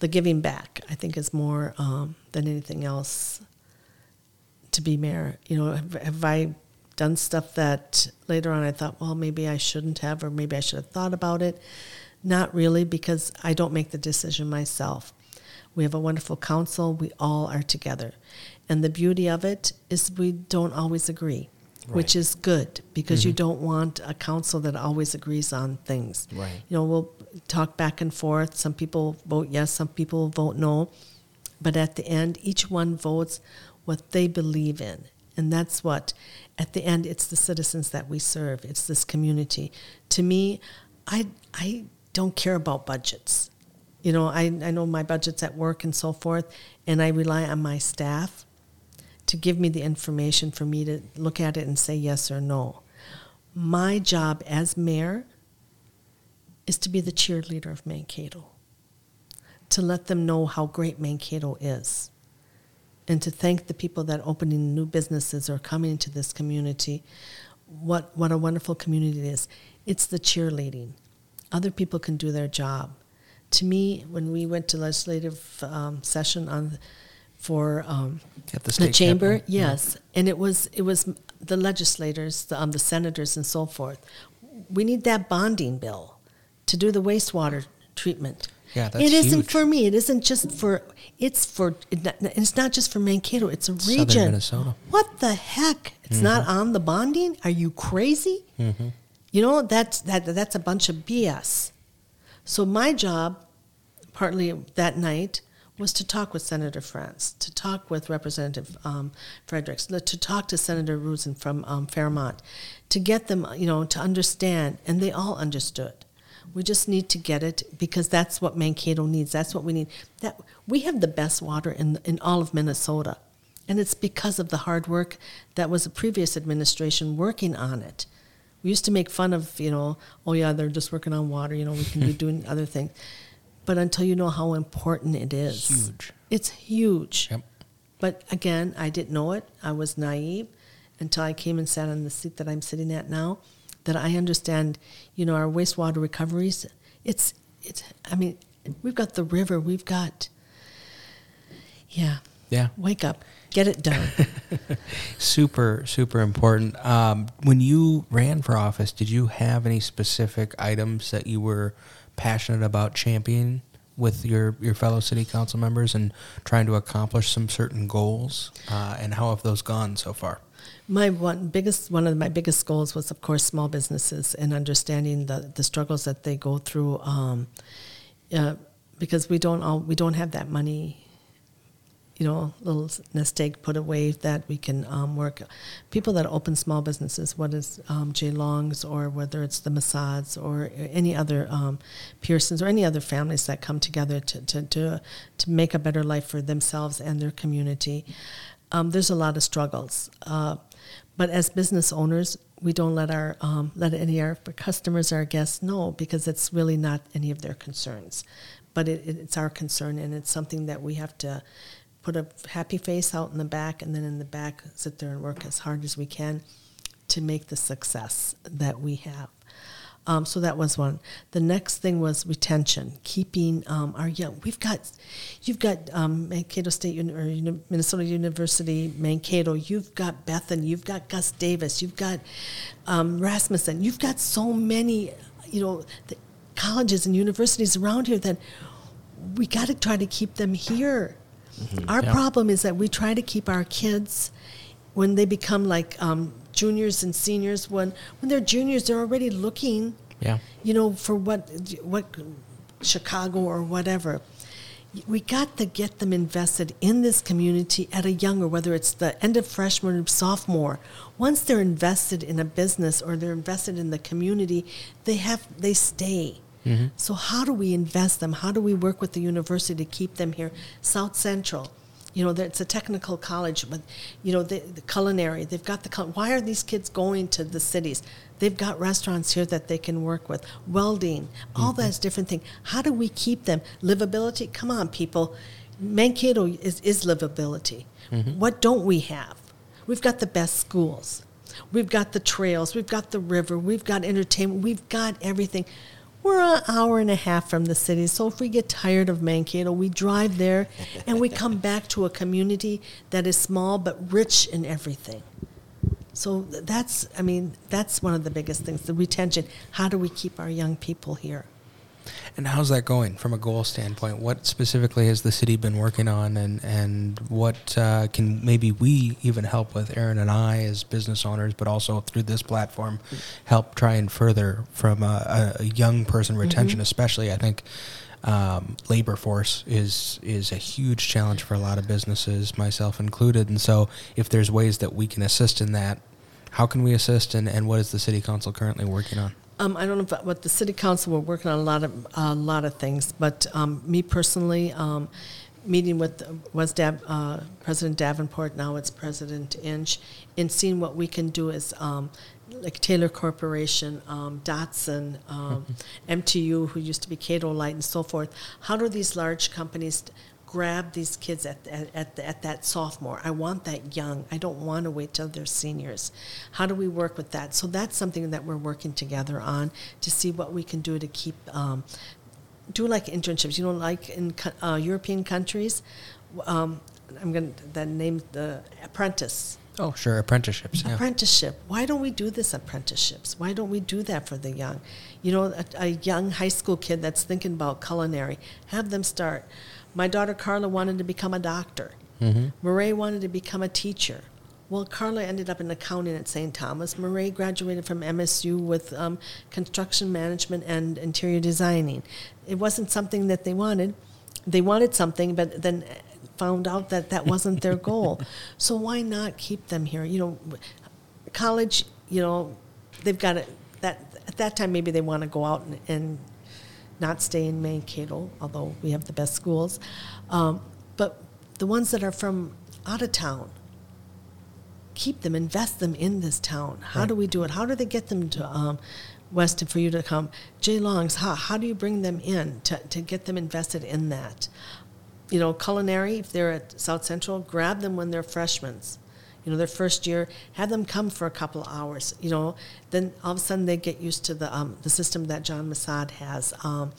Speaker 3: the giving back, I think, is more um, than anything else. To be mayor, you know, have, have I done stuff that later on I thought, well, maybe I shouldn't have, or maybe I should have thought about it. Not really, because I don't make the decision myself. We have a wonderful council. We all are together. And the beauty of it is we don't always agree, which is good because you mm-hmm. don't want a council that always agrees on things.
Speaker 4: Right.
Speaker 3: You know, we'll talk back and forth. Some people vote yes, some people vote no. But at the end, each one votes what they believe in. And that's what, at the end, it's the citizens that we serve. It's this community. To me, I, I don't care about budgets. You know, I, I know my budgets at work and so forth, and I rely on my staff to give me the information for me to look at it and say yes or no. My job as mayor is to be the cheerleader of Mankato, to let them know how great Mankato is, and to thank the people that are opening new businesses or coming into this community. What, what a wonderful community it is. It's the cheerleading. Other people can do their job. To me, when we went to legislative um, session on for um,
Speaker 2: At the
Speaker 3: the chamber,
Speaker 2: capitol. Yeah.
Speaker 3: yes, and it was it was the legislators, the, um, the senators, and so forth. We need that bonding bill to do the wastewater treatment.
Speaker 2: Yeah, that's
Speaker 3: it isn't
Speaker 2: huge.
Speaker 3: for me. It isn't just for. It's for. It's not just for Mankato. It's a region. Southern.
Speaker 2: Minnesota.
Speaker 3: What the heck? It's not on the bonding. Are you crazy? You know that's that that's a bunch of BS. So my job, partly that night, was to talk with Senator Frentz, to talk with Representative um, Fredericks, to talk to Senator Rosen from um, Fairmont, to get them, you know, to understand, and they all understood. We just need to get it because that's what Mankato needs. That's what we need. That we have the best water in in all of Minnesota, and it's because of the hard work that was a previous administration working on it. We used to make fun of, you know, oh yeah, they're just working on water. You know, we can be doing other things. But until you know how important it is,
Speaker 2: Huge.
Speaker 3: It's huge.
Speaker 2: Yep.
Speaker 3: But again, I didn't know it. I was naive until I came and sat on the seat that I'm sitting at now. That I understand, you know, our wastewater recoveries. It's, it's. I mean, we've got the river. We've got. Yeah.
Speaker 2: Yeah.
Speaker 3: Wake up. Get it done.
Speaker 2: super super important um, when you ran for office did you have any specific items that you were passionate about championing with your, your fellow city council members and trying to accomplish some certain goals uh, and how have those gone so far
Speaker 3: My one biggest one of my biggest goals was, of course, small businesses and understanding the, the struggles that they go through, um, uh, because we don't all we don't have that money, you know, little nest egg put away that we can um, work. People that open small businesses, what is um, J Long's or whether it's the Massads or any other um, Pearsons or any other families that come together to, to, to, to make a better life for themselves and their community. Um, there's a lot of struggles. Uh, but as business owners, we don't let our um, let any of our customers, our guests know because it's really not any of their concerns. But it, it's our concern, and it's something that we have to put a happy face out in the back, and then in the back sit there and work as hard as we can to make the success that we have. Um, so that was one. The next thing was retention, keeping um, our young. We've got, you've got um, Mankato State Uni- or Uni- Minnesota University, Mankato. You've got Bethan. You've got Gustavus. You've got um, Rasmussen. You've got so many, you know, the colleges and universities around here that we got to try to keep them here. Our
Speaker 2: Yeah.
Speaker 3: problem is that we try to keep our kids when they become like um, juniors and seniors. When when they're juniors, they're already looking,
Speaker 2: yeah
Speaker 3: you know, for what what Chicago or whatever. We got to get them invested in this community at a younger, whether it's the end of freshman or sophomore. Once they're invested in a business or they're invested in the community, they have they stay. Mm-hmm. So how do we invest them? How do we work with the university to keep them here? South Central, you know, it's a technical college, but you know, the, the culinary. They've got the. Why are these kids going to the cities? They've got restaurants here that they can work with. Welding, all mm-hmm. that's different thing. How do we keep them? Livability. Come on, people. Mankato is, is livability. Mm-hmm. What don't we have? We've got the best schools. We've got the trails. We've got the river. We've got entertainment. We've got everything. We're an hour and a half from the city, so if we get tired of Mankato, we drive there and we come back to a community that is small but rich in everything. So that's, I mean, that's one of the biggest things the retention. How do we keep our young people here?
Speaker 2: And how's that going from a goal standpoint? What specifically has the city been working on, and and what uh, can maybe we even help with, Aaron and I as business owners, but also through this platform, help try and further from a, a young person retention, especially. I think um, labor force is is a huge challenge for a lot of businesses, myself included. And so, if there's ways that we can assist in that, how can we assist, and, and what is the city council currently working on?
Speaker 3: Um, I don't know if, what the city council, we're working on a lot of, a lot of things, but, um, me personally, um, meeting with, was Dav, uh, President Davenport, now it's President Inch, and seeing what we can do is, um, like Taylor Corporation, um, Dotson, um, MTU, who used to be Katolight and so forth. How do these large companies grab these kids at, at, at, at that sophomore? I want that young. I don't want to wait till they're seniors. How do we work with that? So that's something that we're working together on to see what we can do to keep, um, do like internships. You know, like in uh, European countries, um, I'm going to that name the apprentice
Speaker 2: Oh, sure, apprenticeships. Yeah.
Speaker 3: apprenticeship. Why don't we do this apprenticeships? Why don't we do that for the young? You know, a, a young high school kid that's thinking about culinary, have them start. My daughter Carla wanted to become a doctor.
Speaker 2: Mm-hmm.
Speaker 3: Murray wanted to become a teacher. Well, Carla ended up in accounting at St. Thomas. Murray graduated from MSU with um, construction management and interior designing. It wasn't something that they wanted. They wanted something, but then found out that that wasn't their goal. So why not keep them here? You know, college. You know, they've got it. That at that time, maybe they want to go out and, and not stay in Mankato, although we have the best schools. Um, but the ones that are from out of town, keep them, invest them in this town. How
Speaker 2: Right.
Speaker 3: do we do it? How do they get them to um, Weston for you to come? Jay Longs, how, how do you bring them in to, to get them invested in that? You know, culinary, if they're at South Central, grab them when they're freshmen. You know, their first year, have them come for a couple hours. You know, then all of a sudden they get used to the um, the system that John Massad has. Um,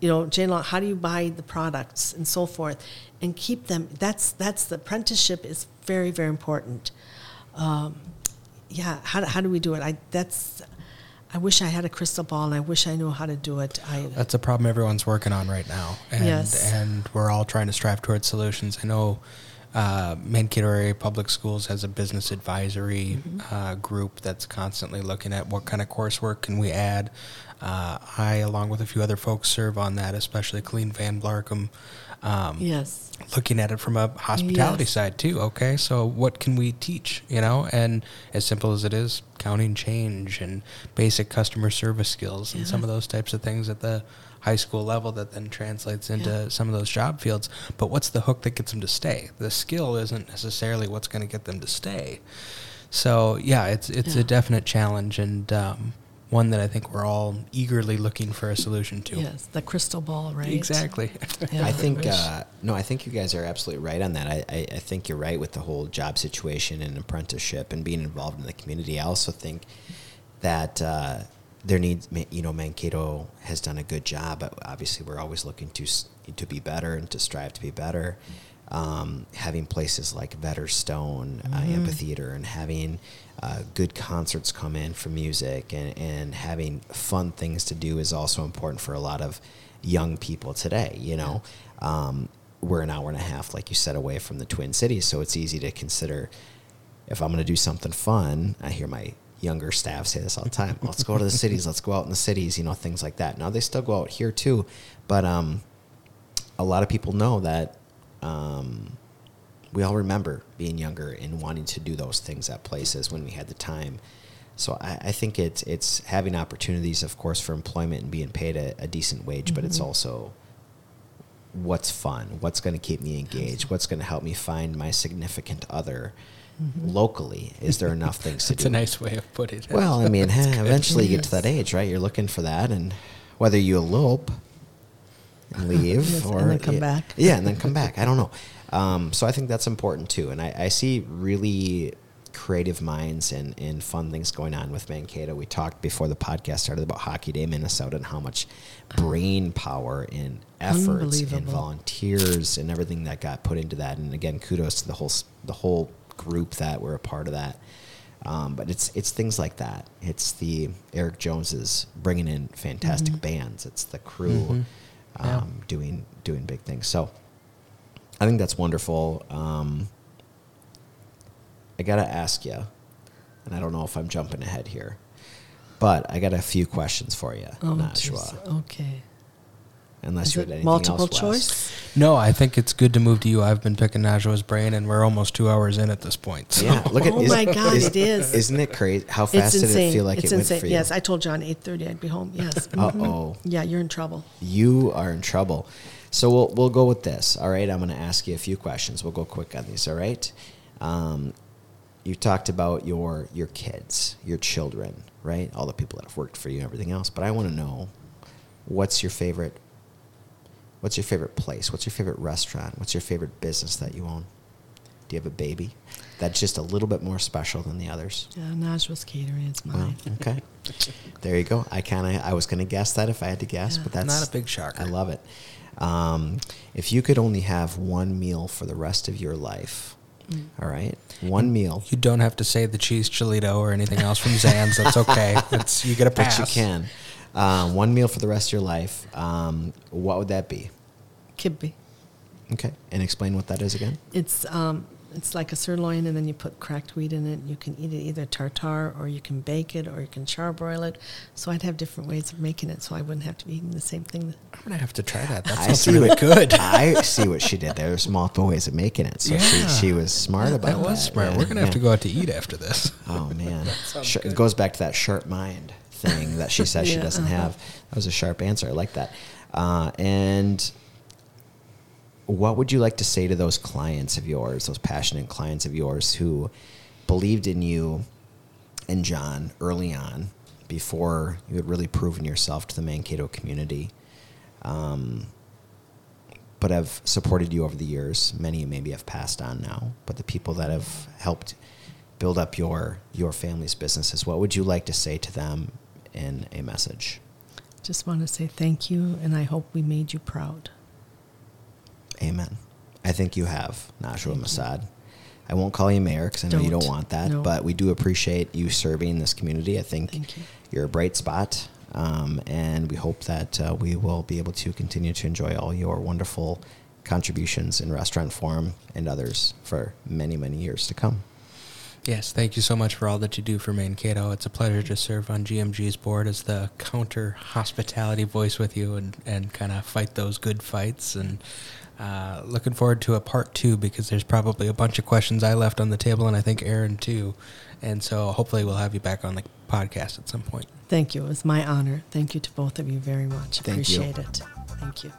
Speaker 3: you know, Jane Long, how do you buy the products and so forth, and keep them. That's that's the apprenticeship is very very important. Um, yeah, how, how do we do it? I that's I wish I had a crystal ball and I wish I knew how to do it. I
Speaker 2: That's a problem everyone's working on right now, and
Speaker 3: Yes.
Speaker 2: and we're all trying to strive towards solutions. I know uh, Mankato Area Public Schools has a business advisory
Speaker 3: Mm-hmm.
Speaker 2: uh, group that's constantly looking at what kind of coursework can we add. Uh, I, along with a few other folks, serve on that, especially Colleen Van Blarkum. Um,
Speaker 3: yes.
Speaker 2: looking at it from a hospitality
Speaker 3: Yes.
Speaker 2: side too. Okay, so what can we teach? You know, and as simple as it is, counting change and basic customer service skills and some of those types of things at the high school level that then translates into
Speaker 3: Yeah.
Speaker 2: some of those job fields. But what's the hook that gets them to stay? The skill isn't necessarily what's going to get them to stay. So yeah, it's it's a definite challenge and. Um, one that I think we're all eagerly looking for a solution to.
Speaker 3: Yes, the crystal ball, right?
Speaker 2: Exactly.
Speaker 3: Yeah.
Speaker 4: I think uh, no, I think you guys are absolutely right on that. I, I, I think you're right with the whole job situation and apprenticeship and being involved in the community. I also think that uh, there needs, you know, Mankato has done a good job. But obviously, we're always looking to to be better and to strive to be better. Um, having places like Vetter Stone uh, Amphitheater and having uh, good concerts come in for music and, and having fun things to do is also important for a lot of young people today. You know, um, we're an hour and a half, like you said, away from the Twin Cities, so it's easy to consider if I'm going to do something fun. I hear my younger staff say this all the time. Let's go to the cities. Let's go out in the cities. You know, things like that. Now they still go out here too, but um, a lot of people know that um, we all remember being younger and wanting to do those things at places when we had the time. So I, I think it's it's having opportunities, of course, for employment and being paid a, a decent wage, but it's also what's fun, what's going to keep me engaged, what's going to help me find my significant other locally. Is there enough things to do?
Speaker 2: It's a nice way of putting it.
Speaker 4: Well, I mean,
Speaker 2: That's
Speaker 4: heh,
Speaker 2: good.
Speaker 4: eventually you get to that age, right? You're looking for that, and whether you elope and leave
Speaker 3: Yes, and
Speaker 4: or
Speaker 3: then come
Speaker 4: yeah,
Speaker 3: back.
Speaker 4: yeah, and then come back. I don't know. Um, so I think that's important too, and I, I see really creative minds and, and fun things going on with Mankato. We talked before the podcast started about Hockey Day Minnesota and how much brain power and efforts and volunteers and everything that got put into that. And again, kudos to the whole the whole group that were a part of that. Um, but it's it's things like that. It's the Eric Joneses bringing in fantastic bands. It's the crew
Speaker 2: Mhm. Yeah.
Speaker 4: um, doing doing big things. So I think that's wonderful. Um, I gotta ask you, and I don't know if I'm jumping ahead here, but I got a few questions for you,
Speaker 3: Oh. Okay.
Speaker 4: Unless
Speaker 3: Is
Speaker 4: you had
Speaker 3: it
Speaker 4: anything
Speaker 3: multiple
Speaker 4: else, Wes.
Speaker 3: choice?
Speaker 2: No, I think it's good to move to you. I've been picking Najwa's brain, and we're almost two hours in at this point. so-
Speaker 4: Yeah, look at.
Speaker 3: Oh
Speaker 4: is-
Speaker 3: my God, it is.
Speaker 4: Isn't it crazy? How
Speaker 3: It's
Speaker 4: fast did
Speaker 3: insane.
Speaker 4: it feel like
Speaker 3: it's
Speaker 4: it
Speaker 3: insane.
Speaker 4: went for you?
Speaker 3: Yes, I told John eight thirty I'd be home. Yes.
Speaker 4: Uh
Speaker 3: Mhm.
Speaker 4: oh.
Speaker 3: Yeah, you're in trouble.
Speaker 4: you are in trouble. So we'll we'll go with this. All right, I'm going to ask you a few questions. We'll go quick on these. All right. Um, you talked about your your kids, your children, right? All the people that have worked for you, and everything else. But I want to know, what's your favorite? What's your favorite place? What's your favorite restaurant? What's your favorite business that you own? Do you have a baby that's just a little bit more special than the others?
Speaker 3: Yeah, Najwa's catering is
Speaker 4: Well,
Speaker 3: mine.
Speaker 4: okay. There you go. I kind of I was going to guess that if I had to guess,
Speaker 3: Yeah.
Speaker 4: but that's
Speaker 2: Not a big shocker.
Speaker 4: I love it. Um, if you could only have one meal for the rest of your life,
Speaker 3: Mm.
Speaker 4: all right, one meal,
Speaker 2: You don't have to say the cheese chilito or anything else from Zan's. That's okay. It's you get a
Speaker 4: but
Speaker 2: pass.
Speaker 4: you can. Um, one meal for the rest of your life. Um, what would that be?
Speaker 3: Kibbe.
Speaker 4: Okay, and explain what that is again.
Speaker 3: It's um, it's like a sirloin, and then you put cracked wheat in it. You can eat it either tartar, or you can bake it, or you can charbroil it. So I'd have different ways of making it, so I wouldn't have to be eating the same thing.
Speaker 2: I'm gonna have to try that. That
Speaker 4: I
Speaker 2: sounds
Speaker 4: see
Speaker 2: really
Speaker 4: what,
Speaker 2: good.
Speaker 4: I see what she did there. There's multiple ways of making it, so
Speaker 2: Yeah.
Speaker 4: she she was smart about
Speaker 2: that
Speaker 4: that.
Speaker 2: was smart.
Speaker 4: Yeah,
Speaker 2: We're gonna have
Speaker 4: yeah.
Speaker 2: to go out to eat after this.
Speaker 4: Oh man,
Speaker 2: sounds
Speaker 4: Sh- it goes back to that sharp mind thing that she says she doesn't
Speaker 3: uh-huh.
Speaker 4: have. That was a sharp answer. I like that. Uh, and what would you like to say to those clients of yours, those passionate clients of yours who believed in you and John early on, before you had really proven yourself to the Mankato community? Um, but have supported you over the years. Many maybe have passed on now, but the people that have helped build up your your family's businesses, what would you like to say to them in a message?
Speaker 3: Just want to say thank you, and I hope we made you proud.
Speaker 4: Amen. I think you have, Najwa
Speaker 3: Thank you.
Speaker 4: Massad. I won't call you mayor because I know you don't
Speaker 3: Don't.
Speaker 4: want that,
Speaker 3: No.
Speaker 4: but we do appreciate you serving this community. I think
Speaker 3: you.
Speaker 4: you're a bright spot, um, and we hope that uh, we will be able to continue to enjoy all your wonderful contributions in restaurant forum and others for many, many years to come.
Speaker 2: Yes, thank you so much for all that you do for Mankato. It's a pleasure to serve on GMG's board as the counter hospitality voice with you and, and kind of fight those good fights. And uh, looking forward to a part two because there's probably a bunch of questions I left on the table and I think Aaron too. And so hopefully we'll have you back on the podcast at some point.
Speaker 3: Thank you. It was my honor. Thank you to both of you very much.
Speaker 4: Thank
Speaker 3: Appreciate you. it. Thank you.